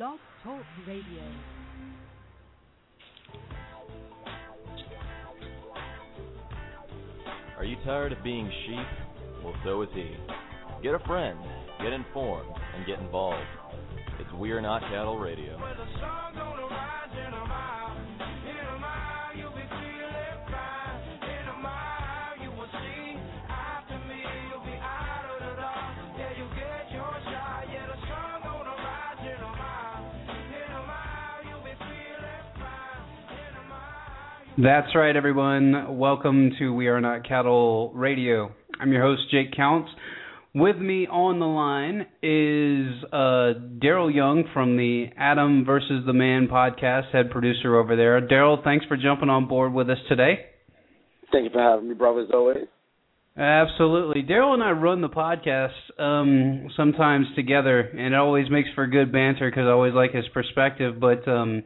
Blog Talk Radio. Are you tired of being sheep? Well, so is he. Get a friend, get informed, and get involved. It's We're Not Cattle Radio. That's right, everyone. Welcome to We Are Not Cattle Radio. I'm your host, Jake Counts. With me on the line is uh, Darrell Young from the Adam versus the Man podcast, head producer over there. Darrell, thanks for jumping on board with us today. Thank you for having me, brother, as always. Absolutely. Darrell and I run the podcast um, sometimes together, and it always makes for good banter because I always like his perspective. But um,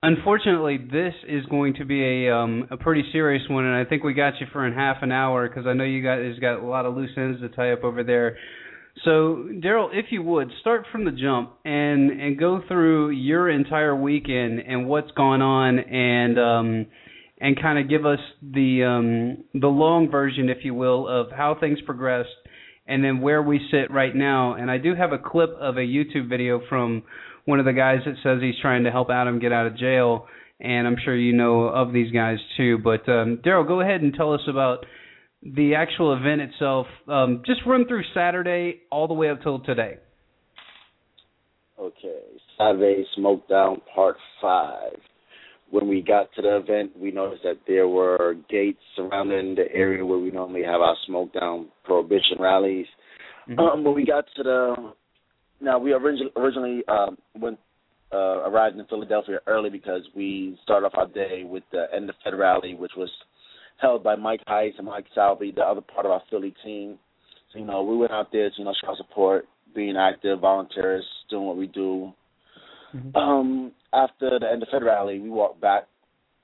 Unfortunately, this is going to be a um, a pretty serious one, and I think we got you for in half an hour because I know you guys got a lot of loose ends to tie up over there. So, Darrell, if you would start from the jump and and go through your entire weekend and what's gone on, and um, and kind of give us the um, the long version, if you will, of how things progressed, and then where we sit right now. And I do have a clip of a YouTube video from one of the guys that says he's trying to help Adam get out of jail, and I'm sure you know of these guys too. But um, Darrell, go ahead and tell us about the actual event itself. Um, just run through Saturday all the way up till today. Okay, Saturday Smokedown Part Five. When we got to the event, we noticed that there were gates surrounding the area where we normally have our Smokedown Prohibition rallies. Mm-hmm. Um, when we got to the now we originally originally um, went uh, arrived in Philadelphia early because we started off our day with the end of Fed rally, which was held by Mike Heiss and Mike Salvi, the other part of our Philly team. So you know we went out there to you know show support, being active, volunteers, doing what we do. Mm-hmm. Um, after the end of Fed rally, we walked back,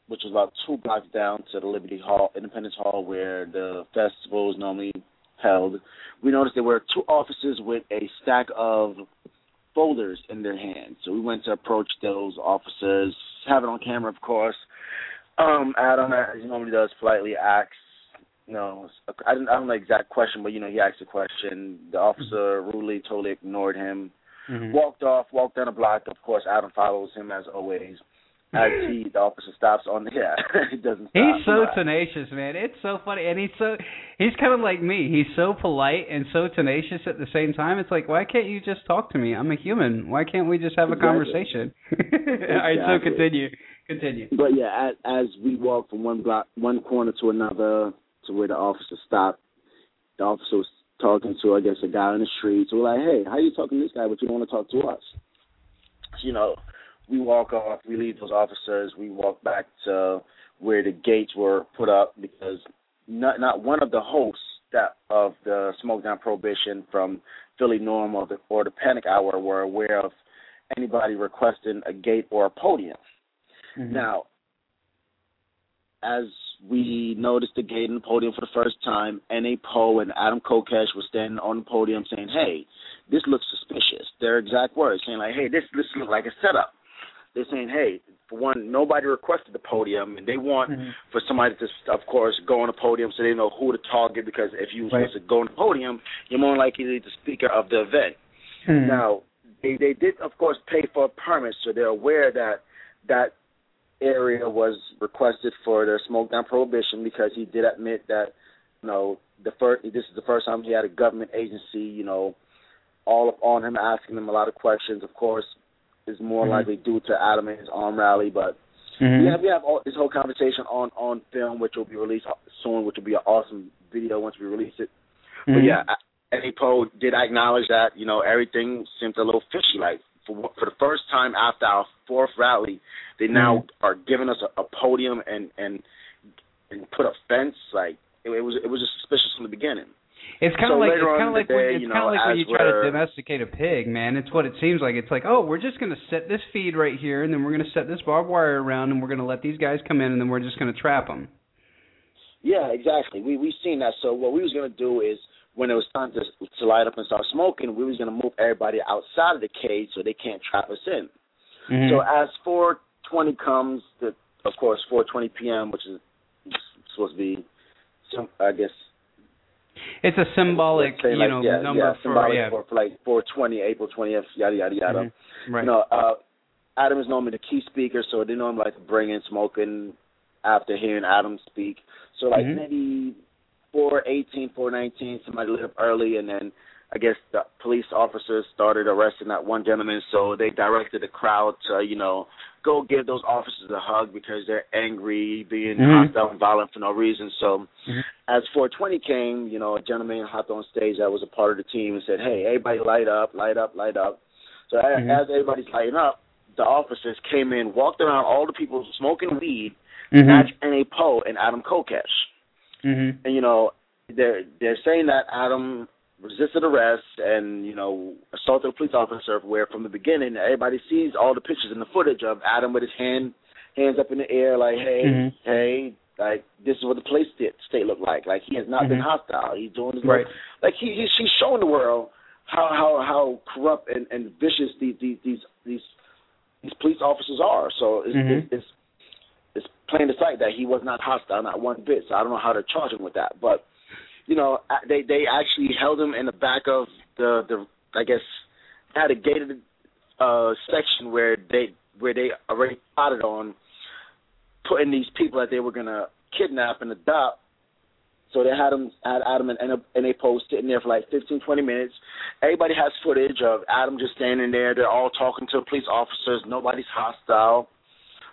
which was about two blocks down to the Liberty Hall, Independence Hall, where the festival is normally held, we noticed there were two officers with a stack of folders in their hands. So we went to approach those officers, have it on camera, of course. Um, Adam, as he normally does, politely asks, you know, I don't, I don't know the exact question, but you know, he asked a question. The officer rudely, totally ignored him. Mm-hmm. Walked off, walked down the block. Of course, Adam follows him as always as he the officer stops on yeah he doesn't stop. he's so tenacious man. It's so funny and he's so he's kind of like me. He's so polite and so tenacious at the same time. It's like why can't you just talk to me? I'm a human. Why can't we just have a conversation? Exactly. all right so continue. Continue. But yeah as, as we walk from one block one corner to another to where the officer stopped the officer was talking to i guess a guy on the street so we're like hey how you talking to this guy but you don't want to talk to us? You know we walk off, we leave those officers, we walk back to where the gates were put up because not not one of the hosts that of the Smokedown Prohibition from Philly NORML or the or the Panic Hour were aware of anybody requesting a gate or a podium. Mm-hmm. Now, as we noticed the gate and the podium for the first time, N.A. Poe and Adam Kokesh were standing on the podium saying, "Hey, this looks suspicious." Their exact words saying like, "Hey, this this looks like a setup." They're saying, hey, for one, nobody requested the podium, and they want mm-hmm. for somebody to, of course, go on the podium so they know who to target. Because if you right. supposed to go on the podium, you're more likely to be the speaker of the event. Mm-hmm. Now, they they did, of course, pay for a permit, so they're aware that that area was requested for the smoke down prohibition because he did admit that, you know, the first this is the first time he had a government agency, you know, all up on him, asking him a lot of questions. Of course, is more mm-hmm. likely due to Adam and his arm rally. But mm-hmm. we have we have all, this whole conversation on on film, which will be released soon, which will be an awesome video once we release it. Mm-hmm. But yeah, N.A. Poe did acknowledge that you know everything seemed a little fishy. Like for for the first time after our fourth rally, they now mm-hmm. are giving us a, a podium and and and put a fence. Like it, it was it was just suspicious from the beginning. It's kind of so like it's kind of like when, it's kind of like when you try to domesticate a pig, man. It's what it seems like. It's like, oh, we're just going to set this feed right here, and then we're going to set this barbed wire around, and we're going to let these guys come in, and then we're just going to trap them. Yeah, exactly. We we've seen that. So what we was going to do is when it was time to to light up and start smoking, we was gonna move everybody outside of the cage so they can't trap us in. Mhm. So as 4:20 comes, the of course 4:20 p.m., which is supposed to be, some I guess it's a symbolic, you like, know, yeah, number yeah, for yeah. for, for like 420, April 20th, yada yada yada. Mhm. Right. You know, uh, Adam is normally the key speaker, so they normally like to bring in smoking after hearing Adam speak. So like Mhm. maybe 418, 419, somebody lit up early, and then I guess the police officers started arresting that one gentleman. So they directed the crowd to, you know, go give those officers a hug because they're angry, being Mhm. hostile and violent for no reason. So Mhm. as 420 came, you know, a gentleman hopped on stage that was a part of the team and said, "Hey, everybody, light up, light up, light up." So a Mhm. as everybody's lighting up, the officers came in, walked around all the people smoking weed, Mhm. Natch N.A. Poe and Adam Kokesh. Mhm. And you know, they're they're saying that Adam resisted arrest and you know assaulted a police officer. Where from the beginning, everybody sees all the pictures and the footage of Adam with his hand hands up in the air, like, "Hey, Mhm. hey." Like this is what the police state, state looked like. Like he has not been Mhm. hostile. He's doing his Right. Like he he's, he's showing the world how how how corrupt and, and vicious these these these these these police officers are. So it's, Mhm. it's it's it's plain to sight that he was not hostile, not one bit. So I don't know how to charge him with that. But you know, they they actually held him in the back of the the I guess had a gated uh section where they where they already plotted on putting these people that they were gonna kidnap and adopt. So they had him had Adam and and and post sitting there for like 15, 20 minutes. Everybody has footage of Adam just standing there. They're all talking to police officers. Nobody's hostile.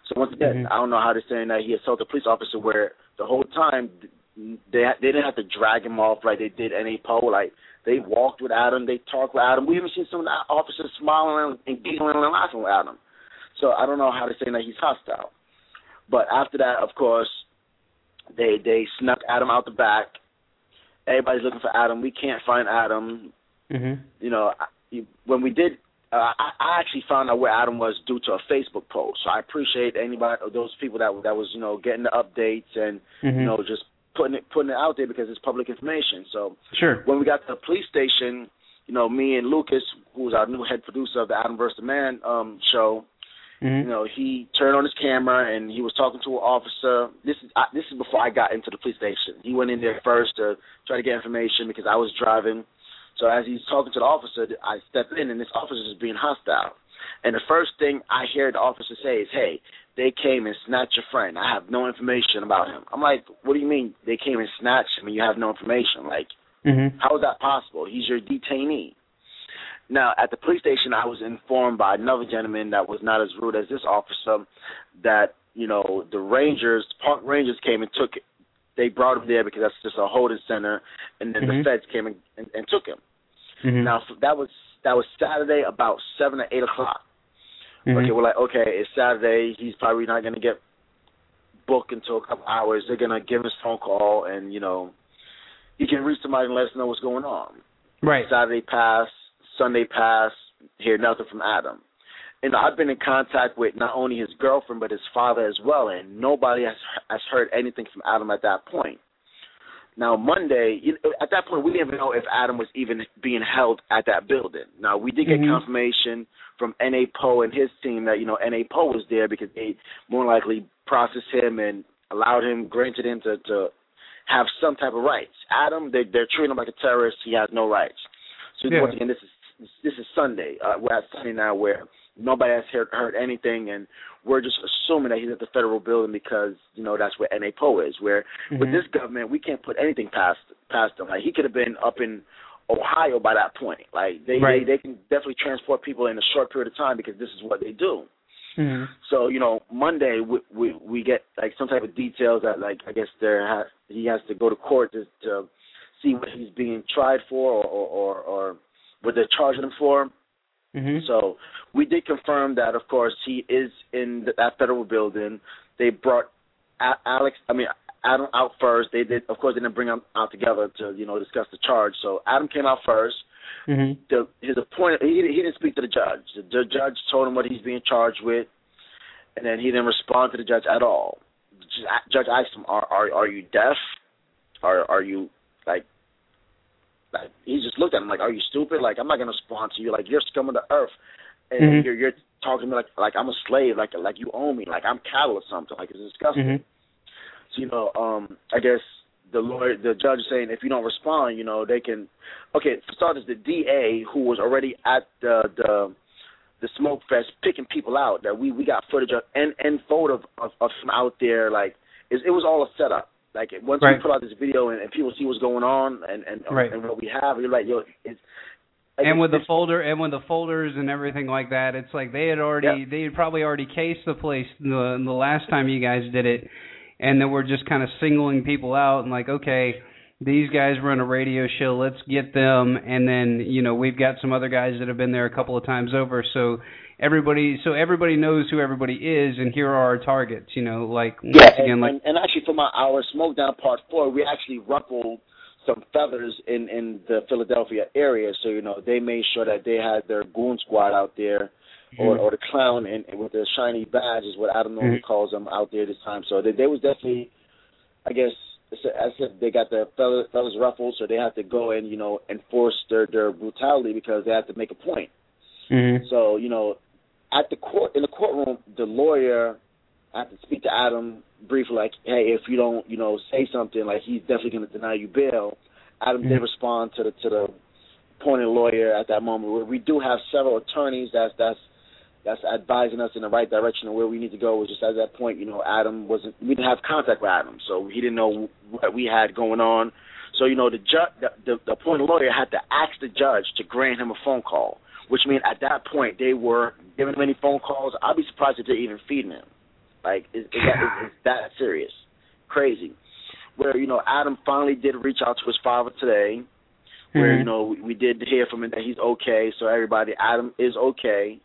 So once again, Mhm. I don't know how they're saying that he assaulted a police officer where the whole time they they didn't have to drag him off like they did N.A. Poe. Like they walked with Adam, they talked with Adam. We even seen some of the officers smiling and giggling and laughing with Adam. So I don't know how they're saying that he's hostile. But after that, of course, they they snuck Adam out the back. Everybody's looking for Adam. We can't find Adam. Mhm. You know, when we did, uh, I, I actually found out where Adam was due to a Facebook post. So I appreciate anybody, those people that that was you know getting the updates and Mhm. you know just putting it putting it out there because it's public information. So Sure. when we got to the police station, you know, me and Lucas, who's our new head producer of the Adam vs. the Man um, show, Mhm. you know, he turned on his camera and he was talking to an officer. This is I, this is before I got into the police station. He went in there first to try to get information because I was driving. So as he's talking to the officer, I step in and this officer is being hostile. And the first thing I hear the officer say is, "Hey, they came and snatched your friend. I have no information about him." I'm like, "What do you mean they came and snatched him and you have no information? Like, Mhm. how is that possible? He's your detainee." Now, at the police station, I was informed by another gentleman that was not as rude as this officer that, you know, the Rangers, park Rangers came and took They brought him there because that's just a holding center, and then Mhm. the feds came and, and, and took him. Mhm. Now, that was that was Saturday about 7 or 8 o'clock. Mhm. Okay, we're like, okay, it's Saturday. He's probably not going to get booked until a couple hours. They're going to give us a phone call, and, you know, he can reach somebody and let us know what's going on. right. Saturday passed, Sunday passed, hear nothing from Adam. And I've been in contact with not only his girlfriend but his father as well, and nobody has has heard anything from Adam at that point. Now Monday, you know, at that point, we didn't even know if Adam was even being held at that building. Now we did get Mhm. confirmation from N.A. Poe and his team that you know N.A. Poe was there because they more likely processed him and allowed him, granted him to to have some type of rights. Adam, they they're treating him like a terrorist. He has no rights. So Yeah. once again, this is this is Sunday. Uh, we're at Sunday now where nobody has heard, heard anything, and we're just assuming that he's at the federal building because you know that's where N.A. Poe is. Where with Mhm. this government, we can't put anything past past him. Like he could have been up in Ohio by that point. Like they Right. they, they can definitely transport people in a short period of time because this is what they do. Mhm. So you know, Monday we we, we get like some type of details that like I guess there has he has to go to court to, to see what he's being tried for or or, or, or what they're charging him for. Mhm. So we did confirm that, of course, he is in the, that federal building. They brought A- Alex, I mean Adam, out first. They did, of course, they didn't bring him out together to you know discuss the charge. So Adam came out first. Mhm. The, his appointed, he, he didn't speak to the judge. The, the judge told him what he's being charged with, and then he didn't respond to the judge at all. The Judge asked him, "Are are are you deaf? Are are you like like he just looked at him like, "Are you stupid? Like I'm not gonna respond to you. Like you're scum of the earth, and Mhm. you're you're talking to me like like I'm a slave, like like you own me, like I'm cattle or something. Like it's disgusting." Mhm. So you know, um, I guess the lawyer, the judge is saying if you don't respond, you know, they can. Okay, for starters, the DA who was already at the the the smoke fest picking people out that we we got footage of and and photo of of, of him out there like it, it was all a setup. Like once Right. we put out this video and, and people see what's going on and and Right. and what we have, you're like, yo, it's. like, and with the folder and with the folders and everything like that, it's like they had already Yeah. they had probably already cased the place the the last time you guys did it, and then we're just kind of singling people out and like okay. These guys run a radio show. Let's get them, and then you know we've got some other guys that have been there a couple of times over. So everybody, so everybody knows who everybody is, and here are our targets. You know, like once Yeah, again, and, like and, and actually for my our smoke down part four, we actually ruffled some feathers in in the Philadelphia area. So you know they made sure that they had their goon squad out there, or Mhm. or the clown and, and with the shiny badge is what Adam normally Mhm. calls them out there this time. So they, they was definitely, I guess. As I said, they got their feathers, feathers ruffled, so they have to go and you know enforce their their brutality because they have to make a point. Mhm. So you know, at the court in the courtroom, the lawyer had to speak to Adam briefly, like, "Hey, if you don't, you know, say something, like he's definitely going to deny you bail." Adam did Mhm. respond to the to the appointed lawyer at that moment. Where we do have several attorneys that's that's that's advising us in the right direction of where we need to go. It was just at that point, you know, Adam wasn't. We didn't have contact with Adam, so he didn't know what we had going on. So you know, the judge, the, the, the appointed lawyer had to ask the judge to grant him a phone call, which means at that point they were giving him any phone calls. I'd be surprised if they're even feeding him. Like, is, is that, is, is that serious? Crazy. Where you know, Adam finally did reach out to his father today. Where Mhm. you know we, we did hear from him that he's okay. So everybody, Adam is okay.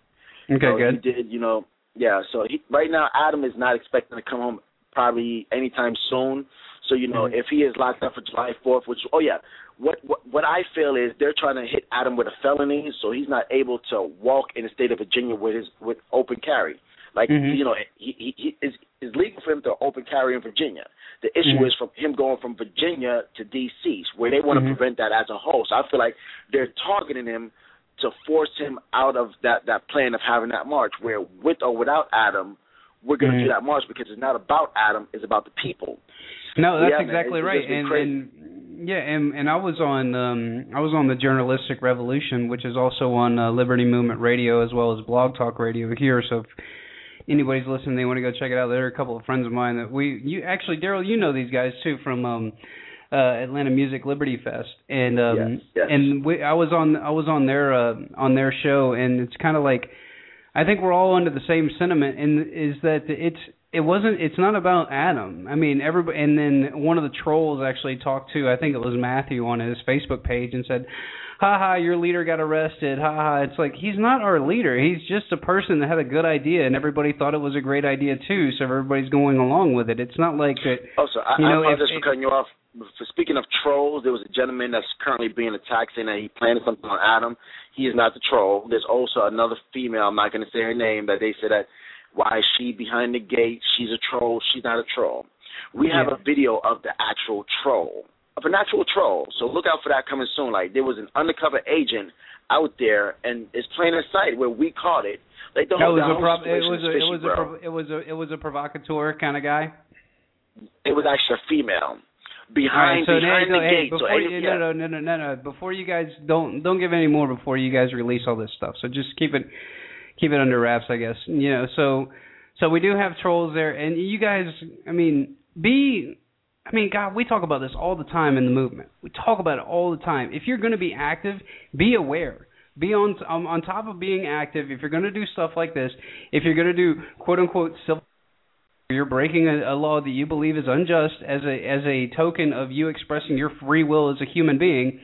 okay, So good. He did, you know, yeah. So he, right now, Adam is not expecting to come home probably anytime soon. So you know, Mhm. if he is locked up for July Fourth, which oh yeah, what, what what I feel is they're trying to hit Adam with a felony, so he's not able to walk in the state of Virginia with his with open carry. Like Mhm. you know, he he, he is is legal for him to open carry in Virginia. The issue Mhm. is from him going from Virginia to D.C., where they want to Mhm. prevent that as a whole. So I feel like they're targeting him to force him out of that that plan of having that march. Where with or without Adam, we're going to do that march because it's not about Adam, it's about the people. No, that's Yeah, man, exactly it's- right. it's And, and yeah, and and I was on um I was on the Journalistic Revolution, which is also on uh, Liberty Movement Radio as well as Blog Talk Radio here. So if anybody's listening, they want to go check it out. There are a couple of friends of mine that we you actually Daryl, you know these guys too from um uh Atlanta Music Liberty Fest and um Yes, yes. and we I was on I was on their uh on their show and it's kind of like I think we're all under the same sentiment, and is that it's it wasn't it's not about Adam. I mean, everybody, and then one of the trolls actually talked to I think it was Matthew on his Facebook page and said, "Ha ha, your leader got arrested." Ha ha. It's like he's not our leader. He's just a person that had a good idea, and everybody thought it was a great idea too. So everybody's going along with it. It's not like that. Oh, also, I, You know, I apologize for cutting you off. For speaking of trolls, there was a gentleman that's currently being attacked saying that he planted something on Adam. He is not the troll. There's also another female, I'm not going to say her name, that they said that why is she behind the gate? She's a troll. She's not a troll. We have a video of the actual troll, of an actual troll. So look out for that coming soon. Like there was an undercover agent out there, and it's plain in sight where we caught it. Like the That whole, was the a it was a it was a bro. prov- it was a it was a provocateur kind of guy. It was actually a female All right, behind so behind no, the hey, gate. before so yeah. no, no, no, no, no, no. Before you guys don't don't give any more before you guys release all this stuff. So just keep it keep it under wraps, I guess. You know, so so we do have trolls there, and you guys, I mean, be. I mean, God, we talk about this all the time in the movement. We talk about it all the time. If you're going to be active, be aware. Be on um, on top of being active. If you're going to do stuff like this, if you're going to do quote unquote civil you're breaking a, a law that you believe is unjust as a as a token of you expressing your free will as a human being,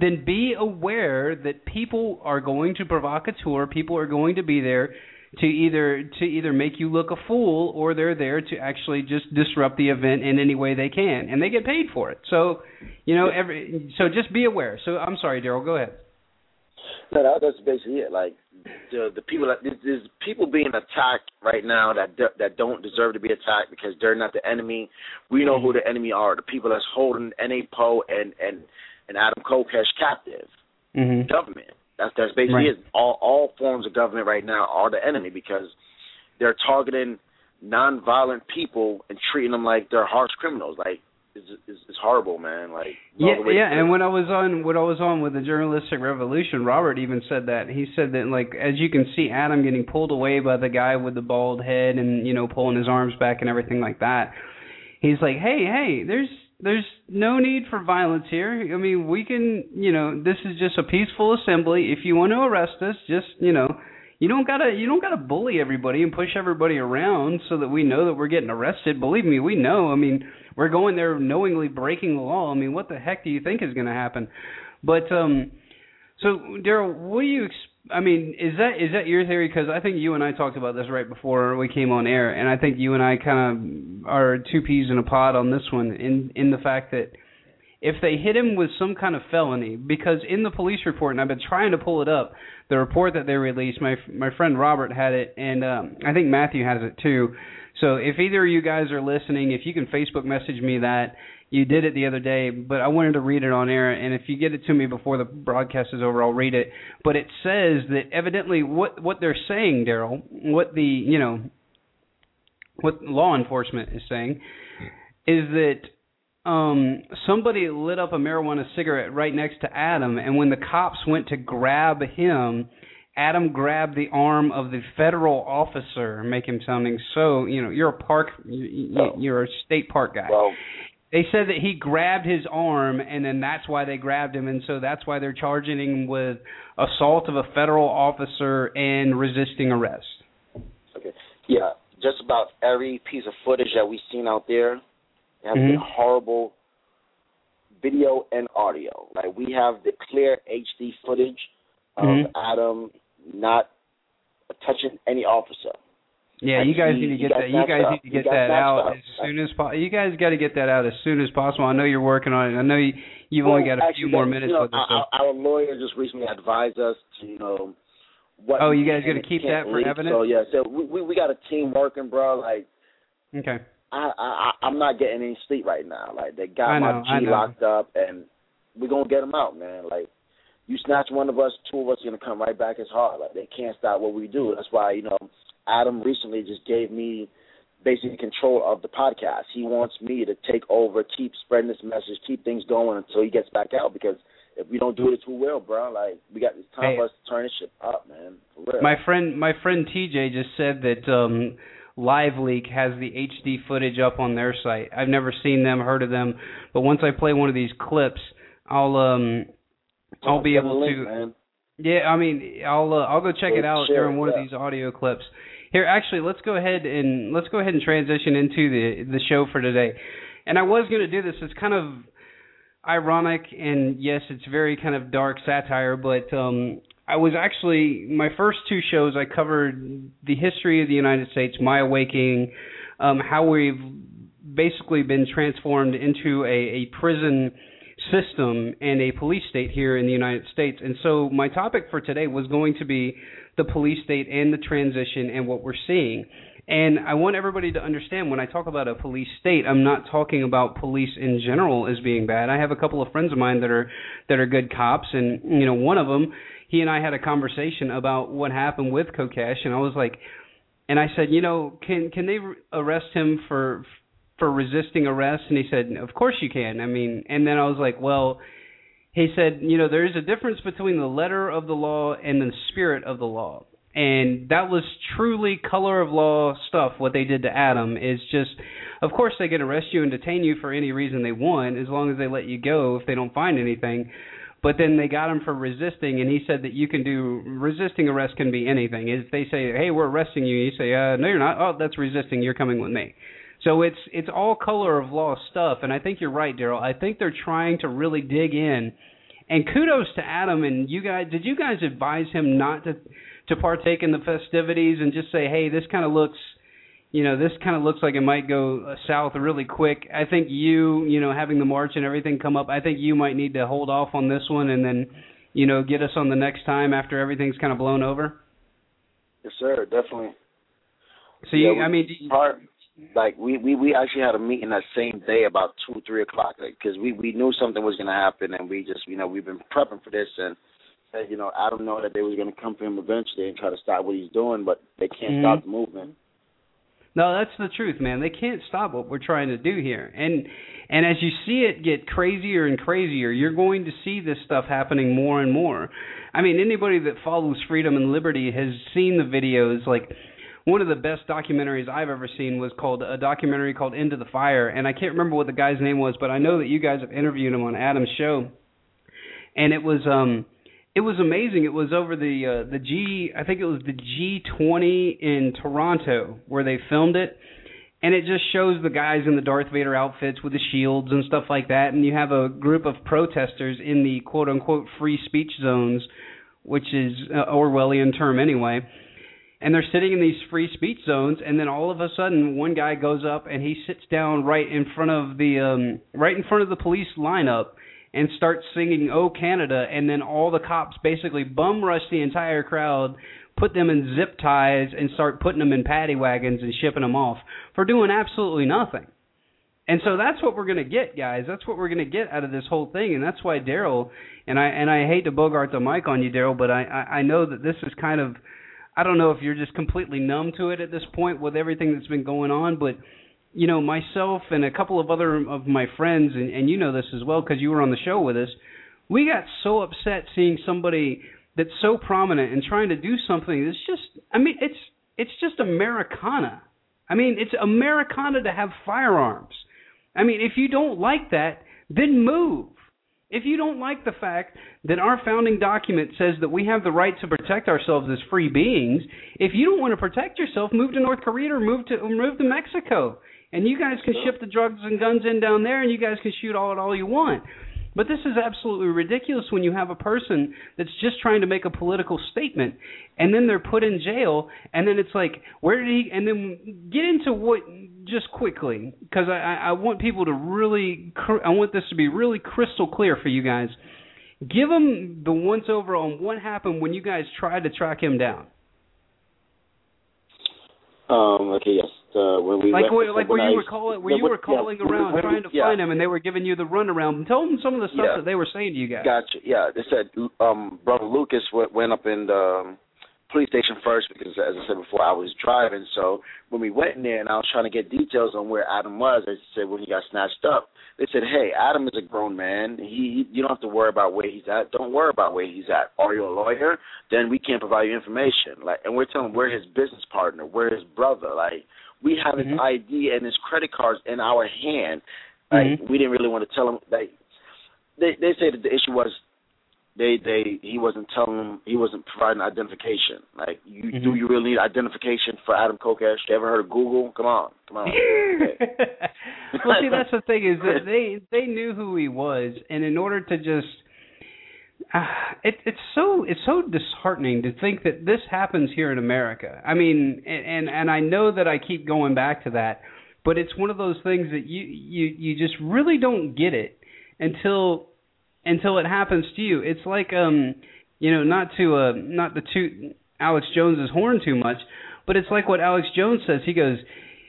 then be aware that people are going to provocateur, people are going to be there to either to either make you look a fool or they're there to actually just disrupt the event in any way they can and they get paid for it. So, you know, every so just be aware. So I'm sorry, Darrell, go ahead. No, that, that's basically it. Like the the people that there's, people being attacked right now that that don't deserve to be attacked because they're not the enemy. We know who the enemy are. The people that's holding N.A. Poe and and and Adam Kokesh captive. Mm-hmm. Government. That's that's basically Right. it. All all forms of government right now are the enemy because they're targeting nonviolent people and treating them like they're harsh criminals. Like it's it's, it's horrible, man. Like Yeah, all the way yeah, and when I was on when I was on with the journalistic revolution, Robert even said that. He said that like as you can see Adam getting pulled away by the guy with the bald head and you know pulling his arms back and everything like that. He's like, "Hey, hey, there's there's no need for violence here. I mean, we can, you know, this is just a peaceful assembly. If you want to arrest us, just, you know, you don't gotta you don't gotta bully everybody and push everybody around so that we know that we're getting arrested. Believe me, we know. I mean, we're going there knowingly breaking the law. I mean, what the heck do you think is going to happen? But um, so Daryl, what do you? I mean, is that is that your theory? Because I think you and I talked about this right before we came on air, and I think you and I kind of are two peas in a pod on this one. In in the fact that if they hit him with some kind of felony, because in the police report, and I've been trying to pull it up, the report that they released, my my friend Robert had it, and um, I think Matthew has it too. So if either of you guys are listening, if you can Facebook message me that you did it the other day, but I wanted to read it on air, and if you get it to me before the broadcast is over, I'll read it. But it says that evidently what what they're saying, Darrell, what the you know what law enforcement is saying is that um somebody lit up a marijuana cigarette right next to Adam and when the cops went to grab him Adam grabbed the arm of the federal officer make him sounding so you know you're a park you- you- you're a state park guy well, they said that he grabbed his arm and then that's why they grabbed him and so that's why they're charging him with assault of a federal officer and resisting arrest okay, yeah, just about every piece of footage that we've seen out there has Mhm. been horrible video and audio. Like we have the clear HD footage of Mhm. Adam not touching any officer. Yeah, you guys need to get that. You guys need to get got that snatched out as soon as possible. You guys got to get that out as soon as possible. I know you're working on it. I know you, you've only got a actually, few more minutes you know, with. So. Our, our lawyer just recently advised us to, you know, what. Oh, you guys can gonna keep that for leak. evidence? So yeah, so we, we we got a team working, bro. Like Okay. I I I'm not getting any sleep right now. Like they got my know, I G locked up, and we're gonna get them out, man. Like you snatch one of us, two of us are gonna come right back as hard. Like they can't stop what we do. That's why you know Adam recently just gave me basically control of the podcast. He wants me to take over, keep spreading this message, keep things going until he gets back out. Because if we don't do it, who will, bro? Like we got it's time Hey. for us to turn this shit up, man. For real. My friend, my friend TJ just said that um Live Leak has the HD footage up on their site. I've never seen them, heard of them, but once I play one of these clips, I'll um I'll be able link, to Man. Yeah, I mean, I'll uh, I'll go check it out during one of these audio clips. Here, actually, let's go ahead and let's go ahead and transition into the the show for today. And I was going to do this. It's kind of ironic, and yes, it's very kind of dark satire. But um, I was actually my first two shows. I covered the history of the United States, my awakening, um, how we've basically been transformed into a, a prison system and a police state here in the United States. And so my topic for today was going to be the police state and the transition and what we're seeing. And I want everybody to understand when I talk about a police state, I'm not talking about police in general as being bad. I have a couple of friends of mine that are that are good cops and you know, one of them, he and I had a conversation about what happened with Kokesh and I was like and I said, you know, can can they arrest him for for resisting arrest? And he said, of course you can. I mean, and then I was like, well, he said, you know, there is a difference between the letter of the law and the spirit of the law. And that was truly color of law stuff. What they did to Adam is just, of course, they can arrest you and detain you for any reason they want, as long as they let you go if they don't find anything. But then they got him for resisting, and he said that you can do resisting arrest can be anything. If they say, "Hey, we're arresting you," you say, uh, "No, you're not." Oh, that's resisting. You're coming with me. So it's it's all color of law stuff, and I think you're right, Darrell. I think they're trying to really dig in. And kudos to Adam and you guys. Did you guys advise him not to to partake in the festivities and just say, "Hey, this kind of looks, you know, this kind of looks like it might go uh, south really quick." I think you, you know, having the march and everything come up, I think you might need to hold off on this one and then, you know, get us on the next time after everything's kind of blown over. Yes, sir. Definitely. So you, I mean, do you- part like we we we actually had a meeting that same day about two three o'clock because like, we we knew something was going to happen and we just you know we've been prepping for this and you know Adam know that they was going to come for him eventually and try to stop what he's doing but they can't mm-hmm. stop the movement. No, that's the truth, man. They can't stop what we're trying to do here. And and as you see it get crazier and crazier, you're going to see this stuff happening more and more. I mean, anybody that follows freedom and liberty has seen the videos like one of the best documentaries I've ever seen was called a documentary called Into the Fire, and I can't remember what the guy's name was, but I know that you guys have interviewed him on Adam's show, and it was um it was amazing. It was over the uh, the G I think it was the G20 in Toronto where they filmed it, and it just shows the guys in the Darth Vader outfits with the shields and stuff like that, and you have a group of protesters in the quote unquote free speech zones, which is uh, Orwellian term anyway and they're sitting in these free speech zones and then all of a sudden one guy goes up and he sits down right in front of the um right in front of the police lineup and starts singing oh canada and then all the cops basically bum rush the entire crowd put them in zip ties and start putting them in paddy wagons and shipping them off for doing absolutely nothing. And so that's what we're going to get guys. That's what we're going to get out of this whole thing and that's why darrell and i and i hate to bogart the mic on you darrell but i i, I know that this is kind of I don't know if you're just completely numb to it at this point with everything that's been going on, but you know, myself and a couple of other of my friends, and, and you know this as well because you were on the show with us, we got so upset seeing somebody that's so prominent and trying to do something that's just, I mean, it's it's just Americana. I mean, it's Americana to have firearms. I mean, if you don't like that, then move. If you don't like the fact that our founding document says that we have the right to protect ourselves as free beings, if you don't want to protect yourself, move to North Korea or move to or move to Mexico, and you guys can ship the drugs and guns in down there, and you guys can shoot all at all you want. But this is absolutely ridiculous when you have a person that's just trying to make a political statement and then they're put in jail and then it's like where did he and then get into what just quickly because I, I want people to really I want this to be really crystal clear for you guys. Give them the once over on what happened when you guys tried to track him down. Um. Okay. Yes uh, when we like went, like where you were calling where you were calling yeah, around when, trying to yeah. find them, and they were giving you the runaround. And tell them some of the stuff yeah. that they were saying to you guys. Gotcha. Yeah, they said um, brother Lucas went, went up in the um, police station first because, as I said before, I was driving. So when we went in there and I was trying to get details on where Adam was, I said when he got snatched up, they said, "Hey, Adam is a grown man. He, you don't have to worry about where he's at. Don't worry about where he's at. Are you a lawyer? Then we can't provide you information. Like, and we're telling him we're his business partner, we're his brother. Like." We have his mm-hmm. ID and his credit cards in our hand. Like mm-hmm. we didn't really want to tell him. Like they they say that the issue was they they he wasn't telling them he wasn't providing identification. Like you mm-hmm. do you really need identification for Adam Kokesh? You ever heard of Google? Come on, come on. well, see, that's the thing is that they they knew who he was, and in order to just it, it's so it's so disheartening to think that this happens here in America. I mean, and, and and I know that I keep going back to that, but it's one of those things that you you you just really don't get it until until it happens to you. It's like um you know not to uh not to toot Alex Jones's horn too much, but it's like what Alex Jones says. He goes,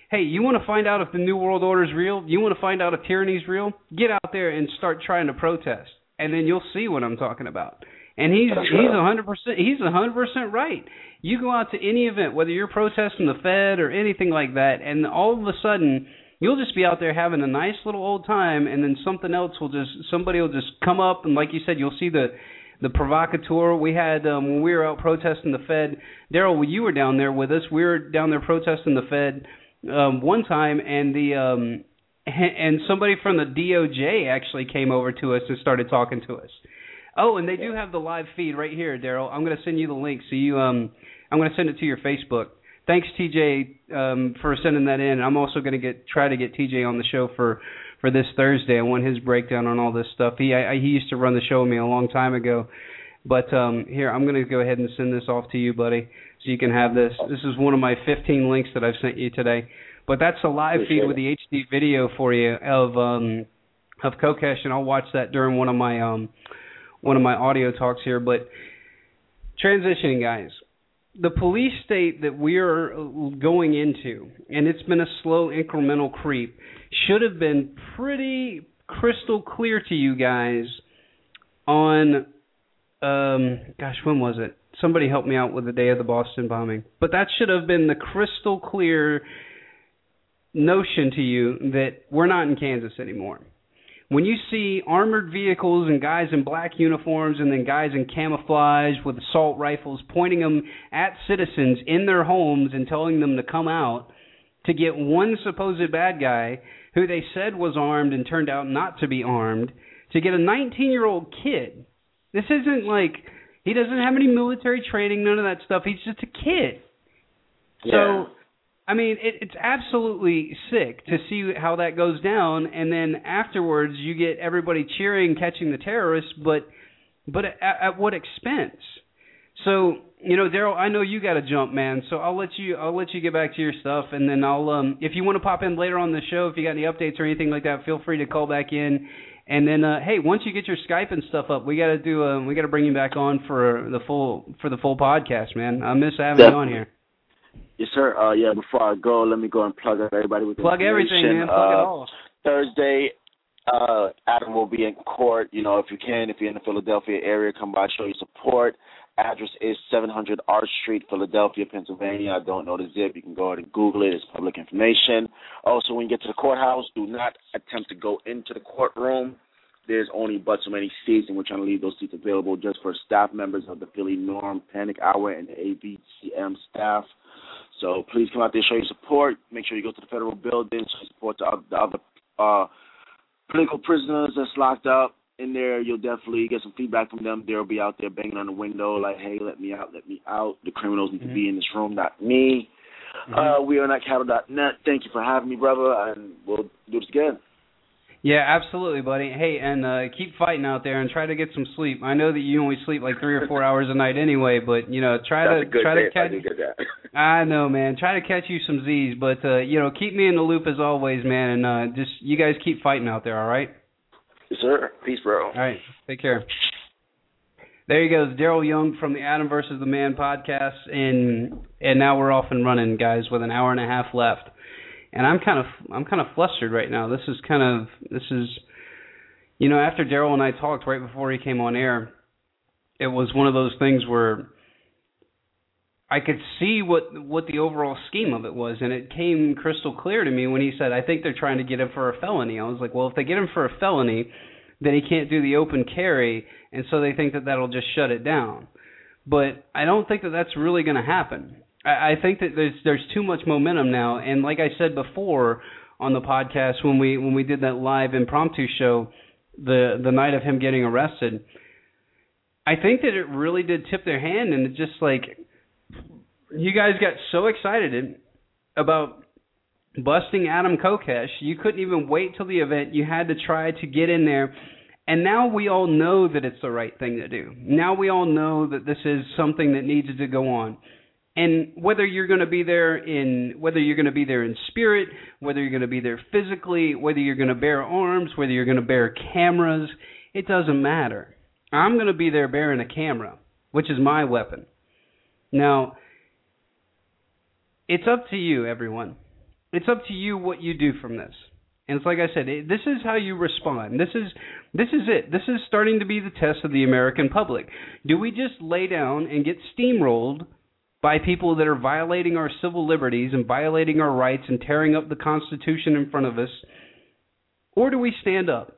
"Hey, you want to find out if the new world order is real? You want to find out if tyranny is real? Get out there and start trying to protest." And then you'll see what I'm talking about. And he's That's he's a hundred percent he's a hundred percent right. You go out to any event, whether you're protesting the Fed or anything like that, and all of a sudden you'll just be out there having a nice little old time, and then something else will just somebody will just come up, and like you said, you'll see the the provocateur we had um, when we were out protesting the Fed. Darrell, you were down there with us, we were down there protesting the Fed um, one time, and the um, and somebody from the DOJ actually came over to us and started talking to us. Oh, and they do have the live feed right here, Darrell. I'm going to send you the link so you um I'm going to send it to your Facebook. Thanks TJ um for sending that in. I'm also going to get try to get TJ on the show for for this Thursday. I want his breakdown on all this stuff. He I, he used to run the show with me a long time ago. But um here, I'm going to go ahead and send this off to you, buddy, so you can have this. This is one of my 15 links that I've sent you today. But that's a live Appreciate feed with the HD video for you of um of Kokesh, and I'll watch that during one of my um one of my audio talks here. But transitioning, guys, the police state that we're going into, and it's been a slow incremental creep, should have been pretty crystal clear to you guys on um gosh when was it? Somebody help me out with the day of the boston bombing. But that should have been the crystal clear notion to you that we're not in kansas anymore. When you see armored vehicles and guys in black uniforms and then guys in camouflage with assault rifles pointing them at citizens in their homes and telling them to come out to get one supposed bad guy who they said was armed and turned out not to be armed to get a 19 year old kid. This isn't like he doesn't have any military training none of that stuff. He's just a kid. Yeah. so I mean, it, it's absolutely sick to see how that goes down, and then afterwards you get everybody cheering, catching the terrorists, but but at, at what expense? So you know, Darrell, I know you got to jump, man. So I'll let you I'll let you get back to your stuff, and then I'll um if you want to pop in later on the show, if you got any updates or anything like that, feel free to call back in. And then, uh, hey, once you get your Skype and stuff up, we got to do. Um, we got to bring you back on for the full for the full podcast, man. I miss having you on here. Yes, sir. Uh, yeah, before I go, let me go and plug up everybody with Plug everything, man. Plug it uh, all. Thursday, uh, Adam will be in court. You know, if you can, if you're in the Philadelphia area, come by, show your support. Address is 700 Arch Street, Philadelphia, Pennsylvania. I don't know the zip. You can go ahead and Google it. It's public information. Also, when you get to the courthouse, do not attempt to go into the courtroom. There's only but so many seats, and we're trying to leave those seats available just for staff members of the Philly NORML Panic Hour and the AVTM staff. So please come out there, show your support. Make sure you go to the federal building, show support to the other uh, political prisoners that's locked up in there. You'll definitely get some feedback from them. They'll be out there banging on the window like, "Hey, let me out, let me out." The criminals need Mm-hmm. to be in this room, not me. Uh, we are not cattle.net. Thank you for having me, brother, and we'll do this again. Yeah, absolutely, buddy. Hey, and uh keep fighting out there and try to get some sleep. I know that you only sleep like three or four hours a night anyway, but you know, try That's to try to I catch. that. I know, man. Try to catch you some Z's, but uh, you know, keep me in the loop as always, man. And uh just you guys keep fighting out there, all right? yes, sir. Peace, bro. All right, take care. There you go, Darrell Young from the Adam versus the Man podcast, and and now we're off and running, guys, with an hour and a half left. And I'm kind of I'm kind of flustered right now. This is kind of this is, you know, after Darrell and I talked right before he came on air, it was one of those things where I could see what what the overall scheme of it was, and it came crystal clear to me when he said, "I think they're trying to get him for a felony." I was like, "Well, if they get him for a felony, then he can't do the open carry, and so they think that that'll just shut it down." But I don't think that that's really going to happen. I, think that there's there's too much momentum now, and like I said before on the podcast when we when we did that live impromptu show, the the night of him getting arrested, I think that it really did tip their hand, and it just like you guys got so excited about busting Adam Kokesh, you couldn't even wait till the event. You had to try to get in there. And now we all know that it's the right thing to do. Now we all know that this is something that needs to go on. And whether you're going to be there in whether you're going to be there in spirit, whether you're going to be there physically, whether you're going to bear arms, whether you're going to bear cameras, it doesn't matter. I'm going to be there bearing a camera, which is my weapon. Now, it's up to you, everyone. It's up to you what you do from this. And it's like I said, it, this is how you respond. This is this is it. This is starting to be the test of the American public. Do we just lay down and get steamrolled by people that are violating our civil liberties and violating our rights and tearing up the Constitution in front of us? Or do we stand up?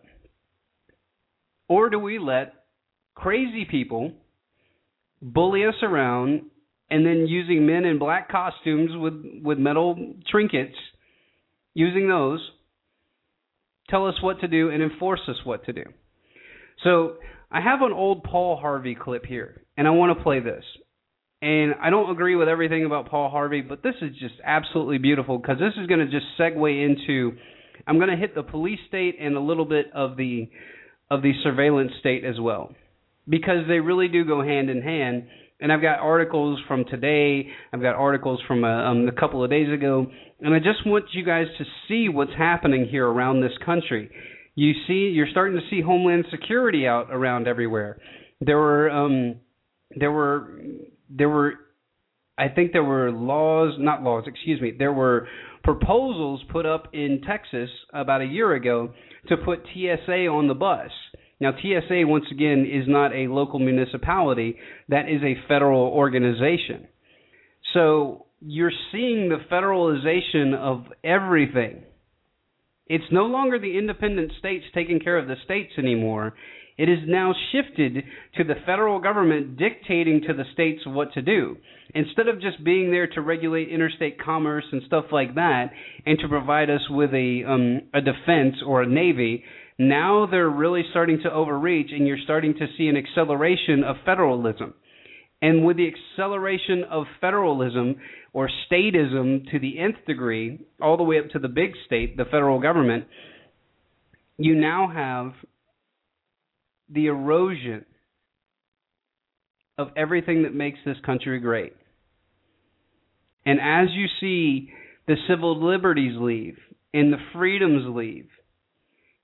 Or do we let crazy people bully us around and then using men in black costumes with with metal trinkets using those tell us what to do and enforce us what to do so i have an old paul harvey clip here and i want to play this and i don't agree with everything about paul harvey but this is just absolutely beautiful because this is going to just segue into i'm going to hit the police state and a little bit of the of the surveillance state as well because they really do go hand in hand and I've got articles from today. I've got articles from a, um, a couple of days ago, and I just want you guys to see what's happening here around this country. You see, you're starting to see Homeland Security out around everywhere. There were, um, there were, there were I think there were laws, not laws, excuse me, there were proposals put up in Texas about a year ago to put TSA on the bus. Now, TSA, once again, is not a local municipality, that is a federal organization. So you're seeing the federalization of everything. It's no longer the independent states taking care of the states anymore. It is now shifted to the federal government dictating to the states what to do. Instead of just being there to regulate interstate commerce and stuff like that, and to provide us with a um, a defense or a navy, now they're really starting to overreach, and you're starting to see an acceleration of federalism. And with the acceleration of federalism or statism to the nth degree, all the way up to the big state, the federal government, you now have the erosion of everything that makes this country great. And as you see the civil liberties leave and the freedoms leave,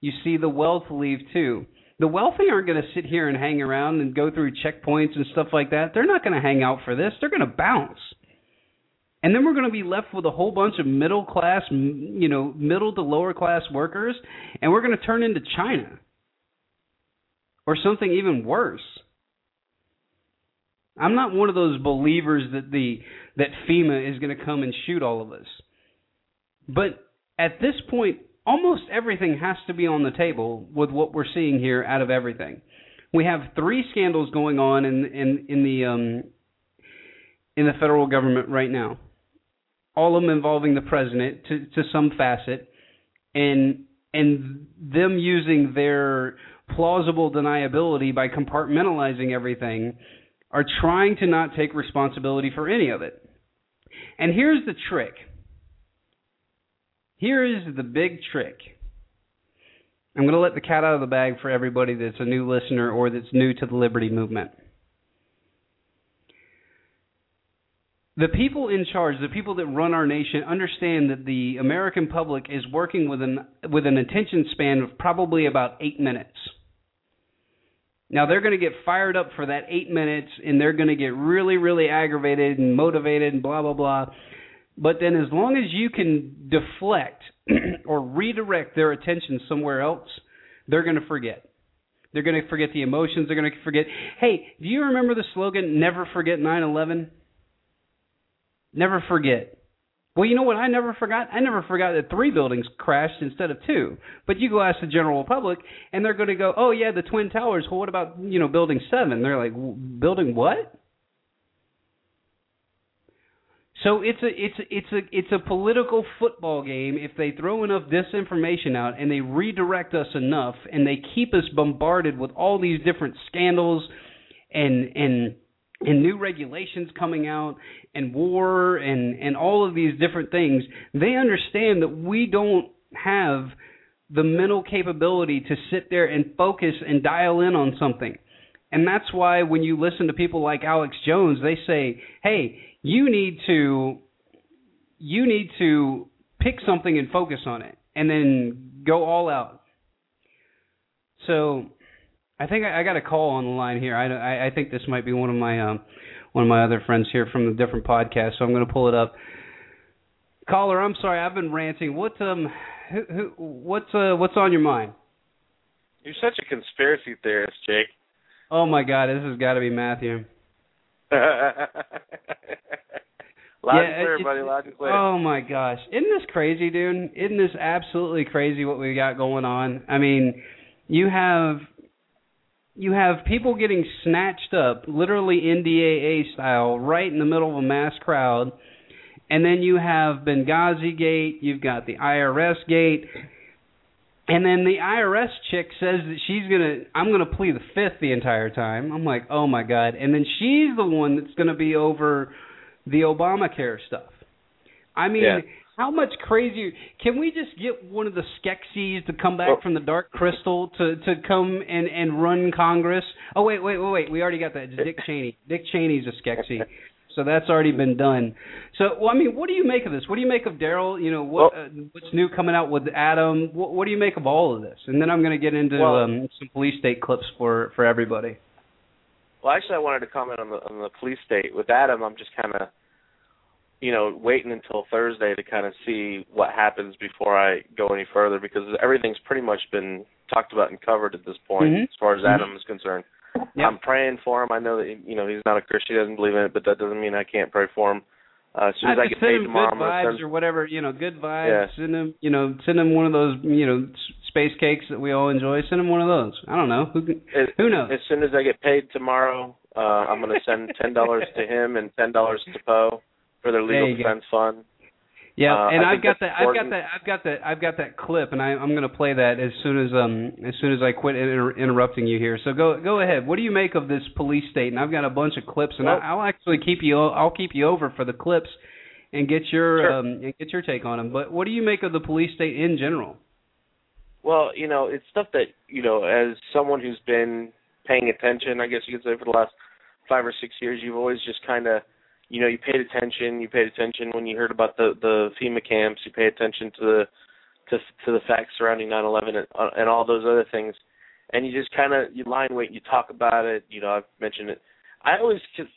you see the wealth leave too. The wealthy aren't going to sit here and hang around and go through checkpoints and stuff like that. They're not going to hang out for this. They're going to bounce. And then we're going to be left with a whole bunch of middle class, you know, middle to lower class workers, and we're going to turn into China or something even worse. I'm not one of those believers that the that FEMA is going to come and shoot all of us. But at this point, almost everything has to be on the table with what we're seeing here out of everything. We have three scandals going on in in in the um in the federal government right now. All of them involving the president to to some facet and and them using their plausible deniability by compartmentalizing everything are trying to not take responsibility for any of it. And here's the trick here is the big trick. I'm going to let the cat out of the bag for everybody that's a new listener or that's new to the liberty movement. The people in charge, the people that run our nation, understand that the American public is working with an with an attention span of probably about eight minutes. Now they're going to get fired up for that eight minutes, and they're going to get really, really aggravated and motivated and blah blah blah. But then, as long as you can deflect or redirect their attention somewhere else, they're going to forget. They're going to forget the emotions. They're going to forget. Hey, do you remember the slogan, never forget 9 11? Never forget. Well, you know what I never forgot? I never forgot that three buildings crashed instead of two. But you go ask the general public, and they're going to go, "Oh yeah, the twin towers. Well, what about you know building seven? They're like, "Building what?" So it's a it's a, it's a it's a political football game if they throw enough disinformation out and they redirect us enough and they keep us bombarded with all these different scandals and and and new regulations coming out and war and and all of these different things they understand that we don't have the mental capability to sit there and focus and dial in on something. And that's why when you listen to people like Alex Jones they say hey you need to you need to pick something and focus on it and then go all out. So i think i, I got a call on the line here. I, I, think this might be one of my um one of my other friends here from the different podcast so i'm going to pull it up caller i'm sorry i've been ranting what um who, who what's uh what's on your mind you're such a conspiracy theorist jake oh my god this has got to be matthew Loud yeah, clear, buddy. Loud and clear. Oh my gosh, isn't this crazy, dude? Isn't this absolutely crazy what we got going on? I mean, you have you have people getting snatched up, literally NDAA style, right in the middle of a mass crowd, and then you have Benghazi Gate. You've got the IRS Gate. And then the IRS chick says that she's gonna, I'm gonna plead the fifth the entire time. I'm like, oh my god. And then she's the one that's gonna be over the Obamacare stuff. I mean, yeah. How much crazier? Can we just get one of the Skeksis to come back from the Dark Crystal to to come and and run Congress? Oh wait, wait, wait, wait. We already got that. It's Dick Cheney. Dick Cheney's a Skeksy. So that's already been done. So, well, I mean, what do you make of this? What do you make of Darrell? You know, what well, uh, what's new coming out with Adam? What, what do you make of all of this? And then I'm going to get into well, um, some police state clips for for everybody. Well, actually, I wanted to comment on the on the police state with Adam. I'm just kind of you know, waiting until Thursday to kind of see what happens before I go any further because everything's pretty much been talked about and covered at this point mm-hmm. as far as mm-hmm. Adam is concerned. Yep. I'm praying for him. I know that you know he's not a Christian, he doesn't believe in it, but that doesn't mean I can't pray for him. Uh, as soon as I, I get paid tomorrow, good vibes send, or whatever, you know, good vibes. Yeah. Send him, you know, send him one of those, you know, space cakes that we all enjoy. Send him one of those. I don't know. Who as, who knows? As soon as I get paid tomorrow, uh, I'm going to send ten dollars to him and ten dollars to Poe for their legal defense go. fund. Yeah, uh, and I've got that. I've got that. I've got that. I've got that clip, and I, I'm going to play that as soon as um as soon as I quit inter- interrupting you here. So go go ahead. What do you make of this police state? And I've got a bunch of clips, and Well- I, I'll actually keep you. I'll keep you over for the clips, and get your Sure. um and get your take on them. But what do you make of the police state in general? Well, you know, it's stuff that you know, as someone who's been paying attention, I guess you could say for the last five or six years, you've always just kind of, you know, you paid attention. You paid attention when you heard about the the FEMA camps. You paid attention to the to to the facts surrounding 9/11 and, uh, and all those other things, and you just kind of you line weight. You talk about it. You know, I've mentioned it. I always, just,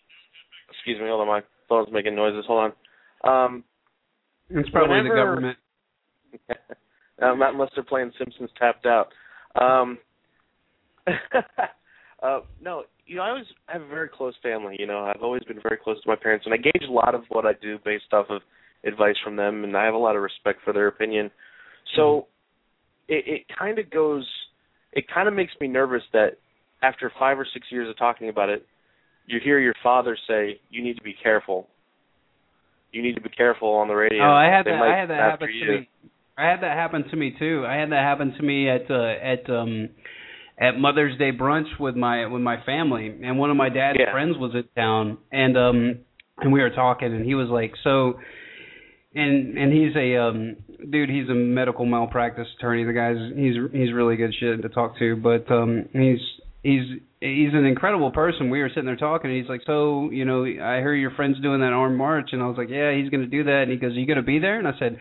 excuse me, hold on, my phone's making noises. Hold on. Um, It's probably Whenever- the government. um, not unless they're playing Simpsons tapped out. Um, uh, no, you know, I always have a very close family. You know, I've always been very close to my parents, and I gauge a lot of what I do based off of advice from them, and I have a lot of respect for their opinion. So it, it kind of goes, it kind of makes me nervous that after five or six years of talking about it, you hear your father say, "You need to be careful." You need to be careful on the radio. Oh, I had They that. I had that happen you. to me. I had that happen to me too. I had that happen to me at uh, at um at Mother's Day brunch with my with my family, and one of my dad's Yeah. friends was in town, and um and we were talking, and he was like, so. And and he's a um dude. He's a medical malpractice attorney. The guy's he's he's really good shit to talk to. But um he's he's he's an incredible person. We were sitting there talking, and he's like, "So, you know, I hear your friend's doing that armed march," and I was like, "Yeah, he's going to do that." And he goes, "Are you going to be there?" And I said,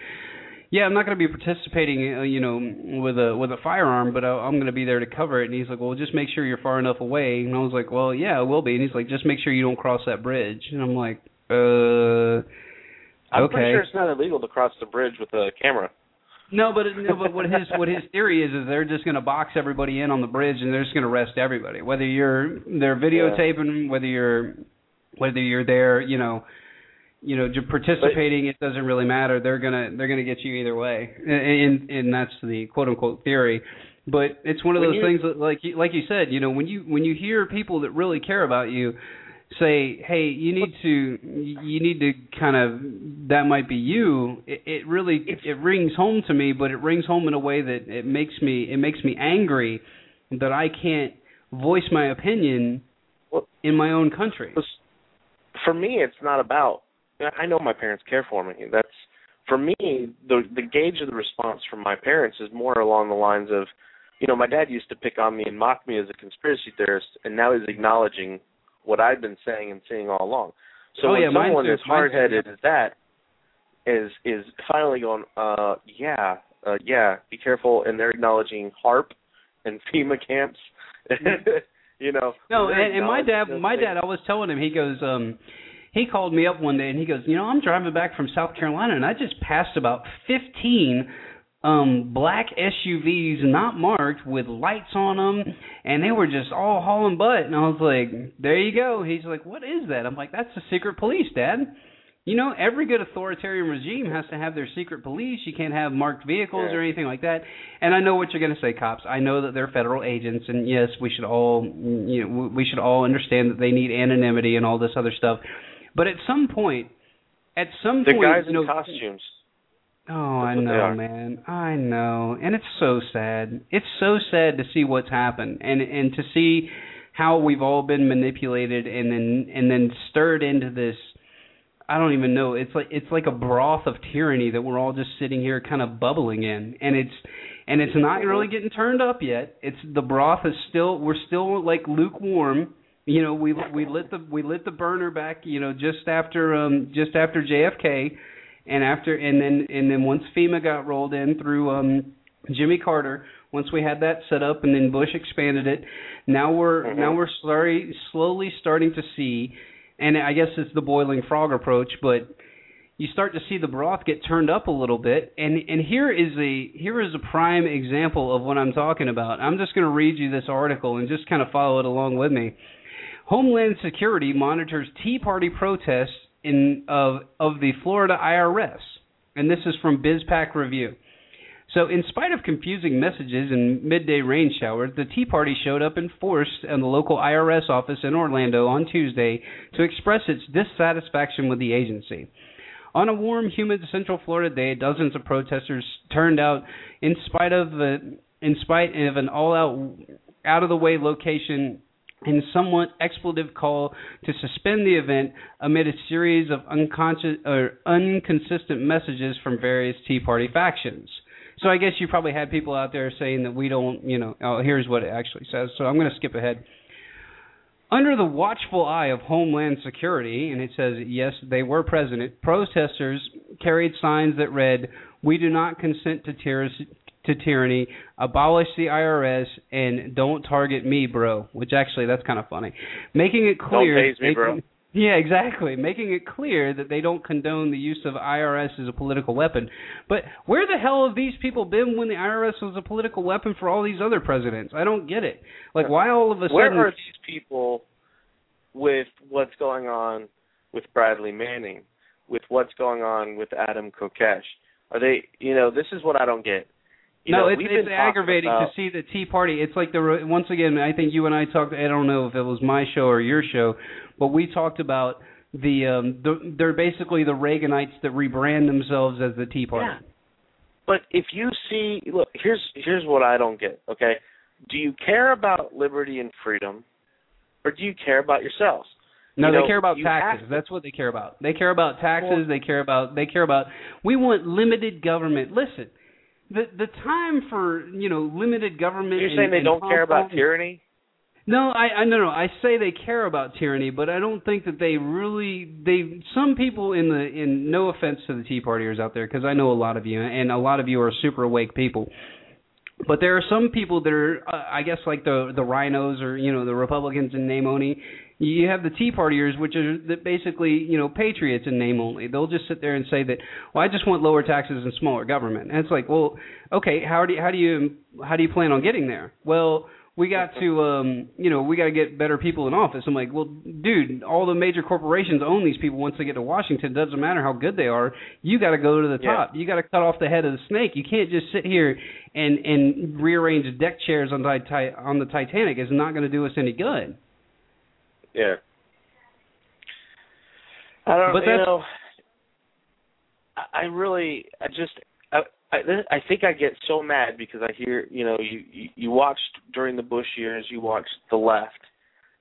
"Yeah, I'm not going to be participating, uh, you know, with a with a firearm, but I, I'm going to be there to cover it." And he's like, "Well, just make sure you're far enough away." And I was like, "Well, yeah, I will be." And he's like, "Just make sure you don't cross that bridge." And I'm like, "Uh." I'm okay. pretty sure it's not illegal to cross the bridge with a camera. No, but no, but what his what his theory is is they're just going to box everybody in on the bridge and they're just going to arrest everybody. Whether you're they're videotaping, whether you're whether you're there, you know, you know, just participating, it doesn't really matter. They're gonna they're gonna get you either way, and and that's the quote unquote theory. But it's one of those you- things that, like you, like you said, you know, when you when you hear people that really care about you say, "Hey, you need to you need to kind of that might be you." It, it really it rings home to me, but it rings home in a way that it makes me it makes me angry that I can't voice my opinion in my own country. For me, it's not about. I know my parents care for me. That's for me. The the gauge of the response from my parents is more along the lines of, you know, my dad used to pick on me and mock me as a conspiracy theorist, and now he's acknowledging what I've been saying and seeing all along. So Oh, when yeah, someone as hard headed as that is is finally going, uh, yeah, uh, yeah, be careful, and they're acknowledging HAARP and FEMA camps. you know. No, and, and my dad, my those dad, I was telling him, he goes, um, he called me up one day and he goes, you know, I'm driving back from South Carolina and I just passed about 15 um black SUVs not marked with lights on them and they were just all hauling butt. And I was like there you go. He's like what is that? I'm like that's the secret police dad. You know every good authoritarian regime has to have their secret police. You can't have marked vehicles Yeah. or anything like that. And I know what you're going to say cops. I know that they're federal agents and yes we should all you know we should all understand that they need anonymity and all this other stuff but at some point at some The point guys you know in costumes. Oh, I That's they know, man. I know, and it's so sad. It's so sad to see what's happened, and and to see how we've all been manipulated and then and then stirred into this. I don't even know. It's like it's like a broth of tyranny that we're all just sitting here kind of bubbling in, and it's and it's not mm-hmm. really getting turned up yet. It's the broth is still we're still like lukewarm. You know, we we lit the we lit the burner back. You know, just after um just after JFK and after and then and then once FEMA got rolled in through um Jimmy Carter, once we had that set up and then Bush expanded it, now we're Mhm. now we're slowly slowly starting to see and I guess it's the boiling frog approach, but you start to see the broth get turned up a little bit. And and here is a here is a prime example of what I'm talking about. I'm just going to read you this article and just kind of follow it along with me. Homeland Security monitors Tea Party protests in of of the Florida IRS, and this is from BizPac Review. So, in spite of confusing messages and midday rain showers, the Tea Party showed up in force at the local IRS office in Orlando on Tuesday to express its dissatisfaction with the agency. On a warm, humid Central Florida day, dozens of protesters turned out in spite of the in spite of an all-out out of the way location and somewhat expletive call to suspend the event amid a series of unconscious or inconsistent messages from various Tea Party factions. So I guess you probably had people out there saying that we don't, you know, oh, here's what it actually says. So I'm going to skip ahead. Under the watchful eye of Homeland Security, and it says, yes, they were present, protesters carried signs that read, We do not consent to, tyr- to tyranny, abolish the IRS, and don't target me, bro. Which actually, that's kind of funny. Making it clear. Don't phase me, making, bro. Yeah, exactly. Making it clear that they don't condone the use of IRS as a political weapon. But where the hell have these people been when the IRS was a political weapon for all these other presidents? I don't get it. Like, why all of a sudden? Where are these people with what's going on with Bradley Manning, with what's going on with Adam Kokesh? Are they? You know, this is what I don't get. You no, know, it's, it's aggravating about, to see the Tea Party. It's like the once again. I think you and I talked. I don't know if it was my show or your show, but we talked about the um the, they're basically the Reaganites that rebrand themselves as the Tea Party. Yeah. But if you see, look, here's here's what I don't get. Okay, do you care about liberty and freedom, or do you care about yourselves? No, You they care about taxes. That's what they care about. They care about taxes. Well- they care about. They care about. We want limited government. Listen, the the time for you know limited government. You're and- saying they don't care about tyranny? No, I, I no no. I say they care about tyranny, but I don't think that they really. They some people in the in no offense to the Tea Partiers out there because I know a lot of you and a lot of you are super awake people. But there are some people that are, uh, I guess, like the the RINOs or you know the Republicans in name only. You have the Tea Partiers, which are basically you know patriots in name only. They'll just sit there and say that, well, I just want lower taxes and smaller government. And it's like, well, okay, how do you, how do you how do you plan on getting there? Well, we got to um you know we got to get better people in office i'm like well dude all the major corporations own these people once they get to washington it doesn't matter how good they are you got to go to the Yeah. top you got to cut off the head of the snake you can't just sit here and and rearrange deck chairs on the on the titanic it's not going to do us any good Yeah. I don't. But you know, I, I really, I just, I, I, I think I get so mad because I hear, you know, you, you you watched during the Bush years, you watched the left,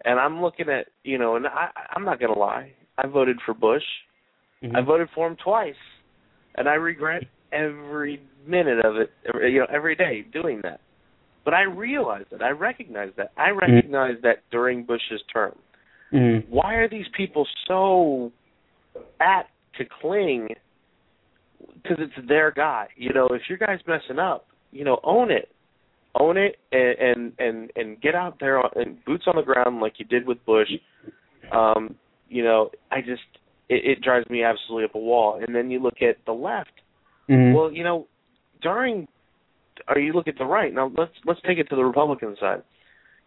and I'm looking at, you know, and I, I'm not gonna lie, I voted for Bush. Mm-hmm. I voted for him twice, and I regret every minute of it. every- You know, every day doing that. But I realize that. I recognize that. I recognize that during Bush's term. Mm-hmm. Why are these people so apt to cling? Because it's their guy. You know, if your guy's messing up, you know, own it, own it, and and and, get out there on, and boots on the ground like you did with Bush. Um, you know, I just it, it drives me absolutely up a wall. And then you look at the left. Mm-hmm. Well, you know, during or you look at the right. Now let's let's take it to the Republican side.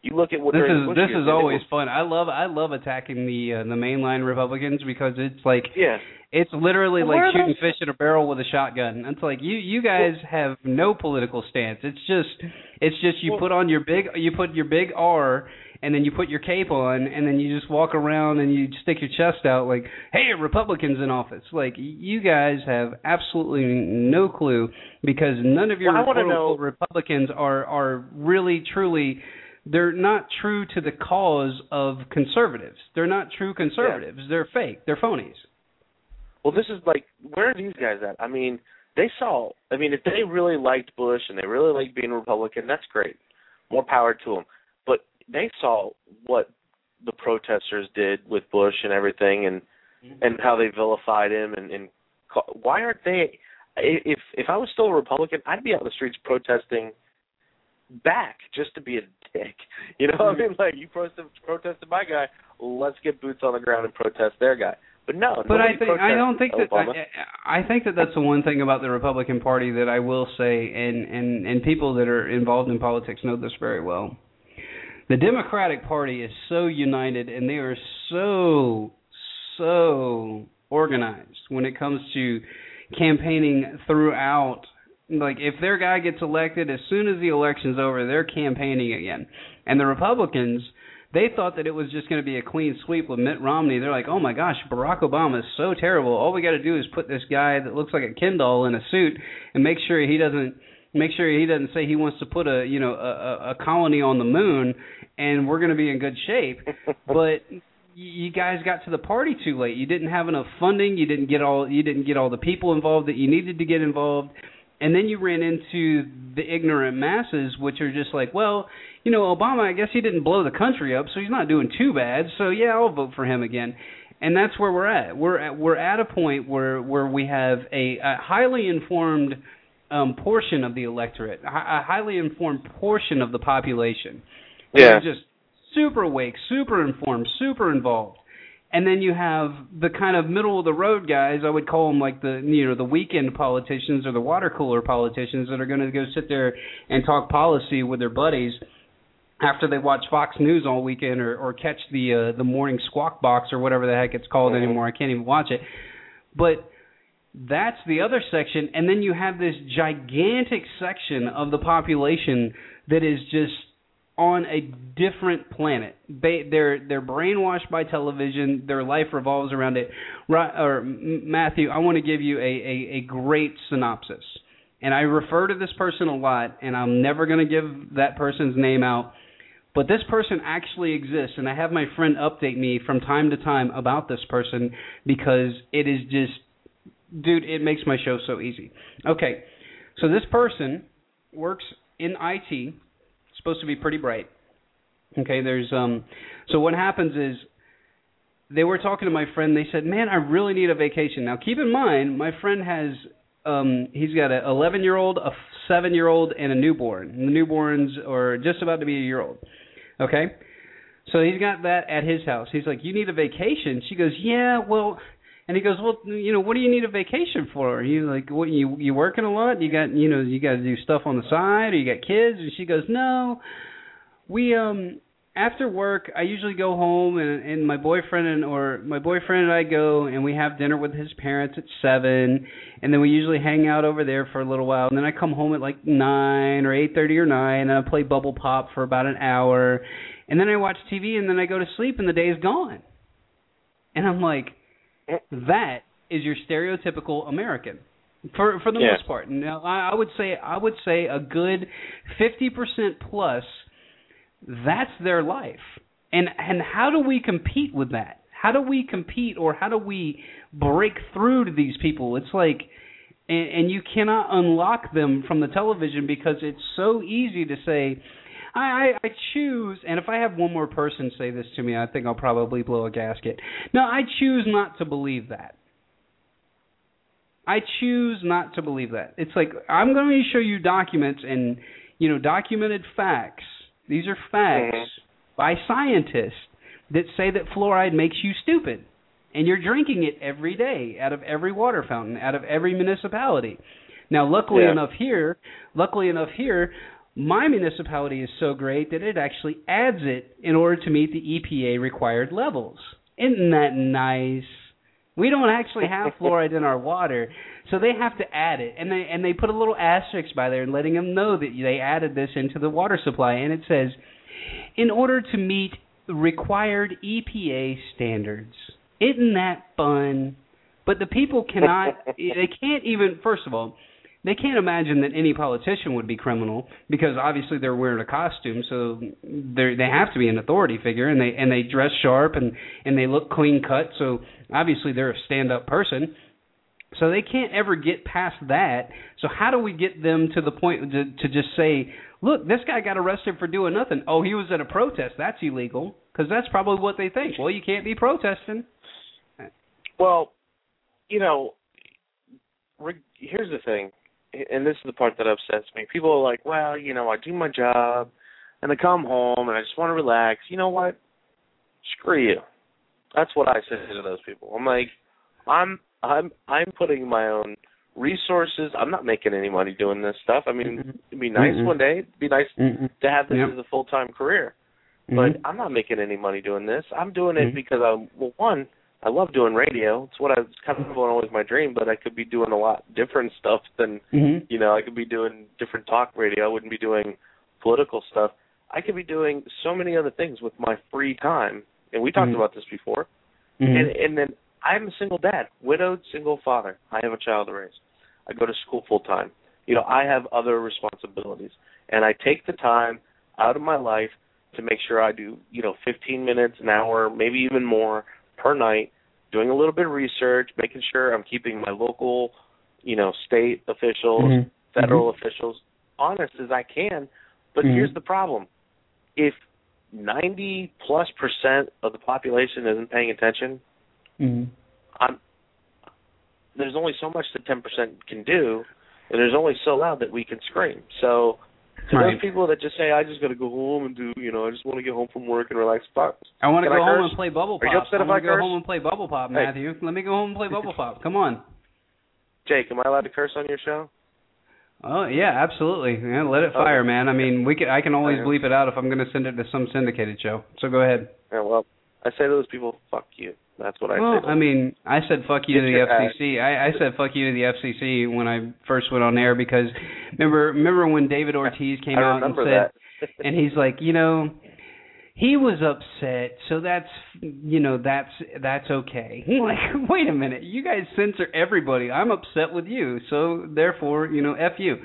You look at what this is this is always was- fun. I love I love attacking the uh, the mainline Republicans because it's like yeah. It's literally Well, like shooting fish in a barrel with a shotgun. It's like you you guys have no political stance. It's just it's just you Well- put on your big you put your big R and then you put your cape on and then you just walk around and you stick your chest out like, "Hey, Republicans in office." Like you guys have absolutely no clue because none of your Well, I know- Republicans are are really truly they're not true to the cause of conservatives. They're not true conservatives. They're fake. They're phonies. Well, this is like where are these guys at? I mean, they saw. I mean, if they really liked Bush and they really liked being a Republican, that's great. More power to them. But they saw what the protesters did with Bush and everything, and mm-hmm. and how they vilified him. And, and why aren't they? If if I was still a Republican, I'd be out in the streets protesting back just to be a dick. You know what I mean? Like you protested protested my guy, let's get boots on the ground and protest their guy. But no, but I think I don't think that I, I think that that's the one thing about the Republican Party that I will say, and and and people that are involved in politics know this very well. The Democratic Party is so united, and they are so so organized when it comes to campaigning throughout like if their guy gets elected as soon as the election's over they're campaigning again and the republicans they thought that it was just going to be a clean sweep with Mitt Romney. They're like, "Oh my gosh, Barack Obama is so terrible. All we got to do is put this guy that looks like a Ken doll in a suit and make sure he doesn't make sure he doesn't say he wants to put a you know a, a colony on the moon, and we're going to be in good shape." but you guys got to the party too late. You didn't have enough funding. You didn't get all you didn't get all the people involved that you needed to get involved. And then you ran into the ignorant masses, which are just like, well, you know, Obama, I guess he didn't blow the country up, so he's not doing too bad. So yeah, I'll vote for him again. And that's where we're at. We're at, we're at a point where where we have a, a highly informed um, portion of the electorate, a highly informed portion of the population. Yeah. Just super awake, super informed, super involved and then you have the kind of middle of the road guys. I would call them like the you know the weekend politicians or the water cooler politicians that are going to go sit there and talk policy with their buddies after they watch Fox News all weekend or or catch the uh, the morning squawk box or whatever the heck it's called mm-hmm. anymore. I can't even watch it. But that's the other section and then you have this gigantic section of the population that is just on a different planet. They they're they're brainwashed by television. Their life revolves around it. Right, or Matthew, I want to give you a, a, a great synopsis. And I refer to this person a lot, and I'm never going to give that person's name out. But this person actually exists, and I have my friend update me from time to time about this person because it is just, dude, it makes my show so easy. Okay, so this person works in IT supposed to be pretty bright. Okay, there's um so what happens is they were talking to my friend, they said, "Man, I really need a vacation." Now, keep in mind, my friend has um he's got a 11-year-old, a 7-year-old and a newborn. And the newborns are just about to be a year old. Okay? So he's got that at his house. He's like, "You need a vacation?" She goes, "Yeah, well, and he goes, "Well, you know, what do you need a vacation for?" He's like, "What you you working a lot? You got you know you got to do stuff on the side, or you got kids?" And she goes, "No, we um after work I usually go home and and my boyfriend and or my boyfriend and I go and we have dinner with his parents at seven, and then we usually hang out over there for a little while, and then I come home at like nine or eight thirty or nine, and I play bubble pop for about an hour, and then I watch TV, and then I go to sleep, and the day is gone." And I'm like that is your stereotypical American for for the yeah. most part. Now, I, I would say I would say a good fifty percent plus. That's their life, and and how do we compete with that? How do we compete, or how do we break through to these people? It's like, and, and you cannot unlock them from the television because it's so easy to say I, I I choose, and if I have one more person say this to me, I think I'll probably blow a gasket. No, I choose not to believe that. I choose not to believe that. It's like I'm going to show you documents and you know documented facts. These are facts mm-hmm. by scientists that say that fluoride makes you stupid, and you're drinking it every day out of every water fountain, out of every municipality. Now, luckily yeah. enough here, luckily enough here, my municipality is so great that it actually adds it in order to meet the EPA required levels. Isn't that nice? We don't actually have fluoride in our water, so they have to add it, and they and they put a little asterisk by there, and letting them know that they added this into the water supply, and it says, in order to meet required EPA standards. Isn't that fun? But the people cannot. they can't even. First of all, they can't imagine that any politician would be criminal because obviously they're wearing a costume, so they they have to be an authority figure, and they and they dress sharp and and they look clean cut, so obviously they're a stand up person. So they can't ever get past that. So how do we get them to the point to, to just say, "Look, this guy got arrested for doing nothing. Oh, he was at a protest. That's illegal." Because that's probably what they think. Well, you can't be protesting. Well, you know, here's the thing and this is the part that upsets me. People are like, well, you know, I do my job and I come home and I just want to relax. You know what? Screw you. That's what I say to those people. I'm like, I'm I'm I'm putting my own resources. I'm not making any money doing this stuff. I mean, Mm-hmm. it'd be nice Mm-mm. one day. It'd be nice Mm-mm. to have this Yep. as a full time career. But I'm not making any money doing this. I'm doing it Mhm. because I well one, I love doing radio. It's what I it's kind of always my dream, but I could be doing a lot different stuff than Mhm. you know, I could be doing different talk radio. I wouldn't be doing political stuff. I could be doing so many other things with my free time. And we talked Mhm. about this before. Mhm. And and then I'm a single dad, widowed, single father. I have a child to raise. I go to school full time. You know, I have other responsibilities, and I take the time out of my life to make sure I do, you know, 15 minutes, an hour, maybe even more per night, doing a little bit of research, making sure I'm keeping my local, you know, state officials, Mhm. federal officials honest as I can. But Mhm. here's the problem: if 90 plus percent of the population isn't paying attention, Mhm. I'm there's only so much that ten percent can do, and there's only so loud that we can scream. So to Right. those people that just say, "I just got to go home and do," you know, I just want to get home from work and relax. Fuck. I want to go I home curse? and play bubble pop. Are you upset I if I go curse? home and play bubble pop, Hey. Matthew. Let me go home and play bubble pop. Come on. Jake, am I allowed to curse on your show? Oh yeah, absolutely. Yeah, let it fire, Okay. man. I mean, we can. I can always bleep it out if I'm going to send it to some syndicated show. So go ahead. Yeah, well, I say to those people, "Fuck you." That's what I well, say. I mean, I said fuck you Get to the. FCC. I, I said fuck you to the FCC when I first went on air because remember remember when David Ortiz came out and said and he's like, you know, he was upset, so that's you know that's that's okay. Like, wait a minute, you guys censor everybody. I'm upset with you, so therefore, you know, f you.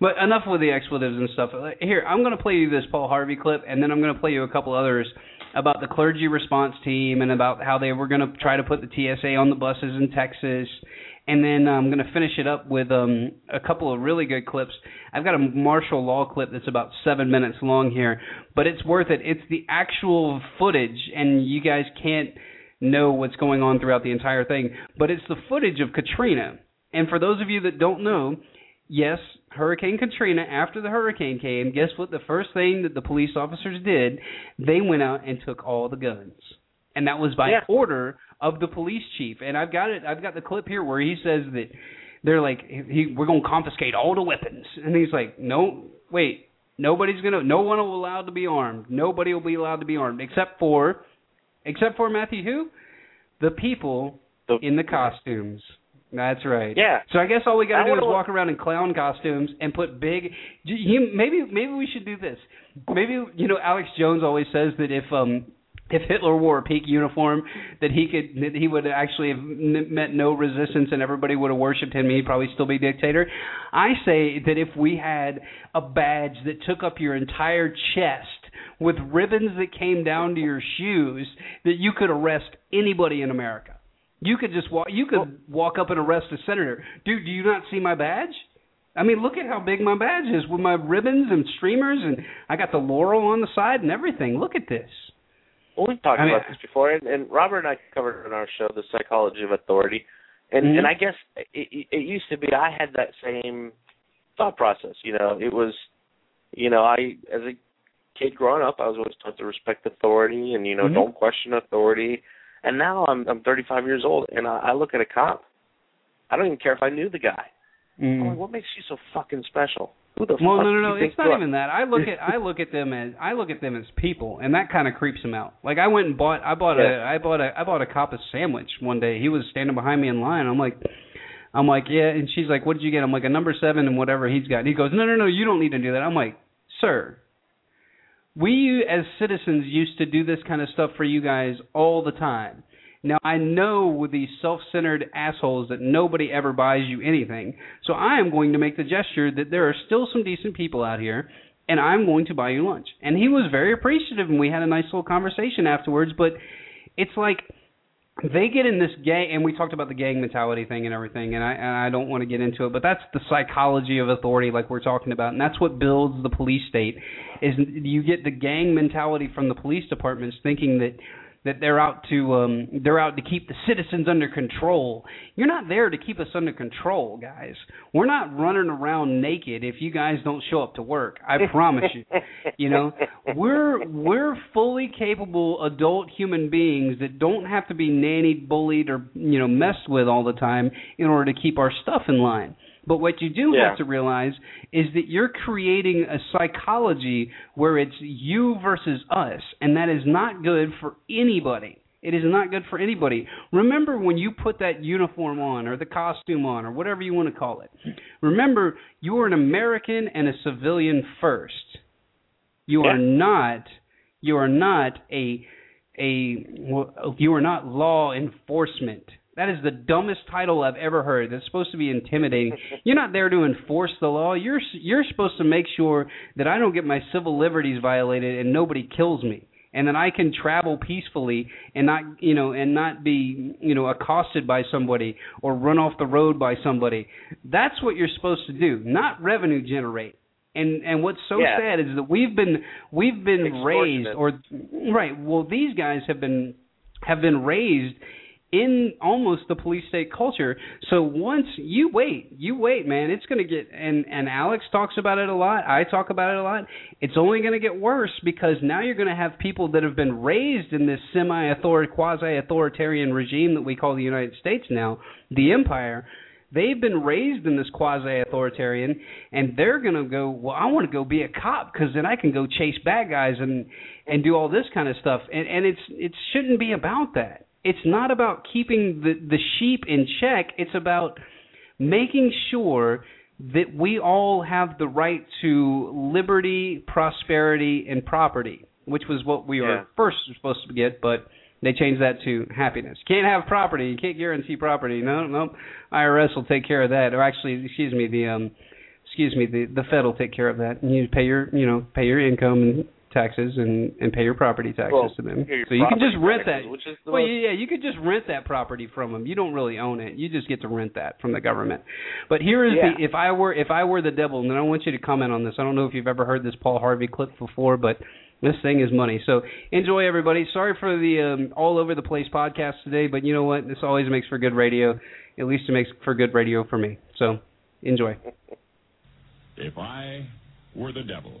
But enough with the expletives and stuff. Here, I'm going to play you this Paul Harvey clip, and then I'm going to play you a couple others about the clergy response team and about how they were going to try to put the TSA on the buses in Texas. And then I'm going to finish it up with um, a couple of really good clips. I've got a martial law clip that's about seven minutes long here, but it's worth it. It's the actual footage, and you guys can't know what's going on throughout the entire thing, but it's the footage of Katrina. And for those of you that don't know, yes, Hurricane Katrina, after the hurricane came, guess what? The first thing that the police officers did, they went out and took all the guns. And that was by Yeah. order of the police chief. And I've got it. I've got the clip here where he says that they're like, he, "We're going to confiscate all the weapons," and he's like, "No, wait, nobody's gonna, no one will allowed to be armed. Nobody will be allowed to be armed except for, except for Matthew who, the people The- in the costumes." That's right. Yeah. So I guess all we got to do is walk around in clown costumes and put big. You, maybe maybe we should do this. Maybe you know Alex Jones always says that if um if Hitler wore a pink uniform, that he could that he would actually have met no resistance and everybody would have worshipped him. He'd probably still be dictator. I say that if we had a badge that took up your entire chest with ribbons that came down to your shoes, that you could arrest anybody in America. You could just walk. You could walk up and arrest a senator. Dude, do you not see my badge? I mean, look at how big my badge is with my ribbons and streamers, and I got the laurel on the side and everything. Look at this. Well, we've talked I mean- about this before, and, and Robert and I covered in our show the psychology of authority, and Mhm. and I guess it, it, used to be I had that same thought process. You know, it was, you know, I as a kid growing up, I was always taught to respect authority, and you know, Mhm. don't question authority. And now I'm I'm 35 years old, and I, I look at a cop. I don't even care if I knew the guy. I'm like, what makes you so fucking special? Who the Mm. Well, fuck no, no, no. It's not even that. I look at I look at them as I look at them as people, and that kind of creeps them out. Like I went and bought I bought a Yeah. I bought a I bought a cop a sandwich one day. He was standing behind me in line. I'm like. I'm like, yeah, and she's like, what did you get? I'm like, a number seven and whatever he's got. And he goes, no, no, no, you don't need to do that. I'm like, sir, we as citizens used to do this kind of stuff for you guys all the time. Now I know with these self-centered assholes that nobody ever buys you anything. So I am going to make the gesture that there are still some decent people out here and I'm going to buy you lunch. And he was very appreciative and we had a nice little conversation afterwards, but it's like they get in this gang and we talked about the gang mentality thing and everything and I and I don't want to get into it but that's the psychology of authority like we're talking about and that's what builds the police state is you get the gang mentality from the police departments thinking that that they're out to um they're out to keep the citizens under control. You're not there to keep us under control, guys. We're not running around naked if you guys don't show up to work. I promise you. you know, we're we're fully capable adult human beings that don't have to be nannied, bullied or, you know, messed with all the time in order to keep our stuff in line. But what you do Yeah. have to realize is that you're creating a psychology where it's you versus us, and that is not good for anybody. It is not good for anybody. Remember when you put that uniform on or the costume on or whatever you want to call it. Remember, you are an American and a civilian first. You are not you are not a a you are not law enforcement. That is the dumbest title I've ever heard. That's supposed to be intimidating. You're not there to enforce the law. You're you're supposed to make sure that I don't get my civil liberties violated and nobody kills me, and that I can travel peacefully and not you know and not be you know accosted by somebody or run off the road by somebody. That's what you're supposed to do, not revenue generate. And and what's so Yeah. sad is that we've been we've been raised or right. Well, these guys have been have been raised in almost the police state culture. So once you wait, you wait, man, it's going to get and and Alex talks about it a lot. I talk about it a lot. It's only going to get worse because now you're going to have people that have been raised in this semi-author quasi-authoritarian regime that we call the United States now, the empire. They've been raised in this quasi-authoritarian, and they're gonna go. Well, I want to go be a cop because then I can go chase bad guys and and do all this kind of stuff. And and it's it shouldn't be about that. It's not about keeping the the sheep in check. It's about making sure that we all have the right to liberty, prosperity, and property, which was what we Yeah. were first supposed to get, but they changed that to happiness. Can't have property. You can't guarantee property. No, no. IRS will take care of that. Or actually, excuse me, the um, excuse me, the the Fed will take care of that. And you pay your, you know, pay your income and taxes and and pay your property taxes Well, to them. So you can just rent taxes, that. which is the Well, most- yeah, you could just rent that property from them. You don't really own it. You just get to rent that from the government. But here is Yeah. the if I were if I were the devil, and I want you to comment on this. I don't know if you've ever heard this Paul Harvey clip before, but this thing is money. So enjoy, everybody. Sorry for the um, all over the place podcast today, but you know what? This always makes for good radio. At least it makes for good radio for me. So enjoy. If I were the devil,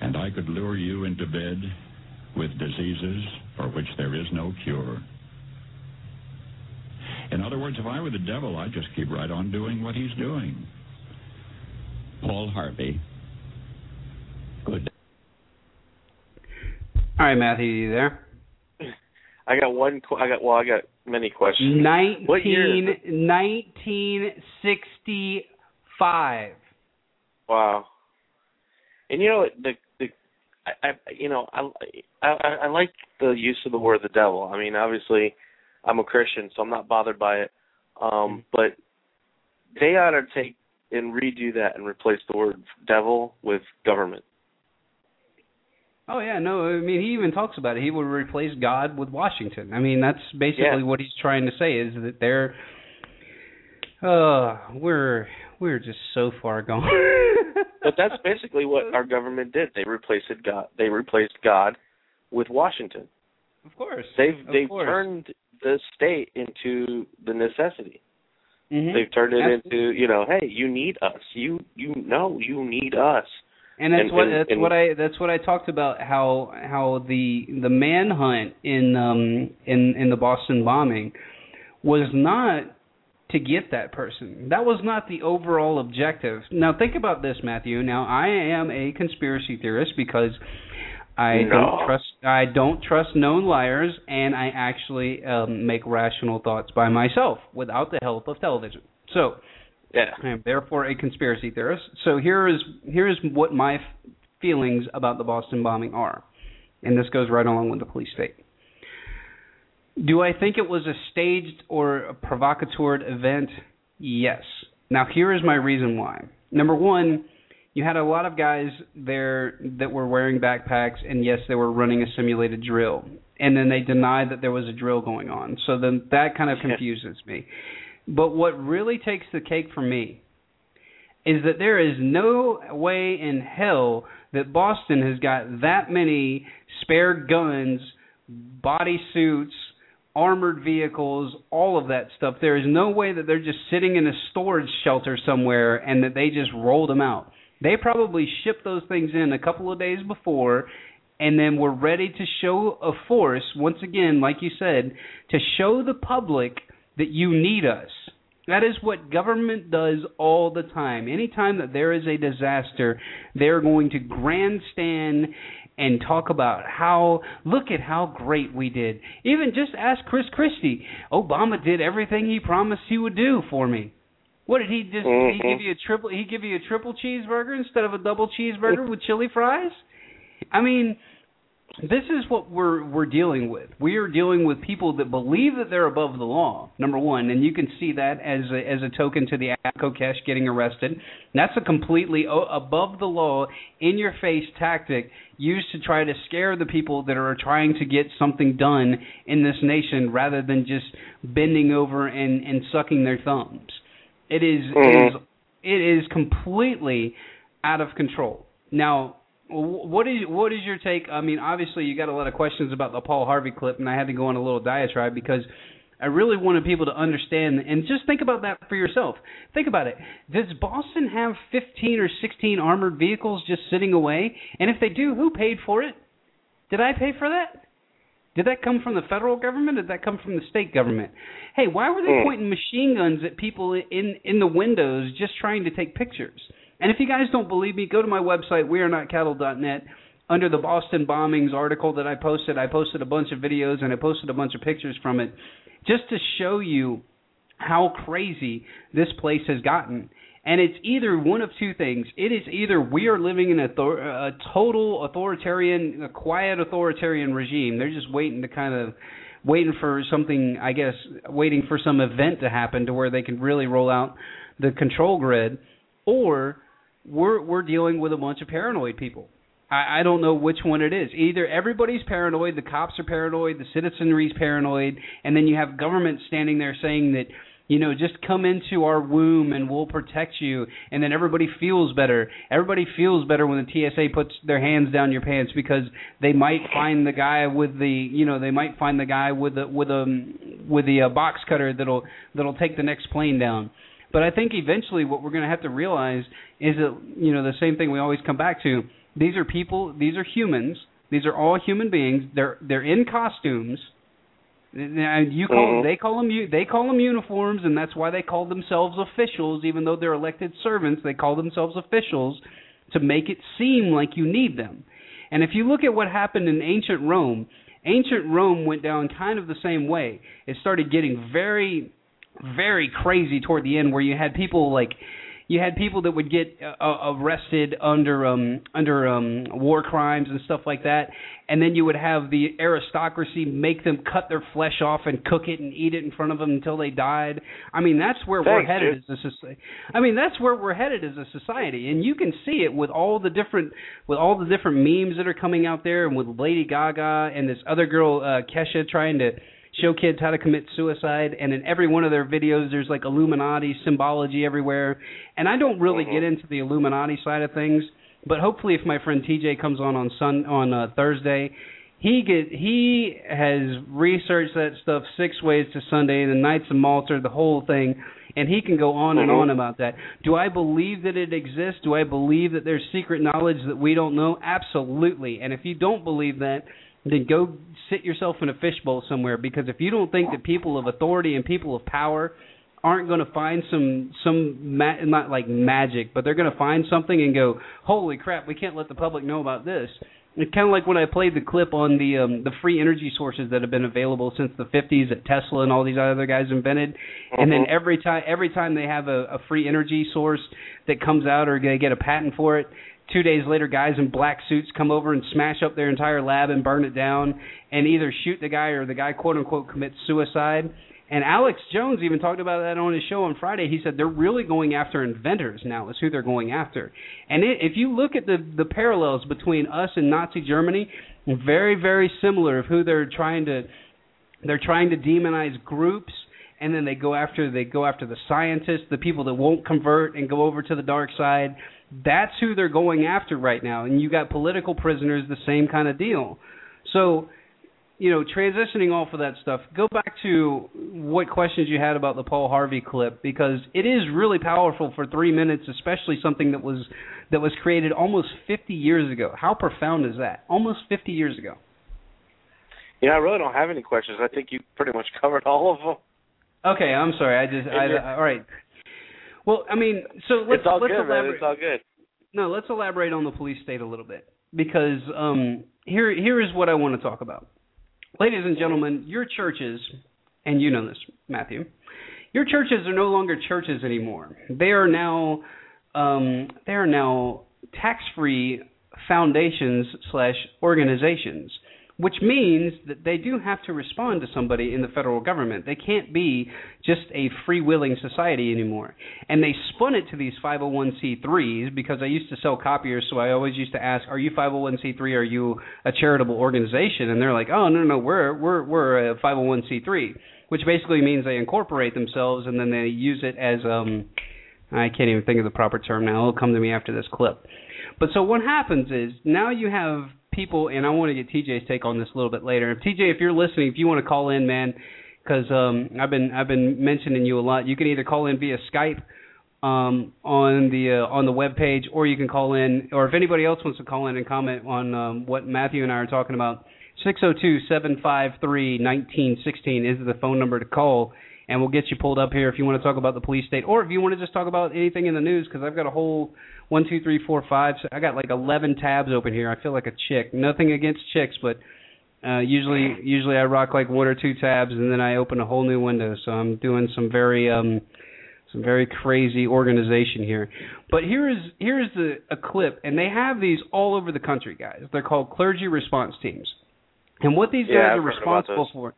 and I could lure you into bed with diseases for which there is no cure. In other words, if I were the devil, I'd just keep right on doing what he's doing. Paul Harvey. Good. All right, Matthew, you there? I got one. Qu- I got well. I got many questions. What year? Nineteen nineteen sixty five. Wow. And you know the the I, I you know I, I I like the use of the word the devil. I mean, obviously, I'm a Christian, so I'm not bothered by it. Um, but they ought to take and redo that and replace the word devil with government. Oh yeah, no, I mean he even talks about it. He would replace God with Washington. I mean that's basically Yeah. what he's trying to say is that they're uh we're we're just so far gone. But that's basically what our government did. They replaced God. They replaced God with Washington. Of course. They've Of they've course. turned the state into the necessity. Mhm. They've turned it Absolutely. into you know, hey, you need us. You you know you need us. And that's And- what and- that's and- what I that's what I talked about how how the the manhunt in um in in the Boston bombing was not to get that person. That was not the overall objective. Now think about this, Matthew. Now I am a conspiracy theorist because I No. don't trust I don't trust known liars and I actually um make rational thoughts by myself without the help of television. So, Yeah. I am therefore a conspiracy theorist. So here is here is what my f- feelings about the Boston bombing are, and this goes right along with the police state. Do I think it was a staged or a provocateur event? Yes. Now here is my reason why. Number one, you had a lot of guys there that were wearing backpacks, and yes, they were running a simulated drill. And then they denied that there was a drill going on. So then that kind of confuses me. But what really takes the cake for me is that there is no way in hell that Boston has got that many spare guns, body suits, armored vehicles, all of that stuff. There is no way that they're just sitting in a storage shelter somewhere and that they just rolled them out. They probably shipped those things in a couple of days before and then were ready to show a force, once again, like you said, to show the public that you need us. That is what government does all the time. Anytime that there is a disaster, they're going to grandstand and talk about how look at how great we did. Even just ask Chris Christie. Obama did everything he promised he would do for me. What did he just did he mm-hmm. give you a triple he give you a triple cheeseburger instead of a double cheeseburger with chili fries? I mean, this is what we're we're dealing with. We are dealing with people that believe that they're above the law. Number one, and you can see that as a, as a token to the cash getting arrested. That's a completely o- above the law, in your face tactic used to try to scare the people that are trying to get something done in this nation, rather than just bending over and and sucking their thumbs. It is it Mhm. is it is completely out of control. Now, what is what is your take? I mean, obviously you got a lot of questions about the Paul Harvey clip, and I had to go on a little diatribe because I really wanted people to understand and just think about that for yourself. Think about it. Does Boston have 15 or 16 armored vehicles just sitting away? And if they do, who paid for it? Did I pay for that? Did that come from the federal government? Did that come from the state government? Hey, why were they Hmm. pointing machine guns at people in in the windows just trying to take pictures? And if you guys don't believe me, go to my website wearenotcattle.net. Under the Boston bombings article that I posted, I posted a bunch of videos and I posted a bunch of pictures from it just to show you how crazy this place has gotten. And it's either one of two things. It is either we are living in a, thor- a total authoritarian, a quiet authoritarian regime. They're just waiting to kind of waiting for something, I guess, waiting for some event to happen to where they can really roll out the control grid, or we're we're dealing with a bunch of paranoid people. I, I don't know which one it is. Either everybody's paranoid, the cops are paranoid, the citizenry's paranoid, and then you have government standing there saying that you know, just come into our womb and we'll protect you. And then everybody feels better. Everybody feels better when the TSA puts their hands down your pants because they might find the guy with the, you know, they might find the guy with the with a with the uh, box cutter that'll that'll take the next plane down. But I think eventually what we're going to have to realize is that, you know, the same thing we always come back to. These are people. These are humans. These are all human beings. They're they're in costumes and you call mm-hmm. they call them they call them uniforms, and that's why they call themselves officials, even though they're elected servants. They call themselves officials to make it seem like you need them. And if you look at what happened in ancient Rome, ancient Rome went down kind of the same way. It started getting very, very crazy toward the end, where you had people like you had people that would get uh, arrested under um under um war crimes and stuff like that. And then you would have the aristocracy make them cut their flesh off and cook it and eat it in front of them until they died. I mean that's where Thanks, we're headed dude. as a society i mean that's where we're headed as a society. And you can see it with all the different with all the different memes that are coming out there and with lady gaga and this other girl uh kesha trying to show kids how to commit suicide and in every one of their videos there's like illuminati symbology everywhere. And i don't really Mhm. get into the illuminati side of things but hopefully if my friend tj comes on on sun on uh, thursday he get he has researched that stuff six ways to sunday the knights of malta the whole thing and he can go on and Mhm. on about that. Do i believe that it exists? Do i believe that there's secret knowledge that we don't know? Absolutely. And if you don't believe that then go sit yourself in a fishbowl somewhere because if you don't think that people of authority and people of power aren't going to find some some ma- not like magic, but they're going to find something and go, "Holy crap, we can't let the public know about this." It's kind of like when I played the clip on the um the free energy sources that have been available since the 50s that Tesla and all these other guys invented. And then Mhm. every time every time they have a, a free energy source that comes out or they get a patent for it, two days later guys in black suits come over and smash up their entire lab and burn it down and either shoot the guy or the guy quote unquote commits suicide. And alex jones even talked about that on his show on friday. He said they're really going after inventors now is who they're going after. And it, if you look at the the parallels between us and nazi germany very very similar of who they're trying to they're trying to demonize groups and then they go after they go after the scientists, the people that won't convert and go over to the dark side. That's who they're going after right now. And you got political prisoners, the same kind of deal. So, you know, transitioning off of that stuff, go back to what questions you had about the Paul Harvey clip because it is really powerful for 3 minutes, especially something that was that was created almost 50 years ago. How profound is that? Almost 50 years ago. Yeah, I really don't have any questions. I think you pretty much covered all of them. Okay, I'm sorry. I just I, And all right. Well, I mean, so let's it's all let's good, man. elaborate. It's all good. No, let's elaborate on the police state a little bit because um, here here is what I want to talk about. Ladies and gentlemen, your churches, and you know this, Matthew, your churches are no longer churches anymore. They are now um, they are now tax free foundations slash organizations, which means that they do have to respond to somebody in the federal government. They can't be just a free willing society anymore. And they spun it to these 501c3s because I used to sell copiers, so I always used to ask, "Are you 501c3? Are you a charitable organization?" And they're like, "Oh no, no, we're we're we're a 501c3." Which basically means they incorporate themselves and then they use it as um I can't even think of the proper term now. It'll come to me after this clip. But so what happens is now you have people, and I want to get TJ's take on this a little bit later. If TJ, if you're listening, if you want to call in, man, because um, I've been I've been mentioning you a lot. You can either call in via Skype um, on the uh, on the web page, or you can call in, or if anybody else wants to call in and comment on um, what Matthew and I are talking about, six zero two seven five three nineteen sixteen is the phone number to call and we'll get you pulled up here if you want to talk about the police state, or if you want to just talk about anything in the news, because I've got a whole one, two, three, four, five. So I got like eleven tabs open here. I feel like a chick. Nothing against chicks, but uh, usually, usually I rock like one or two tabs, and then I open a whole new window. So I'm doing some very, um, some very crazy organization here. But here is here is the a clip, and they have these all over the country, guys. They're called clergy response teams. And what these guys Yeah, are I've about responsible for,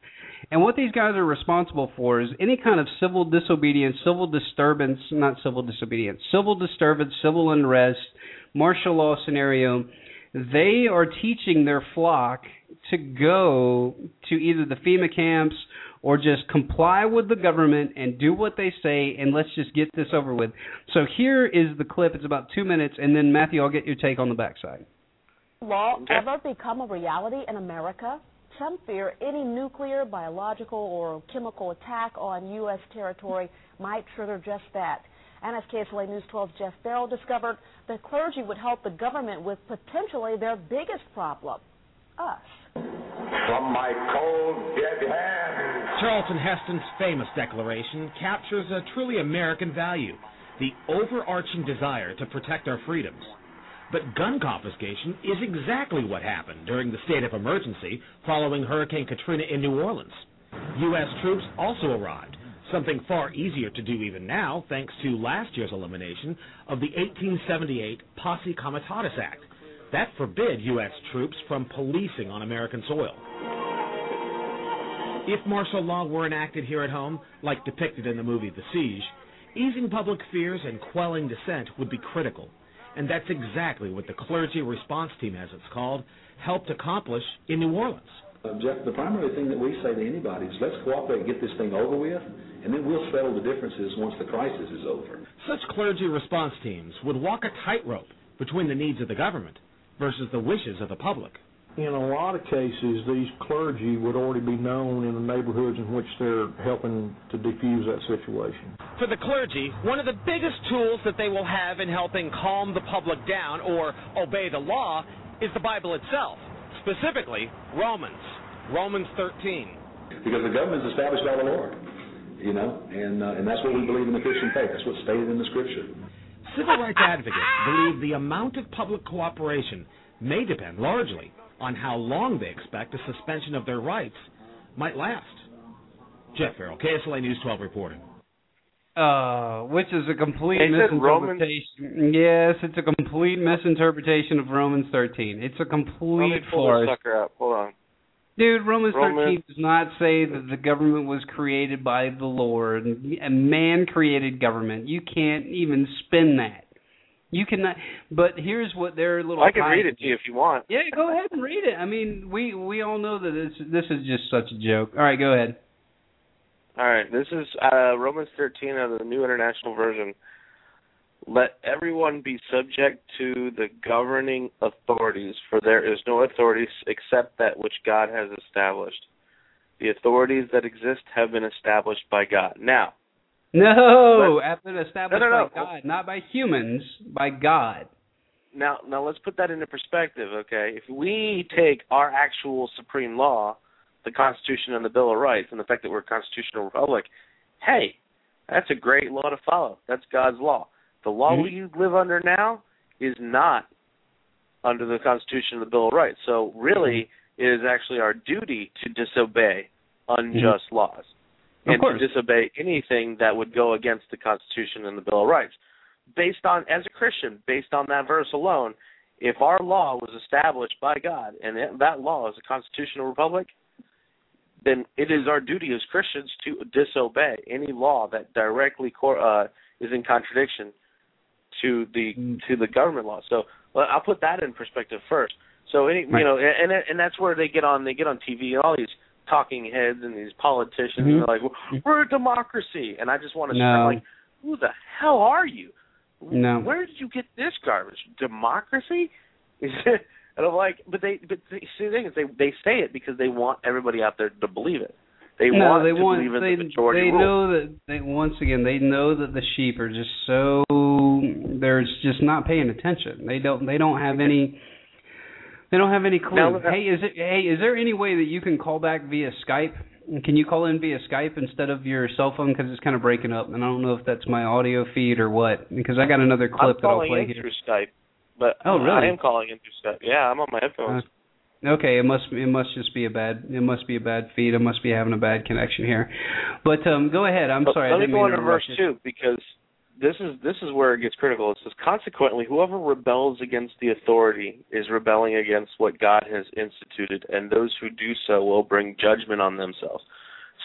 and what these guys are responsible for is any kind of civil disobedience, civil disturbance, not civil disobedience, civil disturbance, civil unrest, martial law scenario. They are teaching their flock to go to either the FEMA camps or just comply with the government and do what they say and let's just get this over with. So here is the clip. It's about two minutes, and then Matthew, I'll get your take on the backside. law ever become a reality in America? Some fear any nuclear, biological, or chemical attack on U.S. territory might trigger just that. And as KSLA News 12's Jeff Farrell discovered, the clergy would help the government with potentially their biggest problem us. From my cold, dead hand. Charlton Heston's famous declaration captures a truly American value the overarching desire to protect our freedoms. But gun confiscation is exactly what happened during the state of emergency following Hurricane Katrina in New Orleans. U.S. troops also arrived, something far easier to do even now thanks to last year's elimination of the 1878 Posse Comitatus Act. That forbid U.S. troops from policing on American soil. If martial law were enacted here at home, like depicted in the movie The Siege, easing public fears and quelling dissent would be critical. And that's exactly what the clergy response team, as it's called, helped accomplish in New Orleans. Uh, Jeff, the primary thing that we say to anybody is let's cooperate and get this thing over with, and then we'll settle the differences once the crisis is over. Such clergy response teams would walk a tightrope between the needs of the government versus the wishes of the public. In a lot of cases, these clergy would already be known in the neighborhoods in which they're helping to defuse that situation. For the clergy, one of the biggest tools that they will have in helping calm the public down or obey the law is the Bible itself, specifically Romans, Romans 13. Because the government is established by the Lord, you know, and uh, and that's what we believe in the Christian faith. That's what's stated in the Scripture. Civil rights advocates believe the amount of public cooperation may depend largely on how long they expect the suspension of their rights might last. Jeff Farrell, KSLA News 12 reporting. Uh, which is a complete They said Romans- misinterpretation. Yes, it's a complete misinterpretation of Romans 13. It's a Let me complete pull this farce. sucker up. Hold on. Dude, Romans Romans- 13 does not say that the government was created by the Lord. A man created government. You can't even spin that. You cannot. But here's what their little. I can read it to you if you want. Yeah, go ahead and read it. I mean, we we all know that this this is just such a joke. All right, go ahead. All right, this is uh, Romans 13 of the New International Version. Let everyone be subject to the governing authorities, for there is no authority except that which God has established. The authorities that exist have been established by God. Now, No, have been established No, no, no. by God, not by humans, by God. now, now let's put that into perspective, okay? If we take our actual supreme law, the Constitution and the Bill of Rights, and the fact that we're a constitutional republic, hey, that's a great law to follow. That's God's law. The law mm-hmm. we live under now is not under the Constitution and the Bill of Rights. So really, mm-hmm. it is actually our duty to disobey unjust mm-hmm. laws Of and course. to disobey anything that would go against the Constitution and the Bill of Rights. Based on, as a Christian, based on that verse alone, if our law was established by God and that law is a constitutional republic, then it is our duty as Christians to disobey any law that directly cor- uh, is in contradiction to the to the government law. So well, I'll put that in perspective first. So any Right. you know, and and that's where they get on they get on TV and all these talking heads and these politicians Mhm. are like, we're a democracy, and I just want to No. scream like, who the hell are you? No. Where did you get this garbage? Democracy? Is it? And I'm like, but they, but they, see, the thing is, they they say it because they want everybody out there to believe it. They no, want they to want believe in they the majority they rule. know that they once again they know that the sheep are just so they're just not paying attention. They don't they don't have any they don't have any clue. Now, hey, is it hey is there any way that you can call back via Skype? Can you call in via Skype instead of your cell phone because it's kind of breaking up and I don't know if that's my audio feed or what because I got another clip I'm that I'll calling play in here. through Skype, but Oh, really? I am calling in through Skype. Yeah, I'm on my headphones. Okay, it must it must just be a bad it must be a bad feed. I must be having a bad connection here. But um go ahead. I'm But sorry. Let I me go mean into to verse interrupt you. two because this is this is where it gets critical. It says consequently, whoever rebels against the authority is rebelling against what God has instituted, and those who do so will bring judgment on themselves.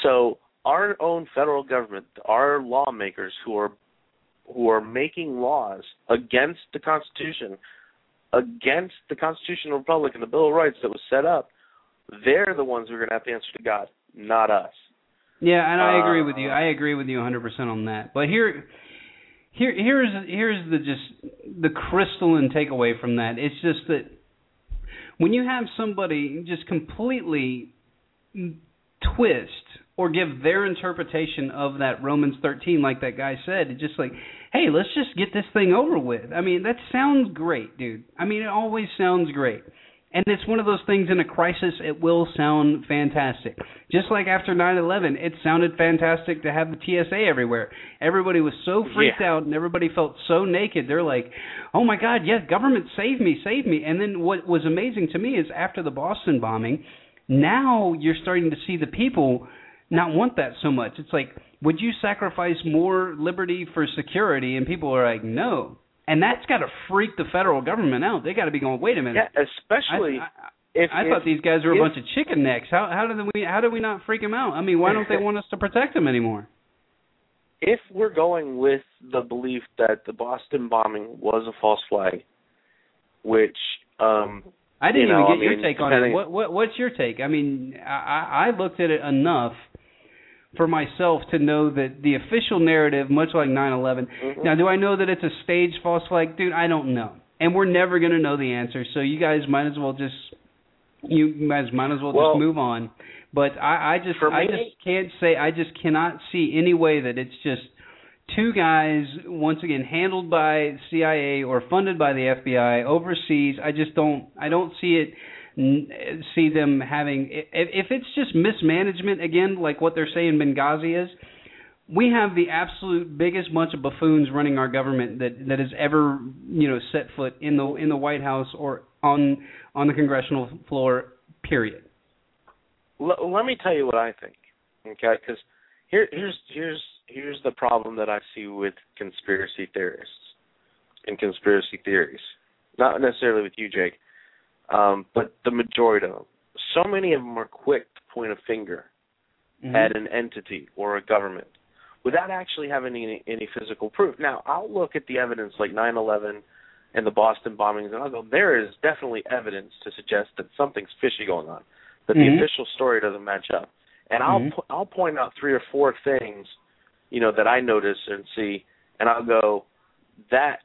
So our own federal government, our lawmakers who are who are making laws against the Constitution, against the constitutional republic and the Bill of Rights that was set up, they're the ones who are going to have to answer to God, not us. Yeah, and I agree with you. Uh, I agree with you 100% on that. But here here here's here's the just the crystalline takeaway from that. It's just that when you have somebody just completely twist or give their interpretation of that Romans 13 like that guy said, it's just like, "Hey, let's just get this thing over with." I mean, that sounds great, dude. I mean, it always sounds great. And it's one of those things in a crisis, it will sound fantastic. Just like after 9 11, it sounded fantastic to have the TSA everywhere. Everybody was so freaked Yeah. out and everybody felt so naked. They're like, oh my God, yes, government, save me, save me. And then what was amazing to me is after the Boston bombing, now you're starting to see the people not want that so much. It's like, would you sacrifice more liberty for security? And people are like, no. And that's got to freak the federal government out. They got to be going, wait a minute. Yeah, especially I, I, if I if, thought these guys were a if- bunch of chicken necks. How how did we how did we not freak them out? I mean, why don't they want us to protect them anymore? if we're going with the belief that the Boston bombing was a false flag, which um I didn't you know, even get I your take on it. What what what's your take? I mean, I I I looked at it enough for myself to know that the official narrative, much like 9/11. Mhm. Now, do I know that it's a staged false flag, dude? I don't know, and we're never going to know the answer. So you guys might as well just you guys might as well, Well, just move on. But I, I just for I just can't say I just cannot see any way that it's just two guys once again handled by CIA or funded by the FBI overseas. I just don't I don't see it see them having if, it's just mismanagement again like what they're saying Benghazi is we have the absolute biggest bunch of buffoons running our government that that has ever you know set foot in the in the White House or on on the congressional floor period let me tell you what I think, okay? Because here, here's here's here's the problem that I see with conspiracy theorists and conspiracy theories. Not necessarily with you, Jake, um, but the majority of them. So many of them are quick to point a finger Mhm. at an entity or a government without actually having any, any physical proof. Now, I'll look at the evidence like 9/11 and the Boston bombings, and I'll go, there is definitely evidence to suggest that something's fishy going on, that Mhm. the official story doesn't match up. And I'll Mhm. po- I'll point out three or four things, you know, that I notice and see, and I'll go, that,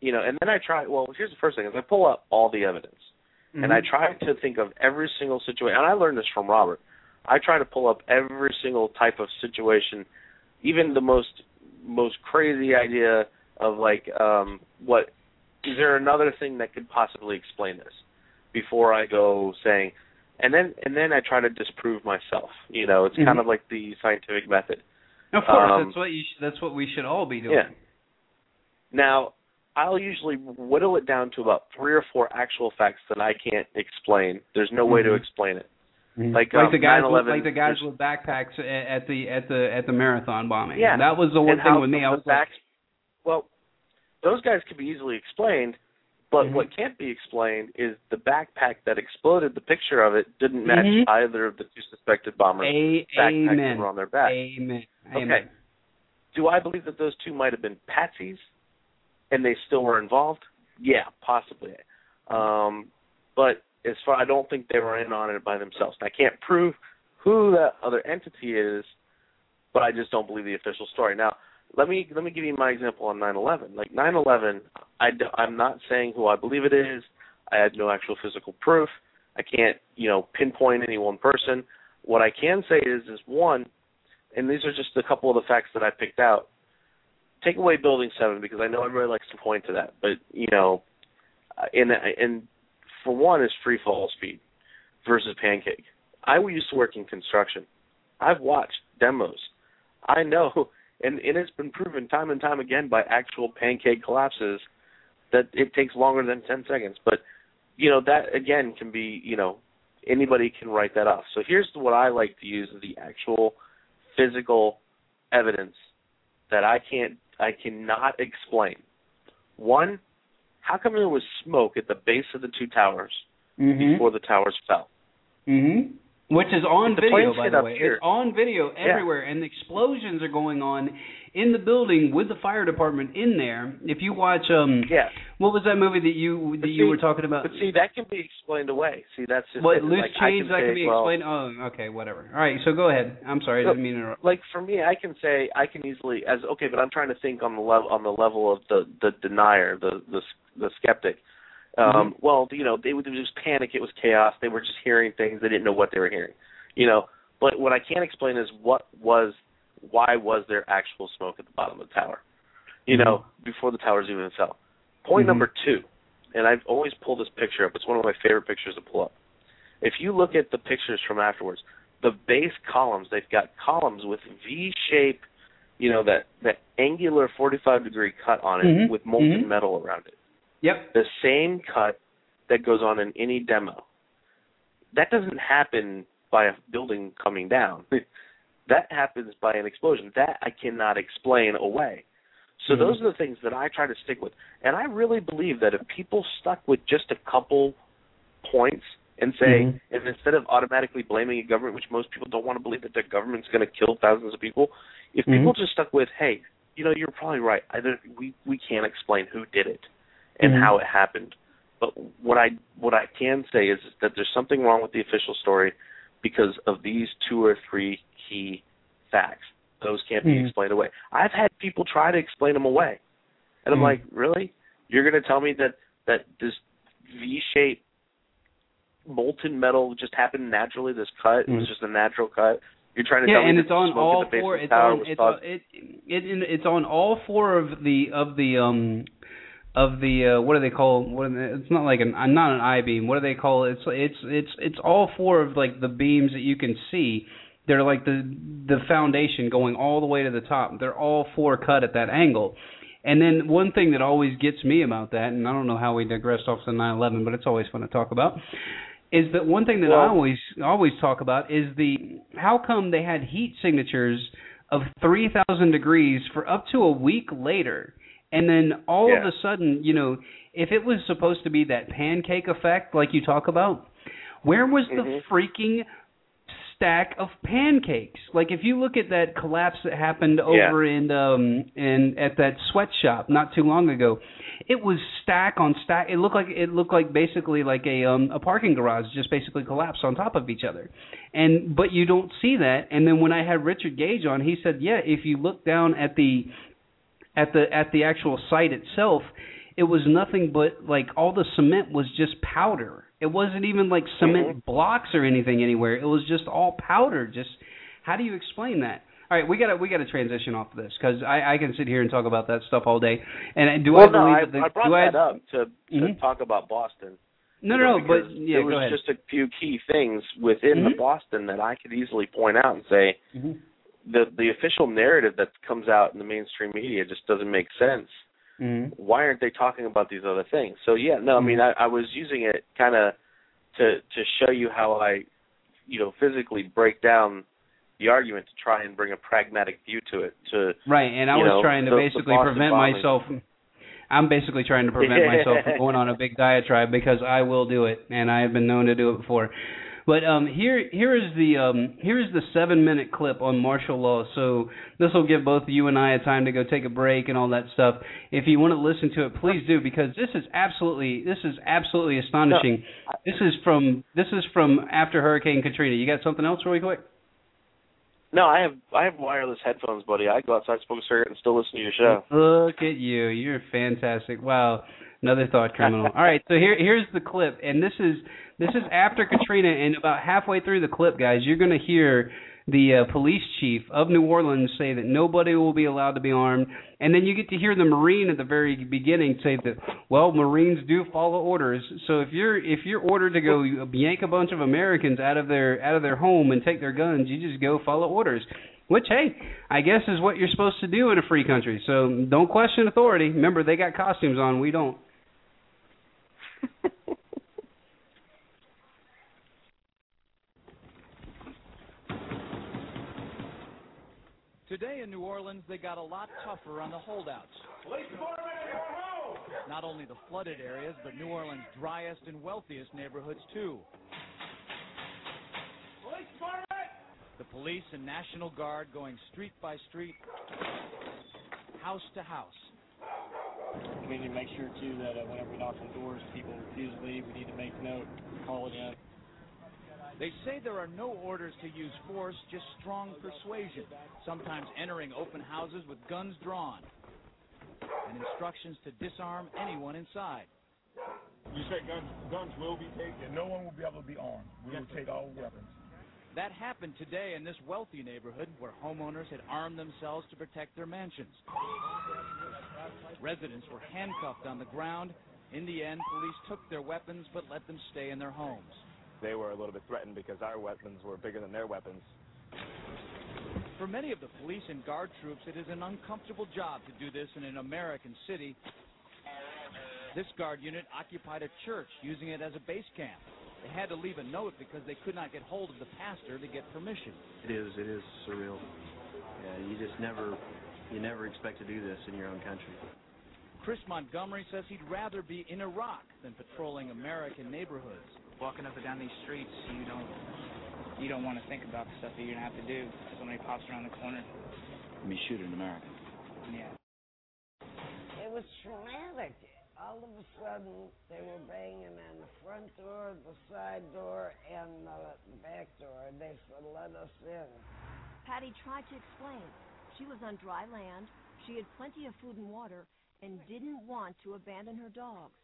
you know, and then I try. Well, here's the first thing: is I pull up all the evidence and I Mhm. try to think of every single situation. And I learned this from Robert. I try to pull up every single type of situation, even the most most crazy idea of like um what is there another thing that could possibly explain this before I go saying and then and then I try to disprove myself. You know, it's Mhm. kind of like the scientific method. of course um, that's what you sh- that's what we should all be doing Yeah. Now, I'll usually whittle it down to about three or four actual facts that I can't explain. There's no way to Mhm. explain it. Mhm. Like, like um, the guys with, like the guys with backpacks at the at the at the marathon bombing. Yeah. that was the one and thing with me. I was like, well, those guys could be easily explained, but Mhm. what can't be explained is the backpack that exploded. The picture of it didn't match Mhm. either of the two suspected bombers' A- backpacks that were on their back. Amen. Amen. Okay. Amen. Do I believe that those two might have been patsies, and they still were involved? Yeah, possibly. Um, but as far, I don't think they were in on it by themselves. I can't prove who that other entity is, but I just don't believe the official story. Now, let me let me give you my example on 9/11. Like 9/11, I I'm not saying who I believe it is. I had no actual physical proof. I can't, you know, pinpoint any one person. What I can say is, is one, and these are just a couple of the facts that I picked out. Take away Building Seven because I know everybody likes to point to that, but you know, uh, and and for one is free fall speed versus pancake. I used to work in construction. I've watched demos. I know, and, and it's been proven time and time again by actual pancake collapses that it takes longer than 10 seconds. But, you know, that again can be, you know, anybody can write that off. So here's what I like to use the actual physical evidence that I can't I cannot explain. One, how come there was smoke at the base of the two towers Mm-hmm. before the towers fell? Mm-hmm. Which is on The video, by the way. here. It's on video Yeah. everywhere, and the explosions are going on in the building with the fire department in there. If you watch, um, Yeah. what was that movie that you that But you see- were talking about? But see, that can be explained away. See, that's just what it. loose like, change that say, can be well, explained? Oh, okay, whatever. All right, so go ahead. I'm sorry, I didn't mean to interrupt. like for me, I can say I can easily as okay, but I'm trying to think on the level on the level of the the denier, the the the skeptic. Um, Mm-hmm. Well, you know, they would just panic. It was chaos. They were just hearing things. They didn't know what they were hearing. You know, but what I can't explain is what was why was there actual smoke at the bottom of the tower? You know, Mm-hmm. before the towers even fell. Point Mhm. number two, and I've always pulled this picture up. It's one of my favorite pictures to pull up. If you look at the pictures from afterwards, the base columns, they've got columns with V shape, you know, that that angular 45 degree cut on it Mhm. with molten Mhm. metal around it. Yep. The same cut that goes on in any demo. That doesn't happen by a building coming down. that happens by an explosion. That I cannot explain away. So Mhm. those are the things that I try to stick with. And I really believe that if people stuck with just a couple points and say, Mhm. and instead of automatically blaming a government, which most people don't want to believe that their government's going to kill thousands of people, if people Mhm. just stuck with, hey, you know, you're probably right. I don't, we we can't explain who did it and Mhm. how it happened. But what I what I can say is that there's something wrong with the official story because of these two or three key facts. Those can't be Mhm. explained away. I've had people try to explain them away, and I'm Mhm. like, really? You're going to tell me that that this V-shaped molten metal just happened naturally? This cut it was Mhm. just a natural cut. You're trying to yeah, tell me and that it's the on smoke all at the base four. It's on was it's on, it, it it's on all four of the of the um of the uh what do they call what are they, it's not like an uh, not an I beam. What do they call it? It's it's it's it's all four of like the beams that you can see. They're like the the foundation going all the way to the top. They're all four cut at that angle. And then one thing that always gets me about that, and I don't know how we digressed off to 9/11, but it's always fun to talk about, is that one thing that I always always talk about is the how come they had heat signatures of 3,000 degrees for up to a week later, and then all of a sudden, you know, if it was supposed to be that pancake effect like you talk about, where was the Mhm. freaking stack of pancakes. Like if you look at that collapse that happened Yeah. over in um in at that sweatshop not too long ago, it was stack on stack. It looked like it looked like basically like a um a parking garage just basically collapsed on top of each other. And but you don't see that. And then when I had Richard Gage on, he said, "Yeah, if you look down at the at the at the actual site itself, it was nothing but like all the cement was just powder. It wasn't even like cement blocks or anything anywhere. It was just all powder. Just how do you explain that? All right, we got to we got to transition off of this because I I can sit here and talk about that stuff all day. And do well, I no, believe I, that the, I brought do I, that up to, to Mhm. talk about Boston. No, no, no, but yeah, there was just a few key things within the Mhm. Boston that I could easily point out and say Mhm. The the official narrative that comes out in the mainstream media just doesn't make sense. Mhm. Why aren't they talking about these other things? So yeah, no, I mean Mhm. I, I was using it kind of to to show you how I, you know, physically break down the argument to try and bring a pragmatic view to it. To Right, and I was know, trying to the- the basically Boston prevent bombing. myself. I'm basically trying to prevent myself from going on a big diatribe because I will do it, and I have been known to do it before. But um, here, here is the um, here is the seven minute clip on martial law. So this will give both you and I a time to go take a break and all that stuff. If you want to listen to it, please do because this is absolutely this is absolutely astonishing. This is from this is from after Hurricane Katrina. You got something else really quick? no, I have I have wireless headphones, buddy. I go outside, smoke a cigarette, and still listen to your show. Look at you. You're fantastic. Wow. Another thought criminal. All right, so here here's the clip and this is this is after Katrina and about halfway through the clip, guys, you're going to hear the uh, police chief of New Orleans say that nobody will be allowed to be armed and then you get to hear the marine at the very beginning say that well marines do follow orders. So if you're if you're ordered to go yank a bunch of americans out of their out of their home and take their guns you just go follow orders which hey i guess is what you're supposed to do in a free country. So don't question authority. Remember they got costumes on. We don't Today in New Orleans, they got a lot tougher on the holdouts. Police department, home! Not only the flooded areas, but New Orleans' driest and wealthiest neighborhoods, too. Police department! The police and National Guard going street by street, house to house. We need to make sure, too, that uh, whenever we knock on doors, people refuse to leave. We need to make note, call it in. They say there are no orders to use force, just strong persuasion, sometimes entering open houses with guns drawn, and instructions to disarm anyone inside. You say guns guns will be taken. No one will be able to be armed. We will take all weapons. That happened today in this wealthy neighborhood where homeowners had armed themselves to protect their mansions. Residents were handcuffed on the ground. In the end, police took their weapons but let them stay in their homes. They were a little bit threatened because our weapons were bigger than their weapons. For many of the police and guard troops, it is an uncomfortable job to do this in an American city. This guard unit occupied a church, using it as a base camp. They had to leave a note because they could not get hold of the pastor to get permission. It is. It is surreal. Yeah, you just never, you never expect to do this in your own country. Chris Montgomery says he'd rather be in Iraq than patrolling American neighborhoods. Walking up and down these streets, you don't, you don't want to think about the stuff that you're gonna have to do. Somebody pops around the corner. Be shoot an American. Yeah. It was traumatic. All of a sudden, they were banging on the front door, the side door, and the, the back door. And they said, let us in. Patty tried to explain. She was on dry land, she had plenty of food and water, and didn't want to abandon her dogs.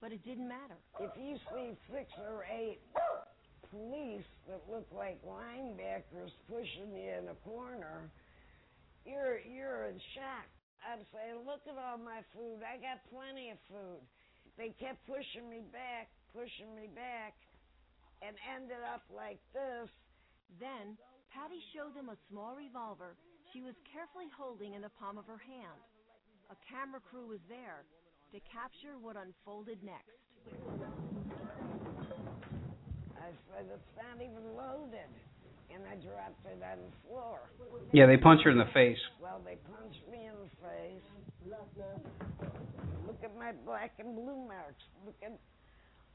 But it didn't matter. If you see six or eight police that look like linebackers pushing you in a corner, you're you're in shock. I'd say, look at all my food. I got plenty of food. They kept pushing me back, pushing me back, and ended up like this. Then Patty showed them a small revolver she was carefully holding in the palm of her hand. A camera crew was there to capture what unfolded next. I said, it's not even loaded. And I dropped it on the floor. Yeah, they punch her in the face. Well, they punched me in the face. Look at my black and blue marks. Look at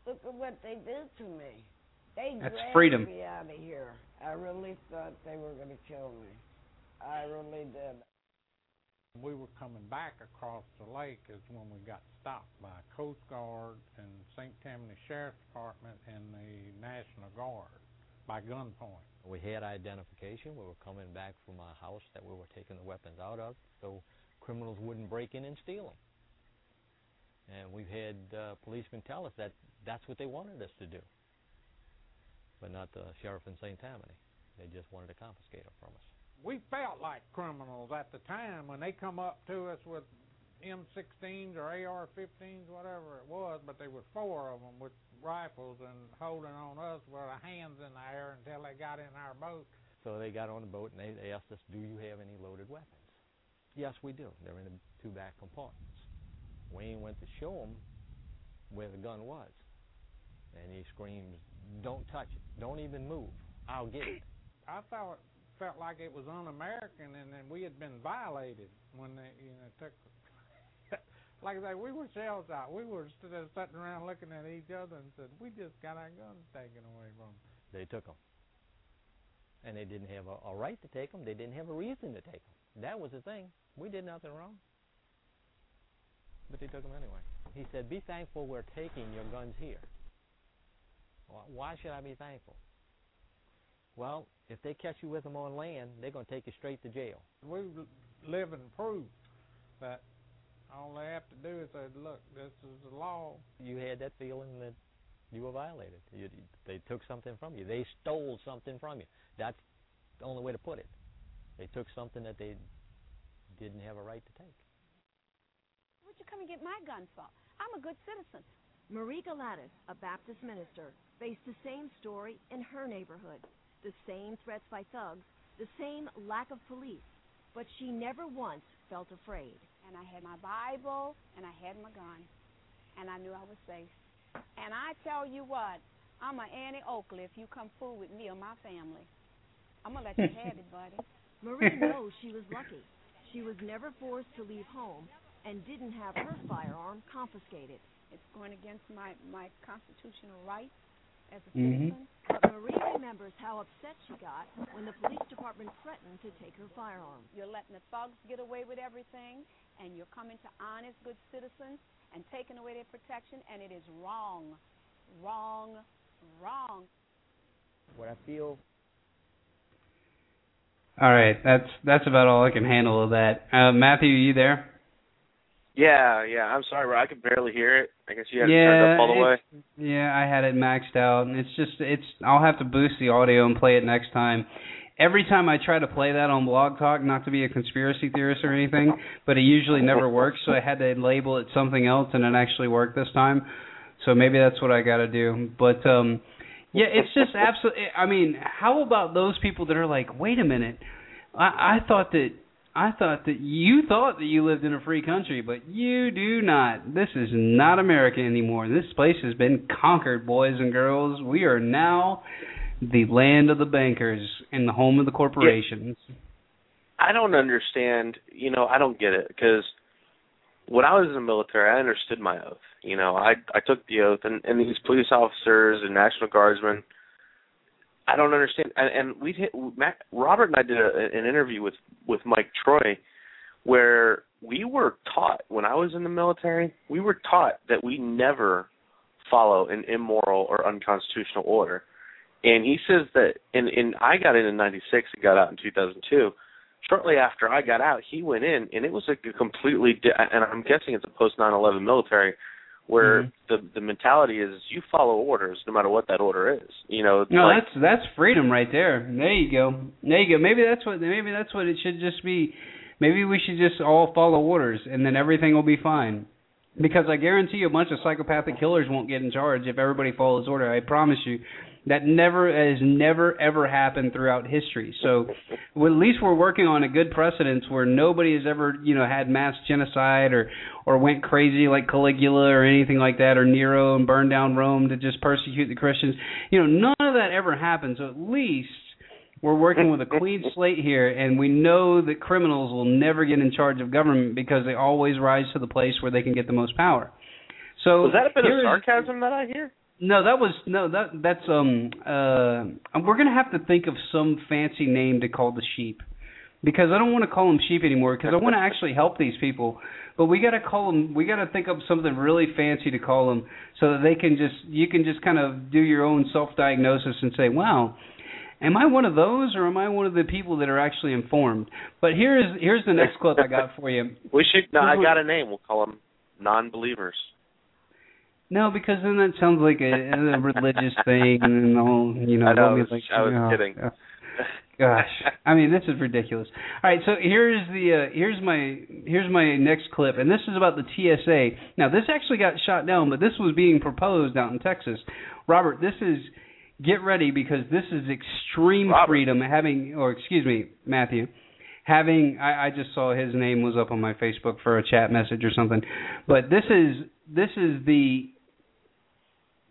look at what they did to me. They That's dragged freedom. me out of here. I really thought they were going to kill me. I really did. We were coming back across the lake is when we got stopped by Coast Guard and St. Tammany Sheriff's Department and the National Guard by gunpoint. We had identification. We were coming back from a house that we were taking the weapons out of, so criminals wouldn't break in and steal them. And we've had uh, policemen tell us that that's what they wanted us to do, but not the sheriff in St. Tammany. They just wanted to confiscate them from us. We felt like criminals at the time when they come up to us with M16s or AR-15s, whatever it was, but there were four of them with rifles and holding on us with our hands in the air until they got in our boat. So they got on the boat and they, they asked us, "Do you have any loaded weapons?" Yes, we do. They're in the two back compartments. Wayne went to show them where the gun was, and he screams, "Don't touch it! Don't even move! I'll get it!" I thought felt like it was un-American and then we had been violated when they you know took like I say we were shell shocked. We were sitting around looking at each other and said we just got our guns taken away from us. They took them, and they didn't have a, a right to take them. They didn't have a reason to take them. That was the thing. We did nothing wrong, but they took them anyway. He said, "Be thankful we're taking your guns here." Why should I be thankful? Well, if they catch you with them on land, they're going to take you straight to jail. We live in proof that all they have to do is say, "Look, this is the law." You had that feeling that you were violated. You, they took something from you. They stole something from you. That's the only way to put it. They took something that they didn't have a right to take. What'd you come and get my gun for? I'm a good citizen. Marie Galatis, a Baptist minister, faced the same story in her neighborhood. The same threats by thugs, the same lack of police, but she never once felt afraid. And I had my Bible and I had my gun. And I knew I was safe. And I tell you what, I'm an Annie Oakley if you come fool with me or my family. I'm gonna let you have it, buddy. Marie knows she was lucky. She was never forced to leave home and didn't have her firearm confiscated. It's going against my, my constitutional rights as a Mhm. citizen. But Marie remembers how upset she got when the police department threatened to take her firearm. You're letting the thugs get away with everything, and you're coming to honest, good citizens and taking away their protection, and it is wrong. Wrong. Wrong. What I feel All right, that's that's about all I can handle of that. Uh, Matthew, you there? Yeah, yeah. I'm sorry, bro. I could barely hear it. I guess you had it turned up all the way. Yeah, I had it maxed out, and it's just it's. I'll have to boost the audio and play it next time. Every time I try to play that on Blog Talk, not to be a conspiracy theorist or anything, but it usually never works. So I had to label it something else, and it actually worked this time. So maybe that's what I got to do. But um yeah, it's just absolutely. I mean, how about those people that are like, wait a minute, I, I thought that I thought that you thought that you lived in a free country, but you do not. This is not America anymore. This place has been conquered, boys and girls. We are now the land of the bankers and the home of the corporations. I don't understand. You know, I don't get it because when I was in the military, I understood my oath. You know, I I took the oath, and and these police officers and National Guardsmen. I don't understand. And, and we hit Matt, Robert and I did a, an interview with with Mike Troy, where we were taught when I was in the military, we were taught that we never follow an immoral or unconstitutional order. And he says that, and, and I got in in '96 and got out in 2002. Shortly after I got out, he went in, and it was a completely, and I'm guessing it's a post 9/11 military, where Mhm. the the mentality is you follow orders no matter what that order is. You know, No, like, that's that's freedom right there. There you go. There you go. Maybe that's what maybe that's what it should just be. Maybe we should just all follow orders and then everything will be fine. Because I guarantee you a bunch of psychopathic killers won't get in charge if everybody follows order. I promise you. That never has never ever happened throughout history. So well, at least we're working on a good precedence where nobody has ever, you know, had mass genocide or or went crazy like Caligula or anything like that or Nero and burned down Rome to just persecute the Christians. You know, none of that ever happened. So at least we're working with a clean slate here and we know that criminals will never get in charge of government because they always rise to the place where they can get the most power. So was that a bit of sarcasm that I hear? No, that was no that that's um uh we're gonna have to think of some fancy name to call the sheep because I don't want to call them sheep anymore because I want to actually help these people, but we got to call them we got to think up something really fancy to call them so that they can just you can just kind of do your own self-diagnosis and say, wow, am I one of those or am I one of the people that are actually informed? But here's here's the next clip I got for you. We should. No, I got a name. We'll call them non-believers. No, because then that sounds like a, a religious thing, and all you know. I know, I was- like, I was oh, kidding. oh, Gosh, I mean, this is ridiculous. All right, so here's the uh, here's my here's my next clip, and this is about the TSA. Now, this actually got shot down, but this was being proposed out in Texas. Robert, this is get ready because this is extreme Robert. freedom. Having, or excuse me, Matthew, having I, I just saw his name was up on my Facebook for a chat message or something, but this is this is the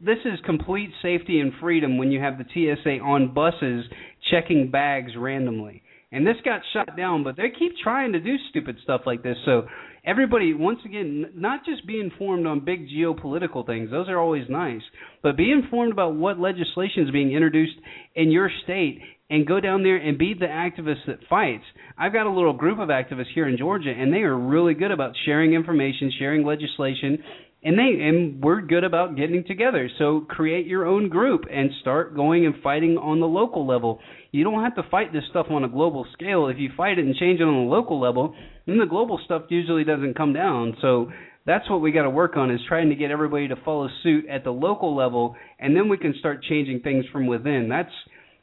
this is complete safety and freedom when you have the TSA on buses checking bags randomly. And this got shut down, but they keep trying to do stupid stuff like this. So everybody, once again, not just be informed on big geopolitical things; those are always nice, but be informed about what legislation is being introduced in your state, and go down there and be the activist that fights. I've got a little group of activists here in Georgia, and they are really good about sharing information, sharing legislation, and they and we're good about getting together. So create your own group and start going and fighting on the local level. You don't have to fight this stuff on a global scale. If you fight it and change it on the local level, then the global stuff usually doesn't come down. So that's what we got to work on is trying to get everybody to follow suit at the local level and then we can start changing things from within. That's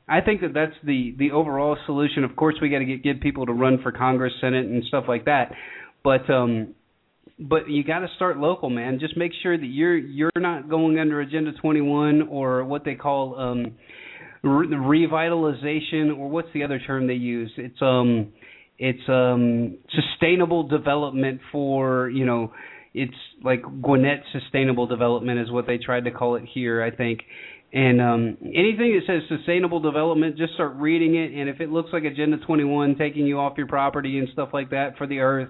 I think that that's the the overall solution. Of course, we got to get get people to run for Congress, Senate, and stuff like that. But um, but you got to start local, man. Just make sure that you're you're not going under Agenda 21 or what they call um, re- revitalization or what's the other term they use? It's um, it's um, sustainable development for you know. It's like Gwinnett Sustainable Development is what they tried to call it here, I think. And um, anything that says sustainable development, just start reading it. And if it looks like Agenda 21 taking you off your property and stuff like that for the earth,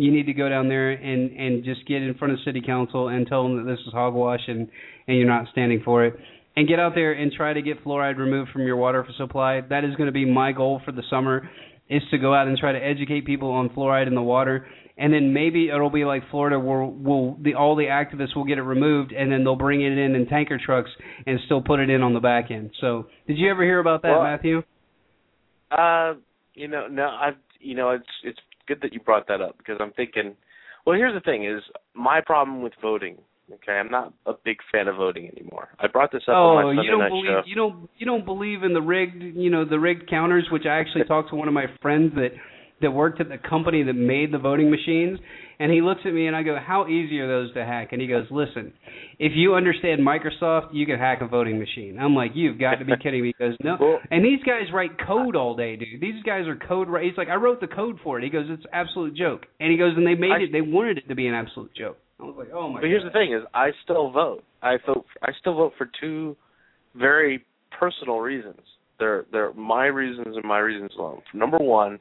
you need to go down there and and just get in front of city council and tell them that this is hogwash and and you're not standing for it. And get out there and try to get fluoride removed from your water supply. That is going to be my goal for the summer, is to go out and try to educate people on fluoride in the water and then maybe it'll be like Florida, where will the all the activists will get it removed, and then they'll bring it in in tanker trucks and still put it in on the back end. So, did you ever hear about that, Well, Matthew? Uh, you know, no, I've, you know, it's it's good that you brought that up because I'm thinking. Well, here's the thing: is my problem with voting. Okay, I'm not a big fan of voting anymore. I brought this up oh, on my oh, Sunday you don't night believe show. you don't you don't believe in the rigged you know the rigged counters, which I actually talked to one of my friends that that worked at the company that made the voting machines, and he looks at me and I go, "How easy are those to hack?" And he goes, "Listen, if you understand Microsoft, you can hack a voting machine." I'm like, "You've got to be kidding me!" He goes, "No." And these guys write code all day, dude. These guys are code. Right? He's like, "I wrote the code for it." He goes, "It's an absolute joke." And he goes, "And they made I- it. They wanted it to be an absolute joke." I was like, "Oh my." But here's God. the thing: is I still vote. I vote. I still vote for two very personal reasons. They're they're my reasons and my reasons alone. Number one,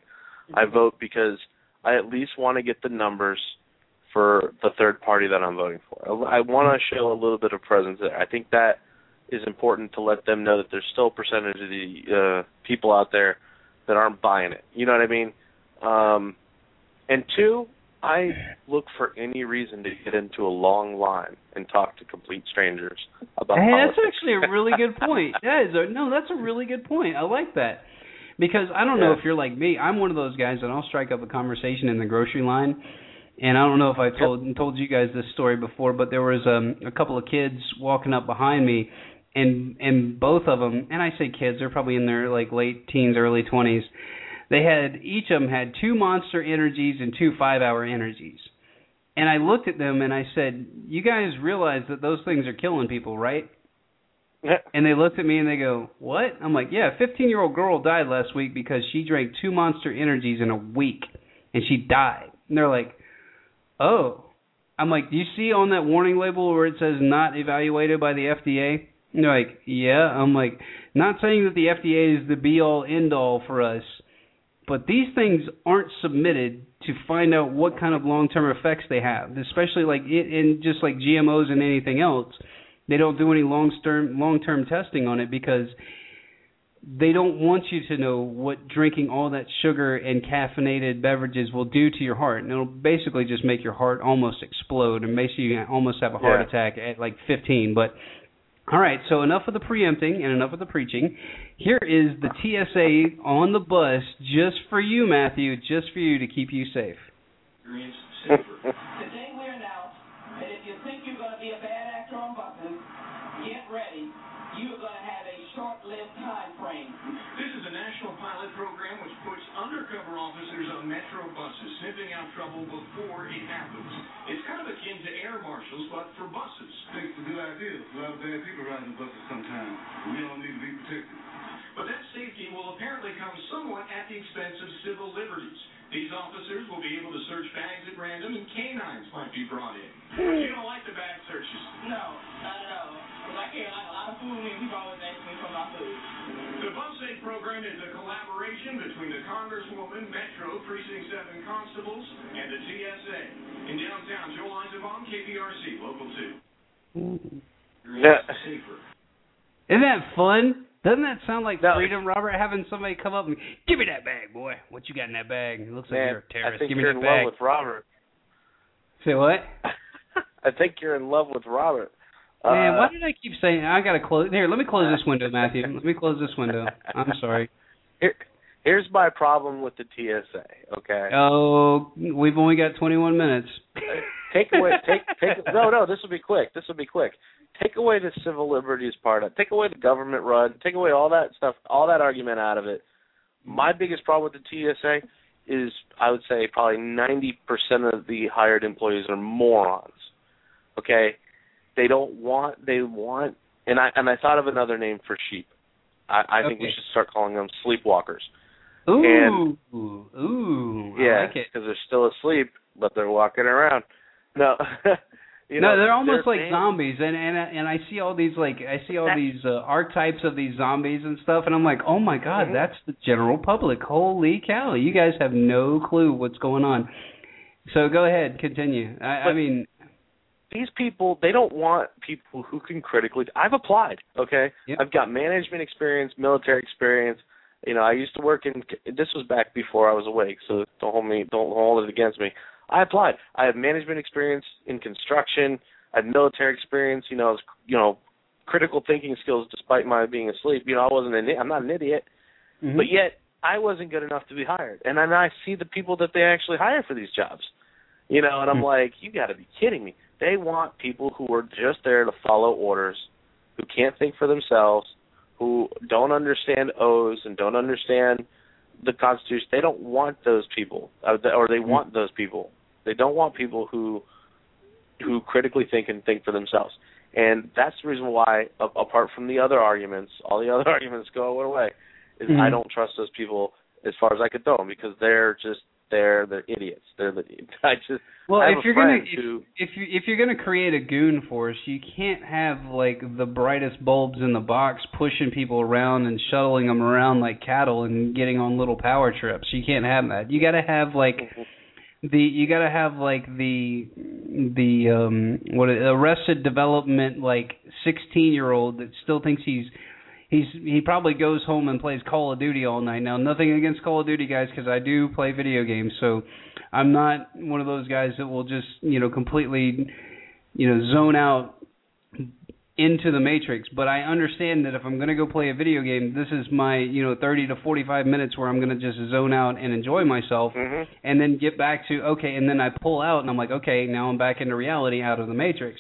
I vote because I at least want to get the numbers for the third party that I'm voting for. I, I want to show a little bit of presence there. I think that is important to let them know that there's still a percentage of the uh, people out there that aren't buying it. You know what I mean? Um, and two, I look for any reason to get into a long line and talk to complete strangers about Hey, that's actually a really good point. That is a, no, that's a really good point. I like that because I don't know if you're like me. I'm one of those guys that I'll strike up a conversation in the grocery line, and I don't know if I told told you guys this story before, but there was um, a couple of kids walking up behind me, and and both of them, and I say kids, they're probably in their like late teens, early twenties. They had each of them had two Monster Energies and two Five Hour Energies. And I looked at them and I said, "You guys realize that those things are killing people, right?" And they looked at me and they go, "What?" I'm like, "Yeah, a 15-year-old girl died last week because she drank two Monster Energies in a week, and she died." And they're like, "Oh." I'm like, "Do you see on that warning label where it says not evaluated by the FDA?" And they're like, "Yeah." I'm like, "Not saying that the FDA is the be-all end-all for us, but these things aren't submitted to find out what kind of long-term effects they have, especially like in just like GMOs and anything else." They don't do any long term long term testing on it because they don't want you to know what drinking all that sugar and caffeinated beverages will do to your heart. And it'll basically just make your heart almost explode and make you almost have a heart Yeah. attack at like 15 but all right so enough of the preempting and enough of the preaching. Here is the TSA on the bus just for you Matthew just for you to keep you safe short-lived time frame. This is a national pilot program which puts undercover officers on metro buses, sniffing out trouble before it happens. It's kind of akin to air marshals, but for buses. think it's a good idea. A lot of bad people riding the buses sometimes. We all need to be protected. But that safety will apparently come somewhat at the expense of civil liberties. These officers will be able to search bags at random, and canines might be brought in. But you don't like the bag searches. No, not at all. Because I carry like a lot of food, and people always ask me for my food. The Bus Safe program is a collaboration between the Congresswoman, Metro, Precinct 7 Constables, and the TSA. In downtown, Joel Eisenbaum, KPRC, Local 2. Hmm. Yeah. Isn't that fun? Doesn't that sound like freedom, Robert? Having somebody come up and give me that bag, boy. What you got in that bag? It looks like you're a I terrorist. think give me you're that in bag. love with Robert. Say what? I think you're in love with Robert. Man, Uh, why did I keep saying I gotta close? Here, let me close this window, Matthew. Let me close this window. I'm sorry. Here, here's my problem with the TSA. Okay. Oh, we've only got 21 minutes. take away take take no no this will be quick this will be quick take away the civil liberties part of take away the government run take away all that stuff all that argument out of it. My biggest problem with the TSA is I would say probably 90% of the hired employees are morons okay? They don't want they want and I and I thought of another name for sheep. I I think we should start calling them sleepwalkers. Ooh, And- ooh, yeah, like it. because they're still asleep, but they're walking around. No, You no, know, they're almost they're like fans- zombies, and and and I see all these like I see all That- these uh, archetypes of these zombies and stuff, and I'm like, oh my god, Mhm. that's the general public. Holy cow, you guys have no clue what's going on. So go ahead, continue. I, I mean, these people they don't want people who can critically i've applied okay Yep. i've got management experience military experience you know i used to work in this was back before i was awake so don't hold me don't hold it against me i applied i have management experience in construction i have military experience you know was, you know critical thinking skills despite my being asleep you know i wasn't an i'm not an idiot mhm. but yet I wasn't good enough to be hired. And then I see the people that they actually hire for these jobs. You know, and I'm Hmm. like, you got to be kidding me. They want people who are just there to follow orders, who can't think for themselves, who don't understand O's and don't understand the Constitution. They don't want those people, uh, or they want those people. They don't want people who who critically think and think for themselves. And that's the reason why, apart from the other arguments, all the other arguments go away. Is Mhm. I don't trust those people as far as I could throw them because they're just they're they're idiots. They're the I just well, I if you're gonna who if you if you're gonna create a goon force, you can't have like the brightest bulbs in the box pushing people around and shuttling them around like cattle and getting on little power trips. You can't have that. You got to have like the you got to have like the the um what arrested development like 16 year old that still thinks he's he's he probably goes home and plays Call of Duty all night. Now, nothing against Call of Duty guys because I do play video games, so I'm not one of those guys that will just you know completely you know zone out into the matrix but i understand that if i'm going to go play a video game this is my you know 30 to 45 minutes where i'm going to just zone out and enjoy myself Mhm. and then get back to okay and then i pull out and i'm like okay now i'm back into reality out of the matrix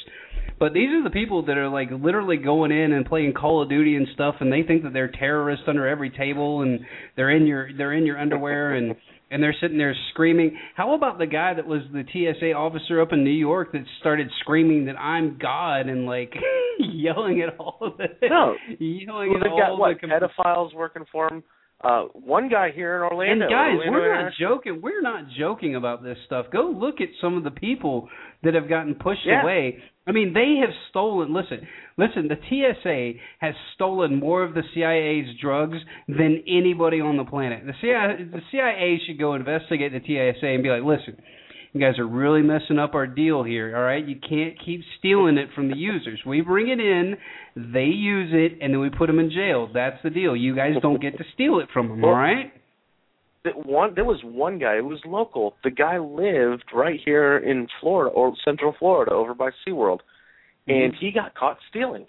but these are the people that are like literally going in and playing Call of Duty and stuff, and they think that they're terrorists under every table, and they're in your they're in your underwear, and and they're sitting there screaming. How about the guy that was the TSA officer up in New York that started screaming that I'm God and like yelling at all of the No. yelling well, at all got the what com- pedophiles working for him. Uh, one guy here in Orlando. And guys, Orlando we're not joking. We're not joking about this stuff. Go look at some of the people that have gotten pushed Yeah. away. I mean, they have stolen. Listen, listen. The TSA has stolen more of the CIA's drugs than anybody on the planet. The CIA, the CIA should go investigate the TSA and be like, listen. You guys are really messing up our deal here, all right? You can't keep stealing it from the users. We bring it in, they use it, and then we put them in jail. That's the deal. You guys don't get to steal it from them, all right? That one there was one guy who was local the guy lived right here in florida or central florida over by seaworld and he got caught stealing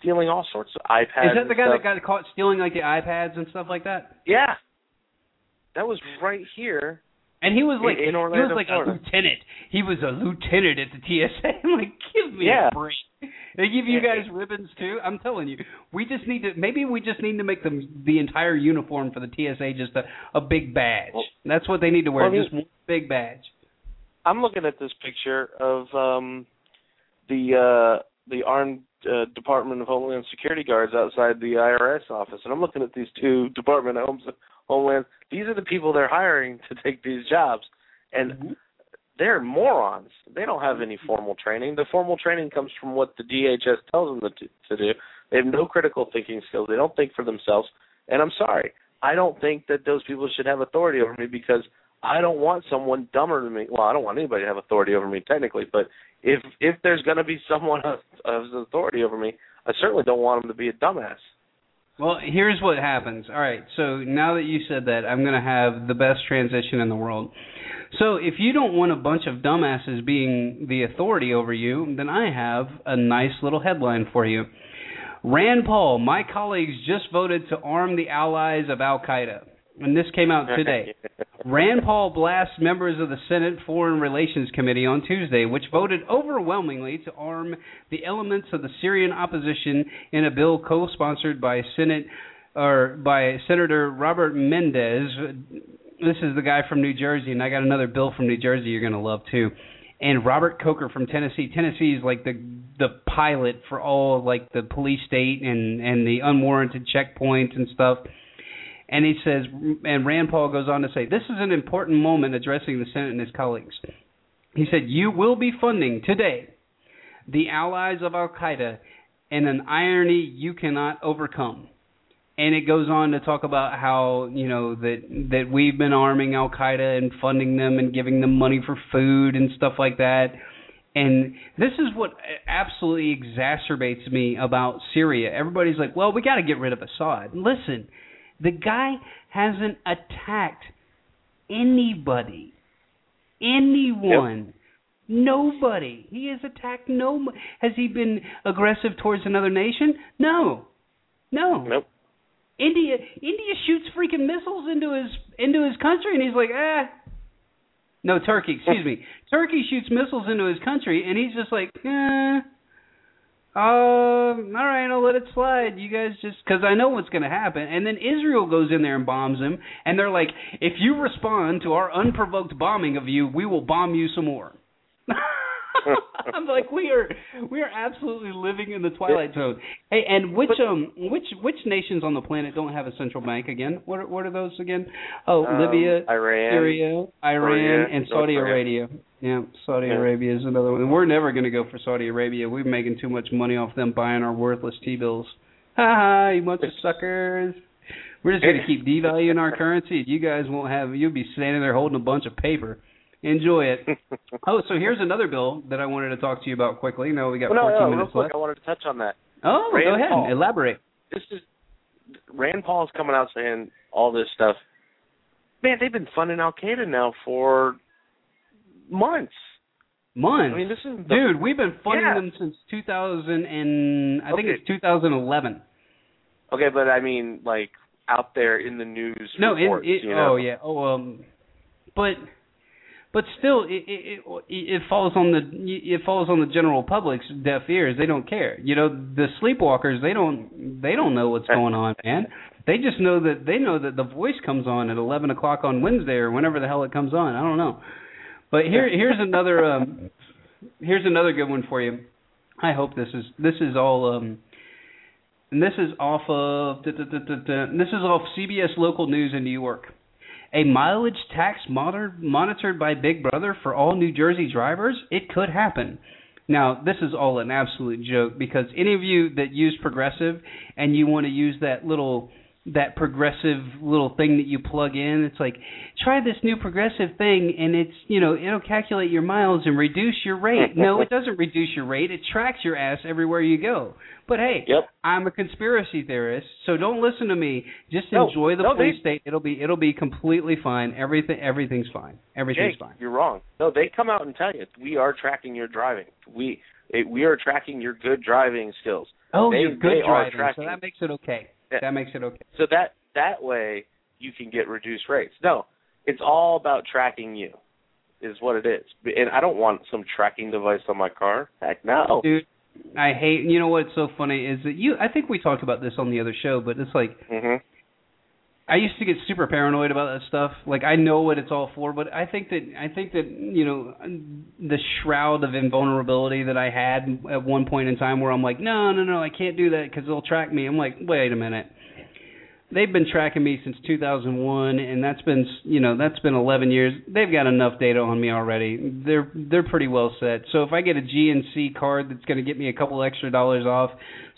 stealing all sorts of ipads Mm-hmm. Is that the guy stuff. that got caught stealing like the iPads and stuff like that? yeah that was right here And he was like in, in he was like Florida. a lieutenant. He was a lieutenant at the TSA. I'm like, give me Yeah. a break. They give you guys ribbons too. I'm telling you, we just need to. Maybe we just need to make them the entire uniform for the TSA just a a big badge. That's what they need to wear. well, just one big badge. I'm looking at this picture of um the uh the armed uh, Department of Homeland Security guards outside the IRS office, and I'm looking at these two Department of Homes, Homeland. These are the people they're hiring to take these jobs, and mm-hmm. they're morons. They don't have any formal training. The formal training comes from what the DHS tells them to, to do. They have no critical thinking skills. They don't think for themselves. And I'm sorry, I don't think that those people should have authority over me because I don't want someone dumber than me. Well, I don't want anybody to have authority over me technically, but if if there's going to be someone who has authority over me, I certainly don't want them to be a dumbass. Well, here's what happens. All right, so now that you said that, I'm going to have the best transition in the world. So, if you don't want a bunch of dumbasses being the authority over you, then I have a nice little headline for you. Rand Paul, my colleagues just voted to arm the allies of Al Qaeda. And this came out today. Rand Paul blasts members of the Senate Foreign Relations Committee on Tuesday, which voted overwhelmingly to arm the elements of the Syrian opposition in a bill co-sponsored by Senate or by Senator Robert Mendez. This is the guy from New Jersey, and I got another bill from New Jersey you're going to love too. And Robert Corker from Tennessee. Tennessee is like the the pilot for all like the police state and and the unwarranted checkpoints and stuff. And he says, and Rand Paul goes on to say, this is an important moment addressing the Senate and his colleagues. He said, you will be funding today the allies of Al Qaeda in an irony you cannot overcome. And it goes on to talk about how you know that that we've been arming Al Qaeda and funding them and giving them money for food and stuff like that. And this is what absolutely exacerbates me about Syria. Everybody's like, "Well, we got to get rid of Assad." Listen, the guy hasn't attacked anybody, anyone. Nobody. He has attacked no. Has he been aggressive towards another nation? No, no. Nope. India. India shoots freaking missiles into his into his country, and he's like, ah. No, Turkey. Excuse me. Turkey shoots missiles into his country, and he's just like, eh. Um, all right, I'll let it slide. You guys just because I know what's going to happen. And then Israel goes in there and bombs him, and they're like, if you respond to our unprovoked bombing of you, we will bomb you some more. I'm like, we are we are absolutely living in the twilight zone. Hey, and which um which which nations on the planet don't have a central bank again? What are, what are those again? Oh, Um, Libya, Iran, Syria, Iran, Korea, and Saudi. Arabia. Yeah, Saudi Yeah. Arabia is another one. And we're never going to go for Saudi Arabia. We're making too much money off them buying our worthless T-bills. Ha ha, you bunch of suckers. We're just going to keep devaluing our currency. You guys won't have. You'll be standing there holding a bunch of paper. Enjoy it. oh, so here's another bill that I wanted to talk to you about quickly. No, we got Well, no, 14 no, real minutes quick, left. I wanted to touch on that. Oh, Rand go ahead. Paul. Elaborate. This is Rand Paul is coming out saying all this stuff. Man, they've been funding Al Qaeda now for months. Months. I mean, this is the, Dude, we've been funding Yeah. them since 2000 and I think it's 2011. Okay, but I mean, like out there in the news. No, it, reports, it you know? oh yeah, oh um, but but still, it, it it falls on the it falls on the general public's deaf ears. They don't care. You know, the sleepwalkers they don't they don't know what's going on, man. They just know that they know that the voice comes on at 11 o'clock on Wednesday or whenever the hell it comes on. I don't know. But here here's another um here's another good one for you. I hope this is this is all um and this is off of this is off CBS local news in New York. A mileage tax monitor, monitored by Big Brother for all New Jersey drivers? It could happen. Now, this is all an absolute joke because any of you that use progressive and you want to use that little that progressive little thing that you plug in, it's like try this new progressive thing and it's, you know, it'll calculate your miles and reduce your rate. No, it doesn't reduce your rate. It tracks your ass everywhere you go. But hey, Yep. I'm a conspiracy theorist, so don't listen to me. Just No, enjoy the no, police they- state. It'll be it'll be completely fine. Everything everything's fine. Everything's Jake, fine. you're wrong. No, they come out and tell you we are tracking your driving. We it, we are tracking your good driving skills. Oh, they, you're good driving, tracking. so that makes it okay. Yeah. That makes it okay. So that that way you can get reduced rates. No, it's all about tracking you, is what it is. And I don't want some tracking device on my car. Heck no. Dude, I hate. You know what's so funny is that you. I think we talked about this on the other show, but it's like hmm I used to get super paranoid about that stuff. Like I know what it's all for, but I think that I think that you know the shroud of invulnerability that I had at one point in time, where I'm like, no, no, no, I can't do that because they'll track me. I'm like, wait a minute. They've been tracking me since 2001, and that's been you know that's been 11 years. They've got enough data on me already. They're they're pretty well set. So if I get a GNC card that's going to get me a couple extra dollars off,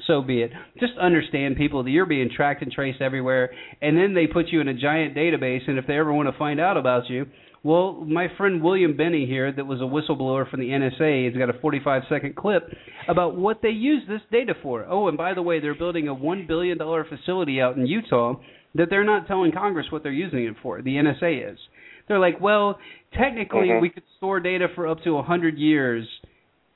so be it. Just understand, people, that you're being tracked and traced everywhere, and then they put you in a giant database. And if they ever want to find out about you, well, my friend William Binney here, that was a whistleblower from the NSA, has got a 45 second clip about what they use this data for. Oh, and by the way, they're building a one billion dollar facility out in Utah that they're not telling Congress what they're using it for. The NSA is. They're like, well, technically, Mhm. we could store data for up to a hundred years,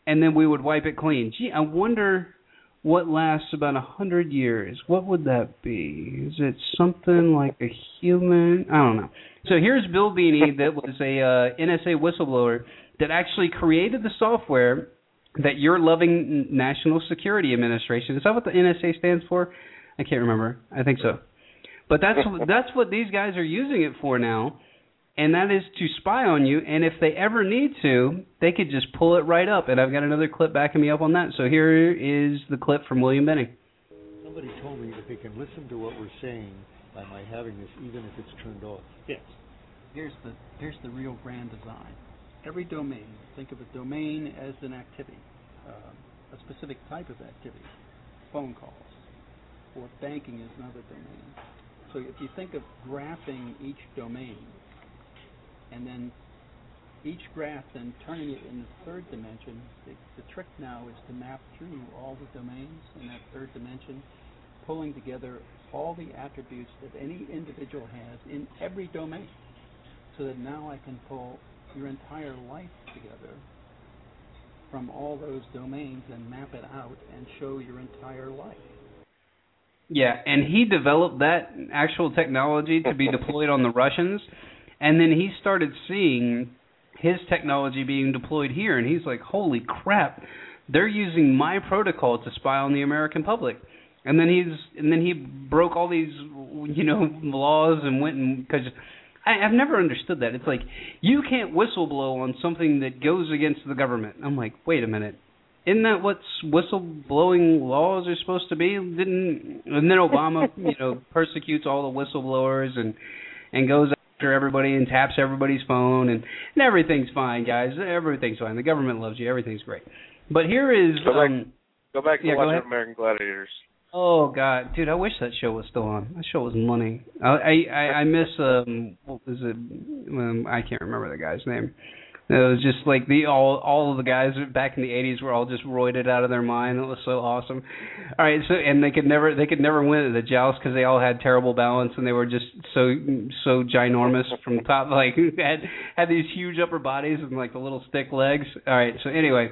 and then we would wipe it clean. Gee, I wonder what lasts about a hundred years. What would that be? Is it something like a human? I don't know. So here's Bill Binney, that was a uh, NSA whistleblower that actually created the software that your loving National Security Administration. Is that what the NSA stands for? I can't remember. I think so. But that's that's what these guys are using it for now, and that is to spy on you. And if they ever need to, they could just pull it right up. And I've got another clip backing me up on that. So here is the clip from William Benning. Somebody told me that they can listen to what we're saying by my having this, even if it's turned off. Yes. Here's the here's the real grand design. Every domain, think of a domain as an activity. uh, a specific type of activity, phone calls, or banking is another domain. So if you think of graphing each domain, and then each graph then turning it in the third dimension, the, the trick now is to map through all the domains in that third dimension, pulling together all the attributes that any individual has in every domain, so that now I can pull your entire life together from all those domains and map it out and show your entire life. Yeah, and he developed that actual technology to be deployed on the Russians, and then he started seeing his technology being deployed here, and he's like, "Holy crap! They're using my protocol to spy on the American public." And then he's and then he broke all these you know laws and went and because I, I've never understood that. It's like you can't whistleblow on something that goes against the government. I'm like, wait a minute. Isn't that what whistleblowing laws are supposed to be? Didn't and then Obama, you know, persecutes all the whistleblowers and and goes after everybody and taps everybody's phone and and everything's fine, guys. Everything's fine. The government loves you. Everything's great. But here is Go back, um, go back to yeah, go watching. American Gladiators. Oh God, dude, I wish that show was still on. That show was money. I I I, miss um what was it? Um, I can't remember the guy's name. It was just like the all all of the guys back in the '80s were all just roided out of their mind. It was so awesome. All right, so and they could never they could never win at the joust because they all had terrible balance and they were just so so ginormous from top. Like had had these huge upper bodies and like the little stick legs. All right, so anyway,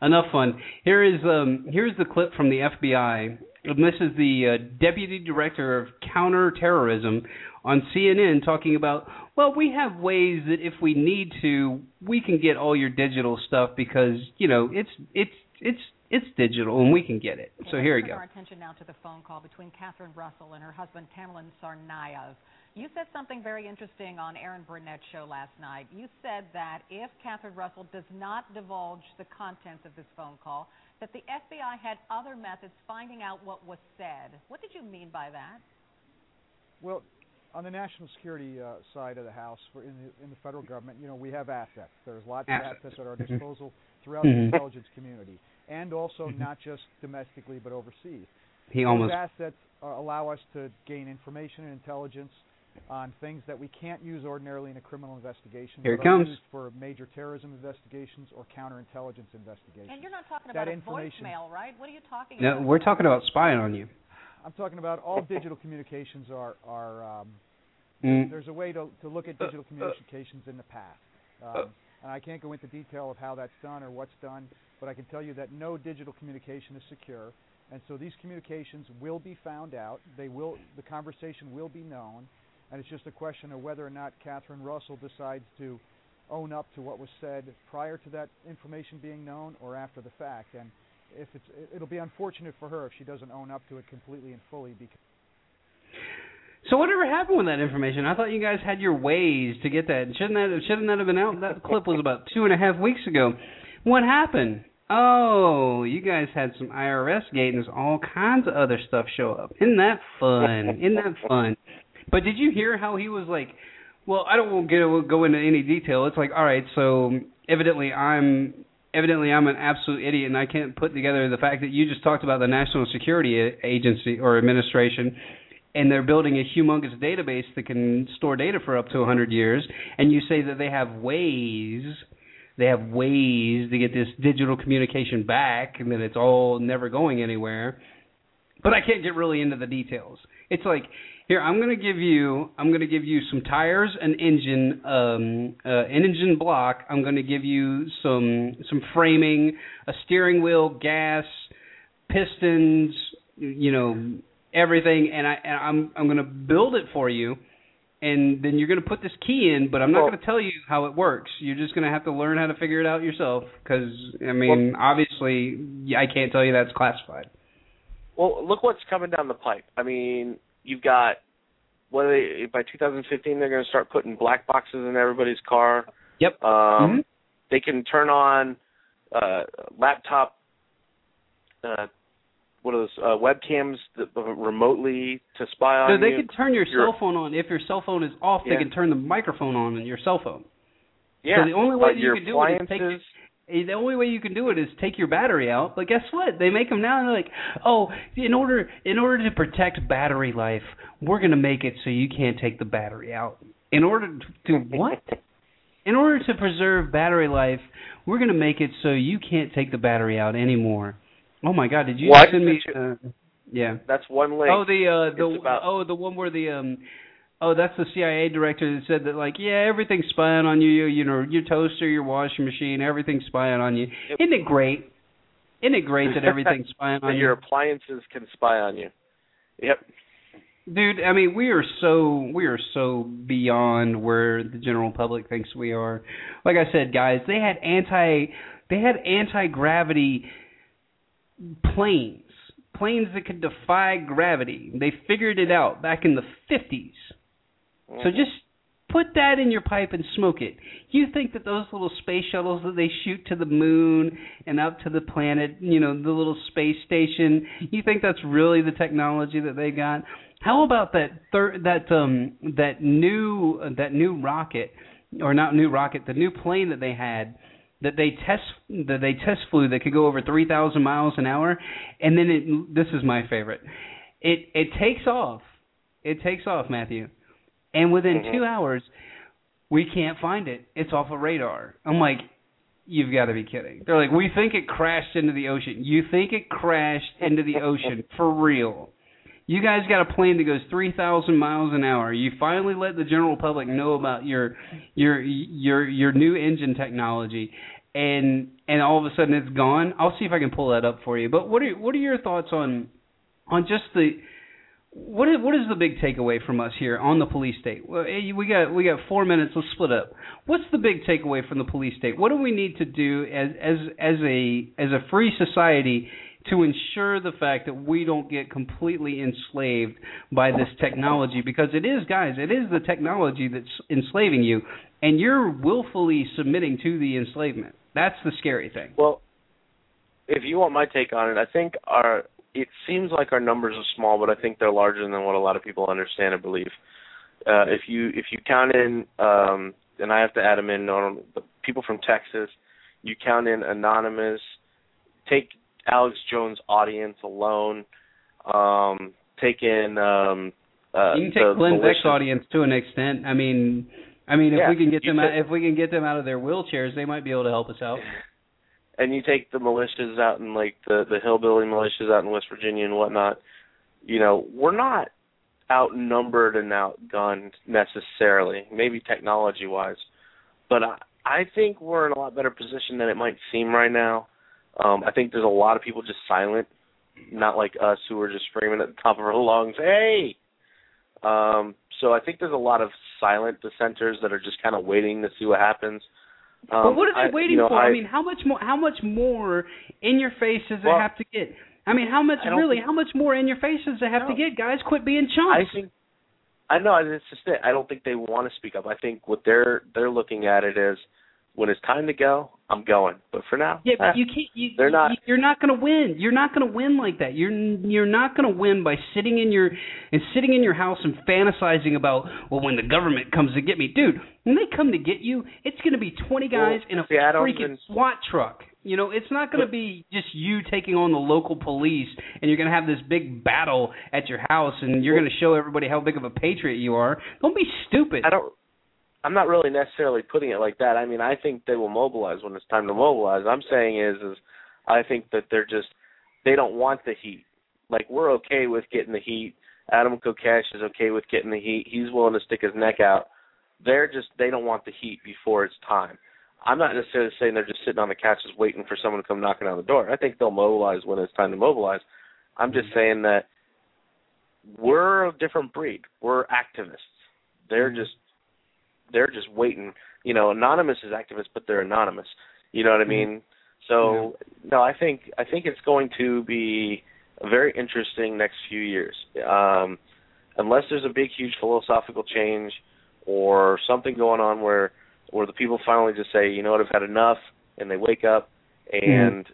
enough fun. Here is um here's the clip from the FBI. And this is the uh, deputy director of counterterrorism on CNN talking about, well, we have ways that if we need to, we can get all your digital stuff because you know it's it's it's it's digital and we can get it. So here we go. Our attention now to the phone call between Katherine Russell and her husband Tamerlan Tsarnaev. You said something very interesting on Erin Burnett's show last night. You said that if Katherine Russell does not divulge the contents of this phone call, that the FBI had other methods finding out what was said. What did you mean by that? Well, on the national security uh, side of the house, for in the in the federal government, you know, we have assets. There's lots Assets. of assets at our Mhm. disposal throughout the intelligence community, and also Mhm. not just domestically but overseas. He Those almost assets uh, allow us to gain information and intelligence on things that we can't use ordinarily in a criminal investigation. Here it but are comes. used for major terrorism investigations or counterintelligence investigations. And you're not talking That about a information- voicemail, right? What are you talking no, about? we're talking about spying on you. I'm talking about all digital communications are are um, Mm. there's a way to to look at digital communications in the past. Um, and I can't go into detail of how that's done or what's done, but I can tell you that no digital communication is secure, and so these communications will be found out. They will the conversation will be known, and it's just a question of whether or not Katherine Russell decides to own up to what was said prior to that information being known or after the fact. And if it's it'll be unfortunate for her if she doesn't own up to it completely and fully because So whatever happened with that information? I thought you guys had your ways to get that. Shouldn't that shouldn't that have been out? That clip was about two and a half weeks ago. What happened? Oh, you guys had some IRS gatings, all kinds of other stuff show up. Isn't that fun? Isn't that fun? But did you hear how he was like? Well, I don't want to go into any detail. It's like, all right, so evidently I'm evidently I'm an absolute idiot and I can't put together the fact that you just talked about the National Security Agency or administration and they're building a humongous database that can store data for up to 100 years and you say that they have ways they have ways to get this digital communication back and that it's all never going anywhere but I can't get really into the details. It's like here I'm going to give you I'm going to give you some tires, an engine, um, uh, an engine block. I'm going to give you some some framing, a steering wheel, gas, pistons, you know everything, and I and I'm I'm going to build it for you. And then you're going to put this key in, but I'm not Well- going to tell you how it works. You're just going to have to learn how to figure it out yourself. Because I mean, obviously, yeah, I can't tell you that's classified. Well, look what's coming down the pipe. I mean, you've got what are they, by 2015 they're going to start putting black boxes in everybody's car. Yep. Um, Mhm. They can turn on uh, laptop. Uh, what are those uh, webcams that, uh, remotely to spy on So they you? can turn your Your- cell phone on. If your cell phone is off, they can turn the microphone on in your cell phone. Yeah. So the only way that you can do it is take The only way you can do it is take your battery out. But guess what? They make them now, and they're like, "Oh, in order in order to protect battery life, we're gonna make it so you can't take the battery out. In order to what? in order to preserve battery life, we're gonna make it so you can't take the battery out anymore." Oh my God! Did you I send me? Uh, yeah. That's one link. Oh, the uh, the about- oh the one where the um. Oh, that's the CIA director that said that like, yeah, everything's spying on you. You, you know, your toaster, your washing machine, everything's spying on you. Isn't it great? Isn't it great that everything's spying on your you? Your appliances can spy on you. Yep. Dude, I mean, we are so we are so beyond where the general public thinks we are. Like I said, guys, they had anti they had anti gravity planes, planes that could defy gravity. They figured it out back in the 50s. So just put that in your pipe and smoke it. You think that those little space shuttles that they shoot to the moon and up to the planet, you know, the little space station, you think that's really the technology that they got? How about that thir- that um that new that new rocket or not new rocket, the new plane that they had that they test that they test flew that could go over 3000 miles an hour and then it this is my favorite. It it takes off. It takes off, Matthew. And within Mhm. 2 hours we can't find it. It's off a radar. I'm like You've got to be kidding. They're like, we think it crashed into the ocean. You think it crashed into the ocean for real? You guys got a plane that goes 3,000 miles an hour. You finally let the general public know about your your your your new engine technology, and and all of a sudden it's gone. I'll see if I can pull that up for you. But what are what are your thoughts on on just the what is what is the big takeaway from us here on the police state? Eh, we got we got four minutes. Let's split up. What's the big takeaway from the police state? What do we need to do as as as a as a free society to ensure the fact that we don't get completely enslaved by this technology? Because it is, guys, it is the technology that's enslaving you, and you're willfully submitting to the enslavement. That's the scary thing. Well, if you want my take on it, I think our it seems like our numbers are small, but I think they're larger than what a lot of people understand and believe. Uh, if you if you count in, um, and I have to add them in, on the people from Texas, you count in anonymous, take Alex Jones' audience alone, um, take in um, uh, you can take the Glenn Beck's audience to an extent. I mean, I mean, if Yeah, we can get them out, if we can get them out of their wheelchairs, they might be able to help us out. and you take the militias out in like the the hillbilly militias out in West Virginia and whatnot, you know, we're not outnumbered and outgunned necessarily, maybe technology wise, but I I think we're in a lot better position than it might seem right now. Um, I think there's a lot of people just silent, not like us who are just screaming at the top of our lungs, "Hey!" Um, so I think there's a lot of silent dissenters that are just kind of waiting to see what happens. Um, but what are they I- waiting you know, for? I, mean, how much more? How much more in your face does it have to get? I mean, how much really? think- how much more in your face does it have to get? Guys, quit being chumps. I think I know it's just it. I don't think they want to speak up. I think what they're they're looking at it is when it's time to go, I'm going. But for now, Yeah, eh, but you can't. You, they're not. you- You're not going to win. You're not going to win like that. You're you're not going to win by sitting in your and sitting in your house and fantasizing about well, when the government comes to get me, dude. When they come to get you, it's going to be 20 guys Well, in a don't freaking even- SWAT truck. You know, it's not going to be just you taking on the local police and you're going to have this big battle at your house and you're going to show everybody how big of a patriot you are. Don't be stupid. I don't. I'm not really necessarily putting it like that. I mean, I think they will mobilize when it's time to mobilize. I'm saying is, is I think that they're just they don't want the heat. Like we're okay with getting the heat. Adam Kokesh is okay with getting the heat. He's willing to stick his neck out. They're just they don't want the heat before it's time. I'm not necessarily saying they're just sitting on the couch just waiting for someone to come knocking on the door. I think they'll mobilize when it's time to mobilize. I'm just mm-hmm. saying that we're a different breed. We're activists. They're mm-hmm. just they're just waiting. You know, anonymous is activists, but they're anonymous. You know what I mean? So no, I think I think it's going to be a very interesting next few years. Um, unless there's a big, huge philosophical change or something going on where where the people finally just say, you know what, I've had enough, and they wake up and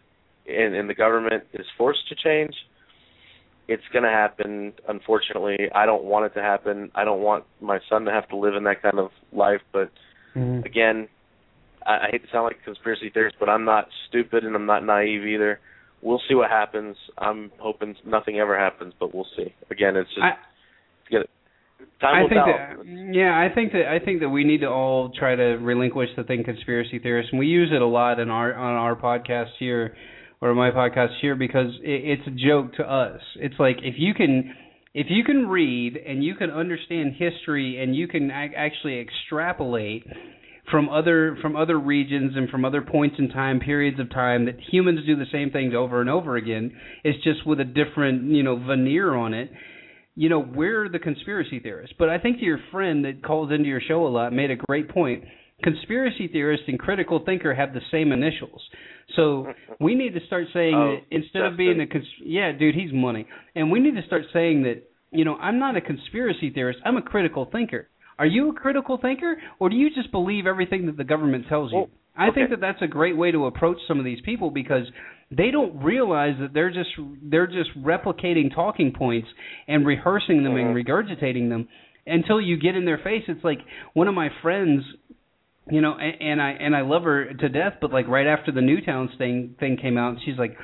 and, and the government is forced to change. It's going to happen. Unfortunately, I don't want it to happen. I don't want my son to have to live in that kind of life. But mm-hmm. again, I, I hate to sound like a conspiracy theorist, but I'm not stupid and I'm not naive either. We'll see what happens. I'm hoping nothing ever happens, but we'll see. Again, it's just I, get it. Time I will think tell. that yeah, I think that I think that we need to all try to relinquish the thing conspiracy theorists, and we use it a lot in our on our podcast here or my podcast here because it, it's a joke to us. It's like if you can if you can read and you can understand history and you can ac- actually extrapolate from other from other regions and from other points in time periods of time that humans do the same things over and over again it's just with a different you know veneer on it you know we're the conspiracy theorists but i think your friend that calls into your show a lot made a great point conspiracy theorist and critical thinker have the same initials. So we need to start saying Oh, that instead of being a cons- yeah dude he's money. And we need to start saying that you know i'm not a conspiracy theorist. I'm a critical thinker. Are you a critical thinker or do you just believe everything that the government tells you? I think that that's a great way to approach some of these people because they don't realize that they're just they're just replicating talking points and rehearsing them and mm-hmm. regurgitating them. Until you get in their face it's like one of my friends you know and, and i and i love her to death but like right after the Newtown's thing thing came out she's like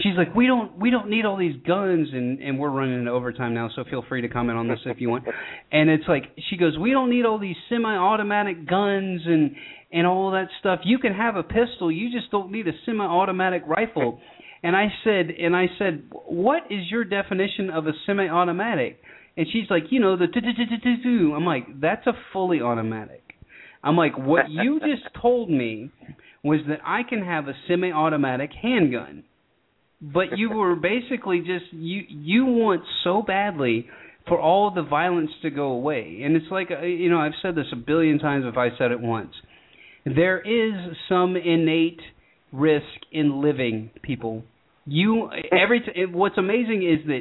she's like we don't we don't need all these guns and and we're running into overtime now so feel free to comment on this if you want. And it's like she goes we don't need all these semi automatic guns and and all that stuff. You can have a pistol you just don't need a semi automatic rifle. And i said and i said what is your definition of a semi automatic and she's like you know the i'm like that's a fully automatic i'm like what you just told me was that i can have a semi automatic handgun. But you were basically just you you want so badly for all the violence to go away. And it's like uh, you know i've said this a billion times if i said it once. There is some innate risk in living people. You every t- what's amazing is that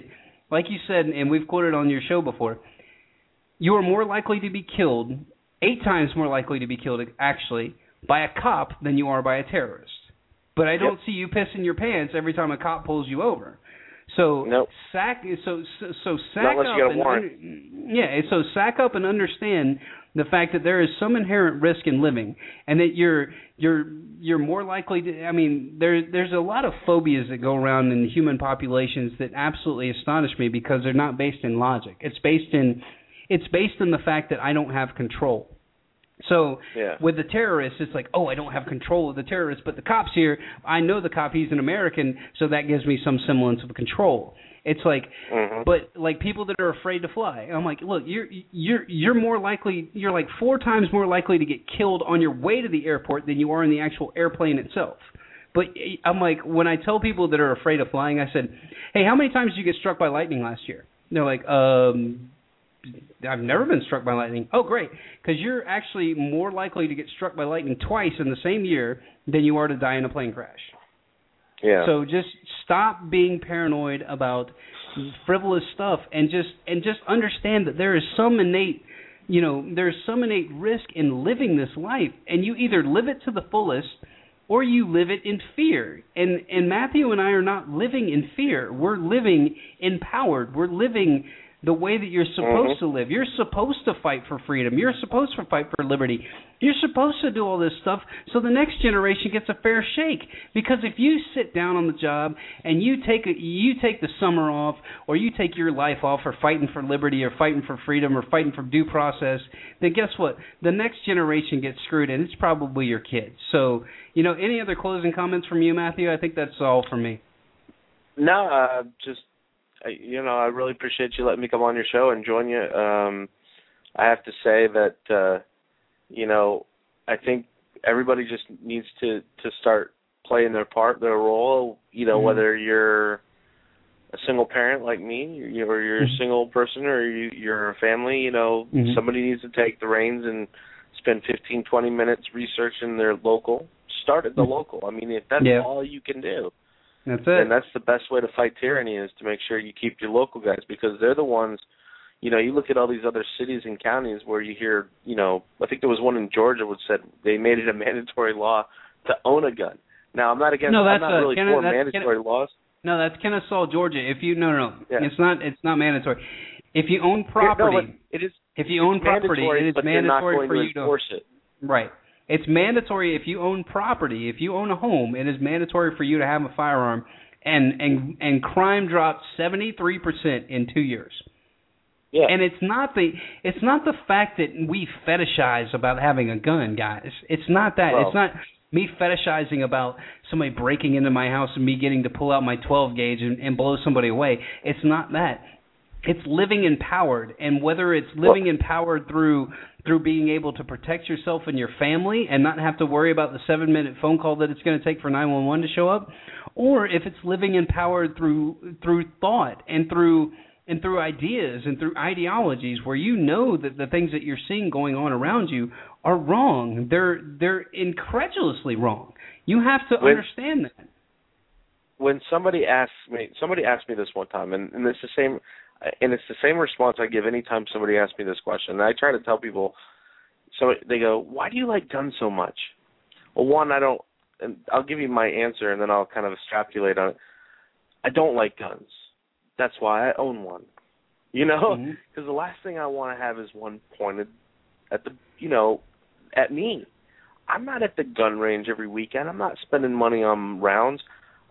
like you said and we've quoted on your show before you are more likely to be killed eight times more likely to be killed actually by a cop than you are by a terrorist but I don't see you pissing your pants every time a cop pulls you over. So sack so so, so sack up you got a and under- yeah, so sack up and understand the fact that there is some inherent risk in living and that you're you're you're more likely to I mean there there's a lot of phobias that go around in human populations that absolutely astonish me because they're not based in logic. It's based in it's based in the fact that I don't have control. So Yeah. with the terrorists, it's like, oh, I don't have control of the terrorists, but the cop's here. I know the cop; he's an American, so that gives me some semblance of control. It's like, Mhm. but like people that are afraid to fly. I'm like, look, you're you're you're more likely, you're like four times more likely to get killed on your way to the airport than you are in the actual airplane itself. But I'm like, when I tell people that are afraid of flying, I said, hey, how many times did you get struck by lightning last year? And they're like, um, I've never been struck by lightning. Oh, great, because you're actually more likely to get struck by lightning twice in the same year than you are to die in a plane crash. Yeah. So just stop being paranoid about frivolous stuff and just and just understand that there is some innate you know, there's some innate risk in living this life and you either live it to the fullest or you live it in fear. And and Matthew and I are not living in fear. We're living empowered. We're living the way that you're supposed Mhm. to live. You're supposed to fight for freedom. You're supposed to fight for liberty. You're supposed to do all this stuff so the next generation gets a fair shake. Because if you sit down on the job and you take a, you take the summer off or you take your life off for fighting for liberty or fighting for freedom or fighting for due process, then guess what? The next generation gets screwed and it's probably your kids. So, you know, any other closing comments from you, Matthew? I think that's all for me. No, uh, just you know, I really appreciate you letting me come on your show and join you. Um, I have to say that uh, you know, I think everybody just needs to to start playing their part, their role. You know, Mhm. whether you're a single parent like me, or you're a Mhm. single person, or you, you're a family. You know, Mhm. somebody needs to take the reins and spend 15, 20 minutes researching their local. Start at the Mhm. local. I mean, if that's Yeah. all you can do That's and that's the best way to fight tyranny is to make sure you keep your local guys because they're the ones you know you look at all these other cities and counties where you hear you know i think there was one in georgia which said they made it a mandatory law to own a gun now i'm not against No, i'm that's not a- really Ken- for that's- mandatory laws No, that's Kennesaw, Georgia. If you no, no, no, Yeah. it's not. It's not mandatory. If you own Yeah, no, property, it is if you own property, it is mandatory going for you to enforce it right. It's mandatory if you own property, if you own a home, it is mandatory for you to have a firearm. And and and crime dropped 73% in 2 years. Yeah. And it's not the it's not the fact that we fetishize about having a gun, guys. It's not that. Well- it's not me fetishizing about somebody breaking into my house and me getting to pull out my 12 gauge and, and blow somebody away. It's not that. It's living empowered, and whether it's living empowered through through being able to protect yourself and your family and not have to worry about the seven minute phone call that it's going to take for 911 to show up, or if it's living empowered through through thought and through and through ideas and through ideologies where you know that the things that you're seeing going on around you are wrong. They're they're incredulously wrong. You have to When- understand that. when somebody asks me somebody asked me this one time and, and it's the same and it's the same response I give anytime somebody asks me this question. And I try to tell people so they go, "Why do you like guns so much?" Well, one, I don't and I'll give you my answer and then I'll kind of extrapolate on it. I don't like guns. That's why I own one. You know, mm-hmm. because the last thing I want to have is one pointed at the, you know, at me. I'm not at the gun range every weekend. I'm not spending money on rounds.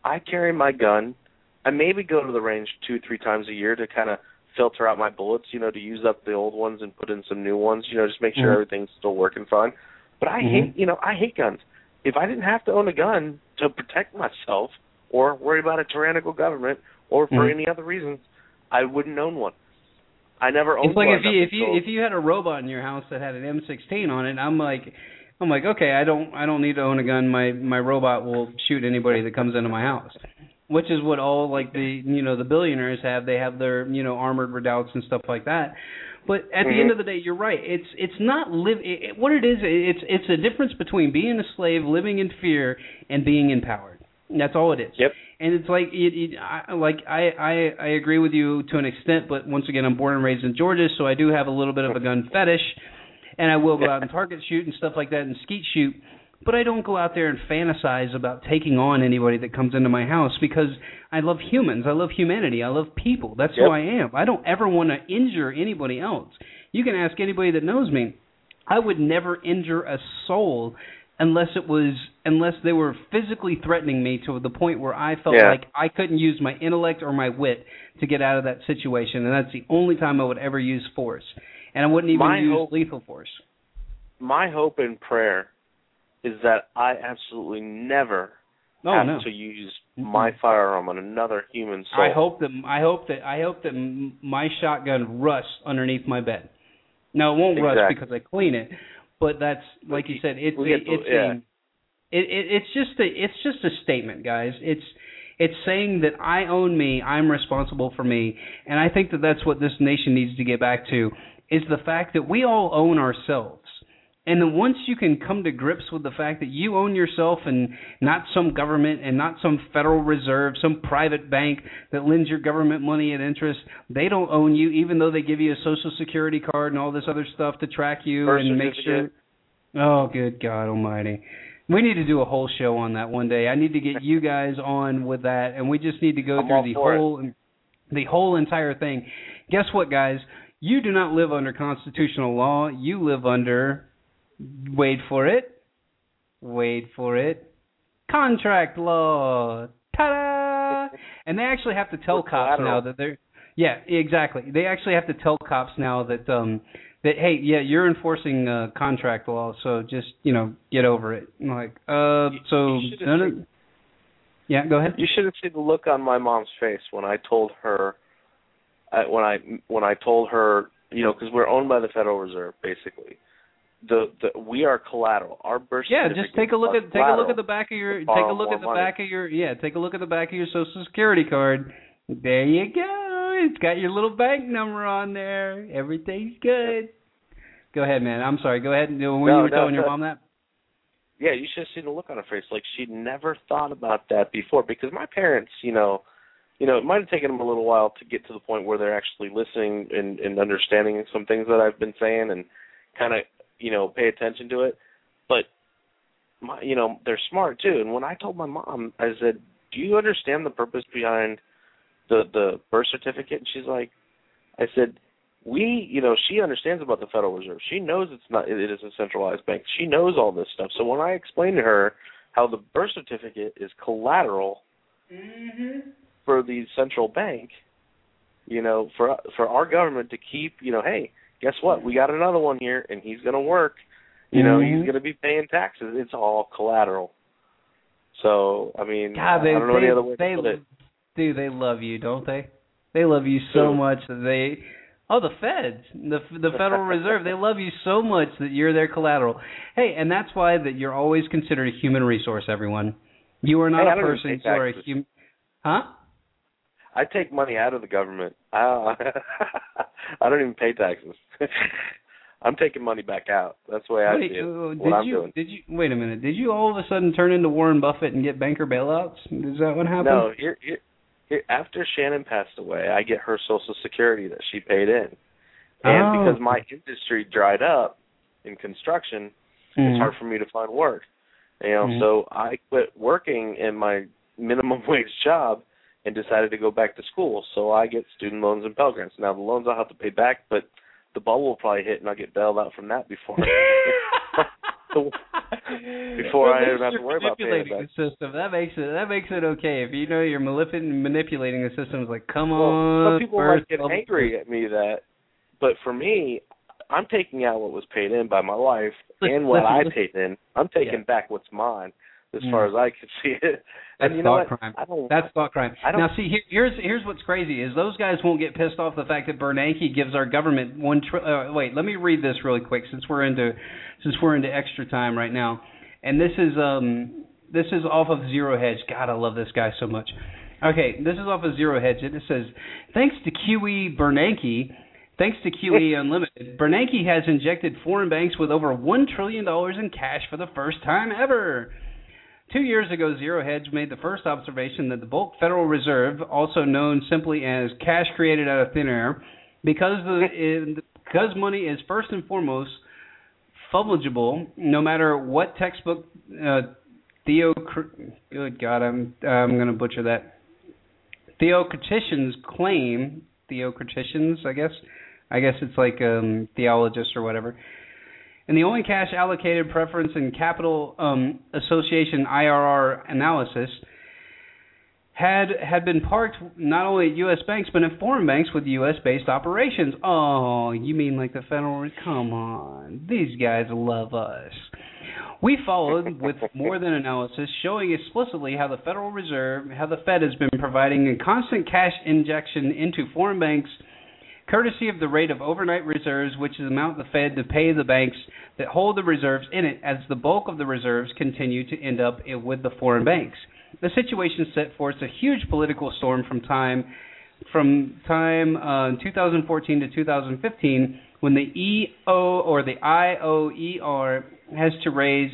I carry my gun. I maybe go to the range two, three times a year to kind of filter out my bullets, you know, to use up the old ones and put in some new ones, you know, just make sure Mhm. everything's still working fine. But I Mhm. hate, you know, I hate guns. If I didn't have to own a gun to protect myself or worry about a tyrannical government or for Mhm. any other reasons, I wouldn't own one. I never owned one. It's like if you if you if you had a robot in your house that had an M16 on it, I'm like I'm like, okay, I don't I don't need to own a gun. My my robot will shoot anybody that comes into my house. Which is what all like the you know the billionaires have. They have their you know armored redoubts and stuff like that. But at the Mhm. end of the day, you're right. It's it's not live. It- what it is, it's it's a difference between being a slave, living in fear, and being empowered. That's all it is. Yep. And it's like it, it I, like I, I I agree with you to an extent, but once again, I'm born and raised in Georgia, so I do have a little bit of a gun fetish, and I will go out and target shoot and stuff like that and skeet shoot. But I don't go out there and fantasize about taking on anybody that comes into my house because I love humans. I love humanity. I love people. That's Yep. who I am. I don't ever want to injure anybody else. You can ask anybody that knows me. I would never injure a soul unless it was unless they were physically threatening me to the point where I felt Yeah. like I couldn't use my intellect or my wit to get out of that situation, and that's the only time I would ever use force. And I wouldn't even My use hope- lethal force. my hope and prayer is that I absolutely never have no. to use my firearm on another human soul. I hope that I hope that I hope that my shotgun rusts underneath my bed. Now it won't rust because I clean it, but that's like you said. It's a, it's yeah. a, it, it it's just a it's just a statement, guys. It's it's saying that I own me, I'm responsible for me, and I think that that's what this nation needs to get back to is the fact that we all own ourselves. And then once you can come to grips with the fact that you own yourself and not some government and not some Federal Reserve, some private bank that lends your government money at interest, they don't own you, even though they give you a social security card and all this other stuff to track you Birth and make sure. Oh, good God Almighty! We need to do a whole show on that one day. I need to get you guys on with that, and we just need to go I'm through the for it. whole the whole entire thing. Guess what, guys? You do not live under constitutional law. You live under wait for it. Wait for it. Contract law. Ta-da! And they actually have to tell cops now that they're yeah, exactly. They actually have to tell cops now that um that hey, yeah, you're enforcing uh contract law, so just, you know, get over it. I'm like, uh so you should've seen- Yeah, go ahead. You should have seen the look on my mom's face when I told her, uh, when I when I told her, you know, because we're owned by the Federal Reserve, basically. The the we are collateral. Our birth Yeah, just take a look at take a look at the back of your take a look at the money. back of your yeah, take a look at the back of your social security card. There you go. It's got your little bank number on there. Everything's good. Go ahead, man. I'm sorry. Go ahead and when No, you were no, telling your mom that. Yeah, you should have seen the look on her face. Like she'd never thought about that before. Because my parents, you know, you know, it might have taken them a little while to get to the point where they're actually listening and, and understanding some things that I've been saying and kind of, you know, pay attention to it. But my, you know, they're smart too. And when I told my mom, I said, "Do you understand the purpose behind the the birth certificate?" And she's like, "I said, we, you know, she understands about the Federal Reserve. She knows it's not it is a centralized bank. She knows all this stuff. So when I explained to her how the birth certificate is collateral Mm-hmm. for the central bank, you know, for for our government to keep, you know, hey, guess what? We got another one here, and he's going to work. You know, Mhm. he's going to be paying taxes. It's all collateral. So, I mean, God, they I don't know they, any other way they to put it. dude, they love you, don't they? They love you so Who? much that they Oh, the Feds, the the Federal Reserve, they love you so much that you're their collateral. Hey, and that's why that you're always considered a human resource, everyone. You are not Hey, a person, you are a human Huh? I take money out of the government. I I don't even pay taxes. I'm taking money back out. That's the way I Wait, see it. uh, what did I'm you doing. did you wait a minute? Did you all of a sudden turn into Warren Buffett and get banker bailouts? Is that what happened? No, here, here, here, after Shannon passed away, I get her Social Security that she paid in, and Oh. because my industry dried up in construction, Mhm. it's hard for me to find work. You know, Mhm. so I quit working in my minimum wage job and decided to go back to school. So I get student loans and Pell Grants. Now the loans I'll have to pay back, but the bubble will probably hit and I'll get bailed out from that before before I even have to worry about manipulating back. the system. That makes it that makes it okay. If you know you're manip- manipulating the system, it's like, come Well, on. some people might get bubble. angry at me that, but for me, I'm taking out what was paid in by my wife and what listen, I listen. paid in. I'm taking Yeah. back what's mine, as Mm. far as I can see it. That's and you know thought crime. That's thought crime. Now, see, here, here's here's what's crazy is those guys won't get pissed off the fact that Bernanke gives our government one. Tri- uh, wait, let me read this really quick since we're into since we're into extra time right now, and this is um this is off of Zero Hedge. God, I love this guy so much. Okay, this is off of Zero Hedge, and it says, thanks to QE Bernanke. Thanks to QE Unlimited, Bernanke has injected foreign banks with over $1 trillion in cash for the first time ever. Two years ago, Zero Hedge made the first observation that the bulk Federal Reserve, also known simply as cash created out of thin air, because the because money is first and foremost fungible, no matter what textbook uh, Theo. Good God, I'm I'm to butcher that. Theocraticians claim Theocraticians, I guess. I guess it's like um, theologists or whatever. And the only cash allocated preference in Capital um, Association IRR analysis had had been parked not only at U.S. banks but in foreign banks with U.S. based operations. Oh, you mean like the Federal? Come on, these guys love us. We followed with more than analysis showing explicitly how the Federal Reserve, how the Fed has been providing a constant cash injection into foreign banks courtesy of the rate of overnight reserves, which is the amount the Fed to pay the banks that hold the reserves in it, as the bulk of the reserves continue to end up with the foreign banks. The situation set forth a huge political storm from time from time uh, 2014 to 2015 when the EO or the IOER has to raise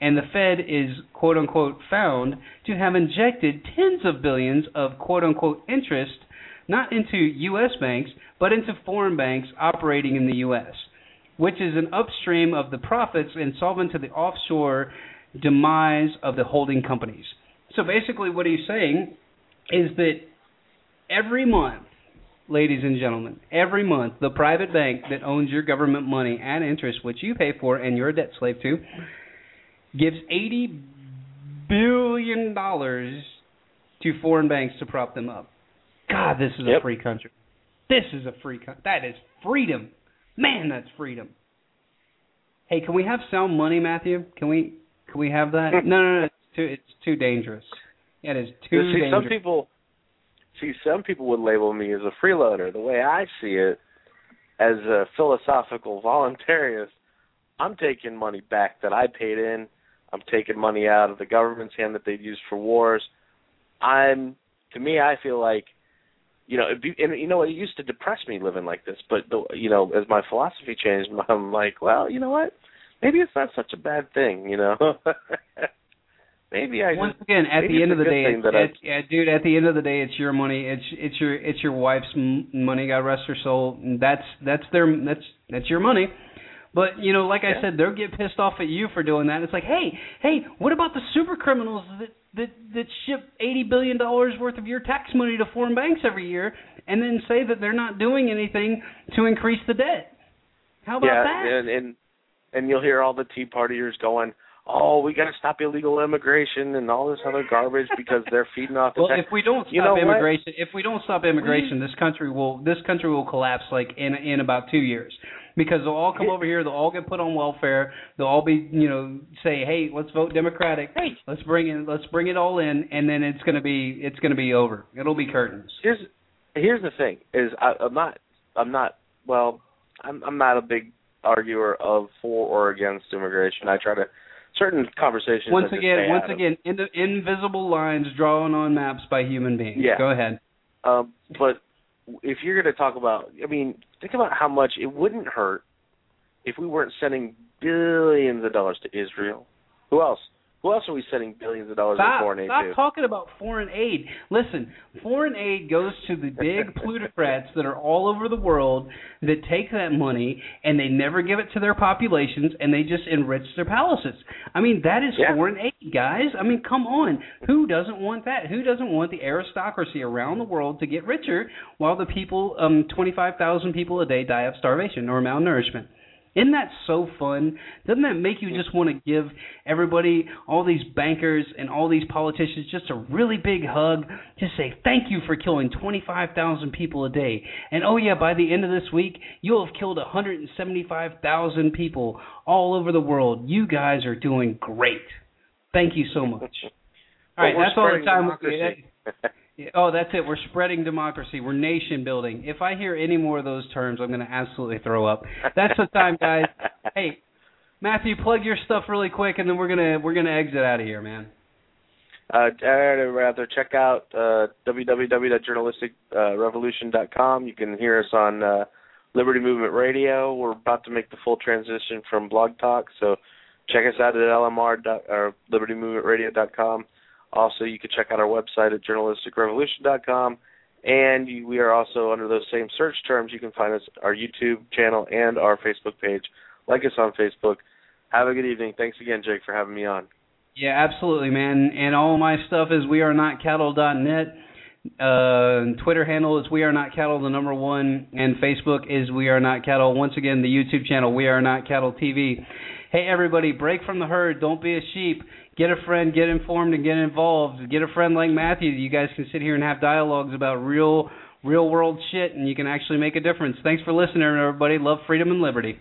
and the Fed is quote unquote found to have injected tens of billions of quote unquote interest not into US banks but into foreign banks operating in the US which is an upstream of the profits and solvent to the offshore demise of the holding companies. So basically what he's saying is that every month ladies and gentlemen, every month the private bank that owns your government money and interest, which you pay for and you're a debt slave to, gives eighty billion dollars to foreign banks to prop them up. God, this is a free country. This is a free country. That is freedom. Man, that's freedom. Hey, can we have sound money, Matthew? Can we can we have that? no, no, no. It's too it's too dangerous. It is too see, dangerous. some people, see, some people would label me as a freeloader. The way I see it, as a philosophical voluntarist, I'm taking money back that I paid in. I'm taking money out of the government's hand that they'd used for wars. I'm, to me, I feel like, you know, it'd be, and you know, it used to depress me living like this, but the, you know, as my philosophy changed, I'm like, well, you know what? Maybe it's not such a bad thing, you know. maybe I Once just, again, at the end of the day, it's, yeah, dude. At the end of the day, it's your money. It's it's your it's your wife's m- money. God rest her soul. That's that's their that's that's your money. But you know, like I said, they'll get pissed off at you for doing that. It's like, hey, hey, what about the super criminals that that that ship eighty billion dollars worth of your tax money to foreign banks every year, and then say that they're not doing anything to increase the debt. How about yeah, that? and and and you'll hear all the Tea Partiers going, "Oh, we got to stop illegal immigration and all this other garbage because they're feeding off the well, tax." if we don't stop you know what? immigration, if we don't stop immigration, this country will this country will collapse like in in about two years because they'll all come over here, they'll all get put on welfare, they'll all be you know say, hey, let's vote Democratic, let's bring in let's bring it all in, and then it's gonna be it's gonna be over. It'll be curtains. here's here's the thing is I, I'm not I'm not well I'm I'm not a big arguer of for or against immigration. I try to certain conversations. Once again, once again, in, invisible lines drawn on maps by human beings. Yeah. Go ahead. Um, but if you're going to talk about, I mean, think about how much it wouldn't hurt if we weren't sending billions of dollars to Israel. Who else? Who else are we sending billions of dollars Stop, in foreign aid stop to? talking about foreign aid. Listen, foreign aid goes to the big plutocrats that are all over the world that take that money and they never give it to their populations and they just enrich their palaces. I mean, that is Yeah. foreign aid, guys. I mean, come on. Who doesn't want that? Who doesn't want the aristocracy around the world to get richer while the people, um, 25,000 people a day die of starvation or malnourishment? Isn't that so fun? Doesn't that make you just want to give everybody, all these bankers and all these politicians, just a really big hug? Just say thank you for killing 25,000 people a day. And oh yeah, by the end of this week, you'll have killed 175,000 people all over the world. You guys are doing great. Thank you so much. All right, we're that's all the time. Oh, that's it. We're spreading democracy. We're nation building. If I hear any more of those terms, I'm going to absolutely throw up. That's the time, guys. Hey, Matthew, plug your stuff really quick, and then we're gonna we're gonna exit out of here, man. Uh, I'd rather check out uh, www.journalisticrevolution.com. You can hear us on uh, Liberty Movement Radio. We're about to make the full transition from Blog Talk, so check us out at lmr dot, or libertymovementradio.com. Also, you can check out our website at journalisticrevolution.com. And we are also under those same search terms. You can find us our YouTube channel and our Facebook page. Like us on Facebook. Have a good evening. Thanks again, Jake, for having me on. Yeah, absolutely, man. And all my stuff is we are not cattle.net. Uh, Twitter handle is we are not cattle, the number one, and Facebook is we are not cattle. Once again, the YouTube channel we are not cattle TV. Hey, everybody, break from the herd. Don't be a sheep. Get a friend, get informed, and get involved. Get a friend like Matthew. You guys can sit here and have dialogues about real, real world shit, and you can actually make a difference. Thanks for listening, everybody. Love, freedom, and liberty.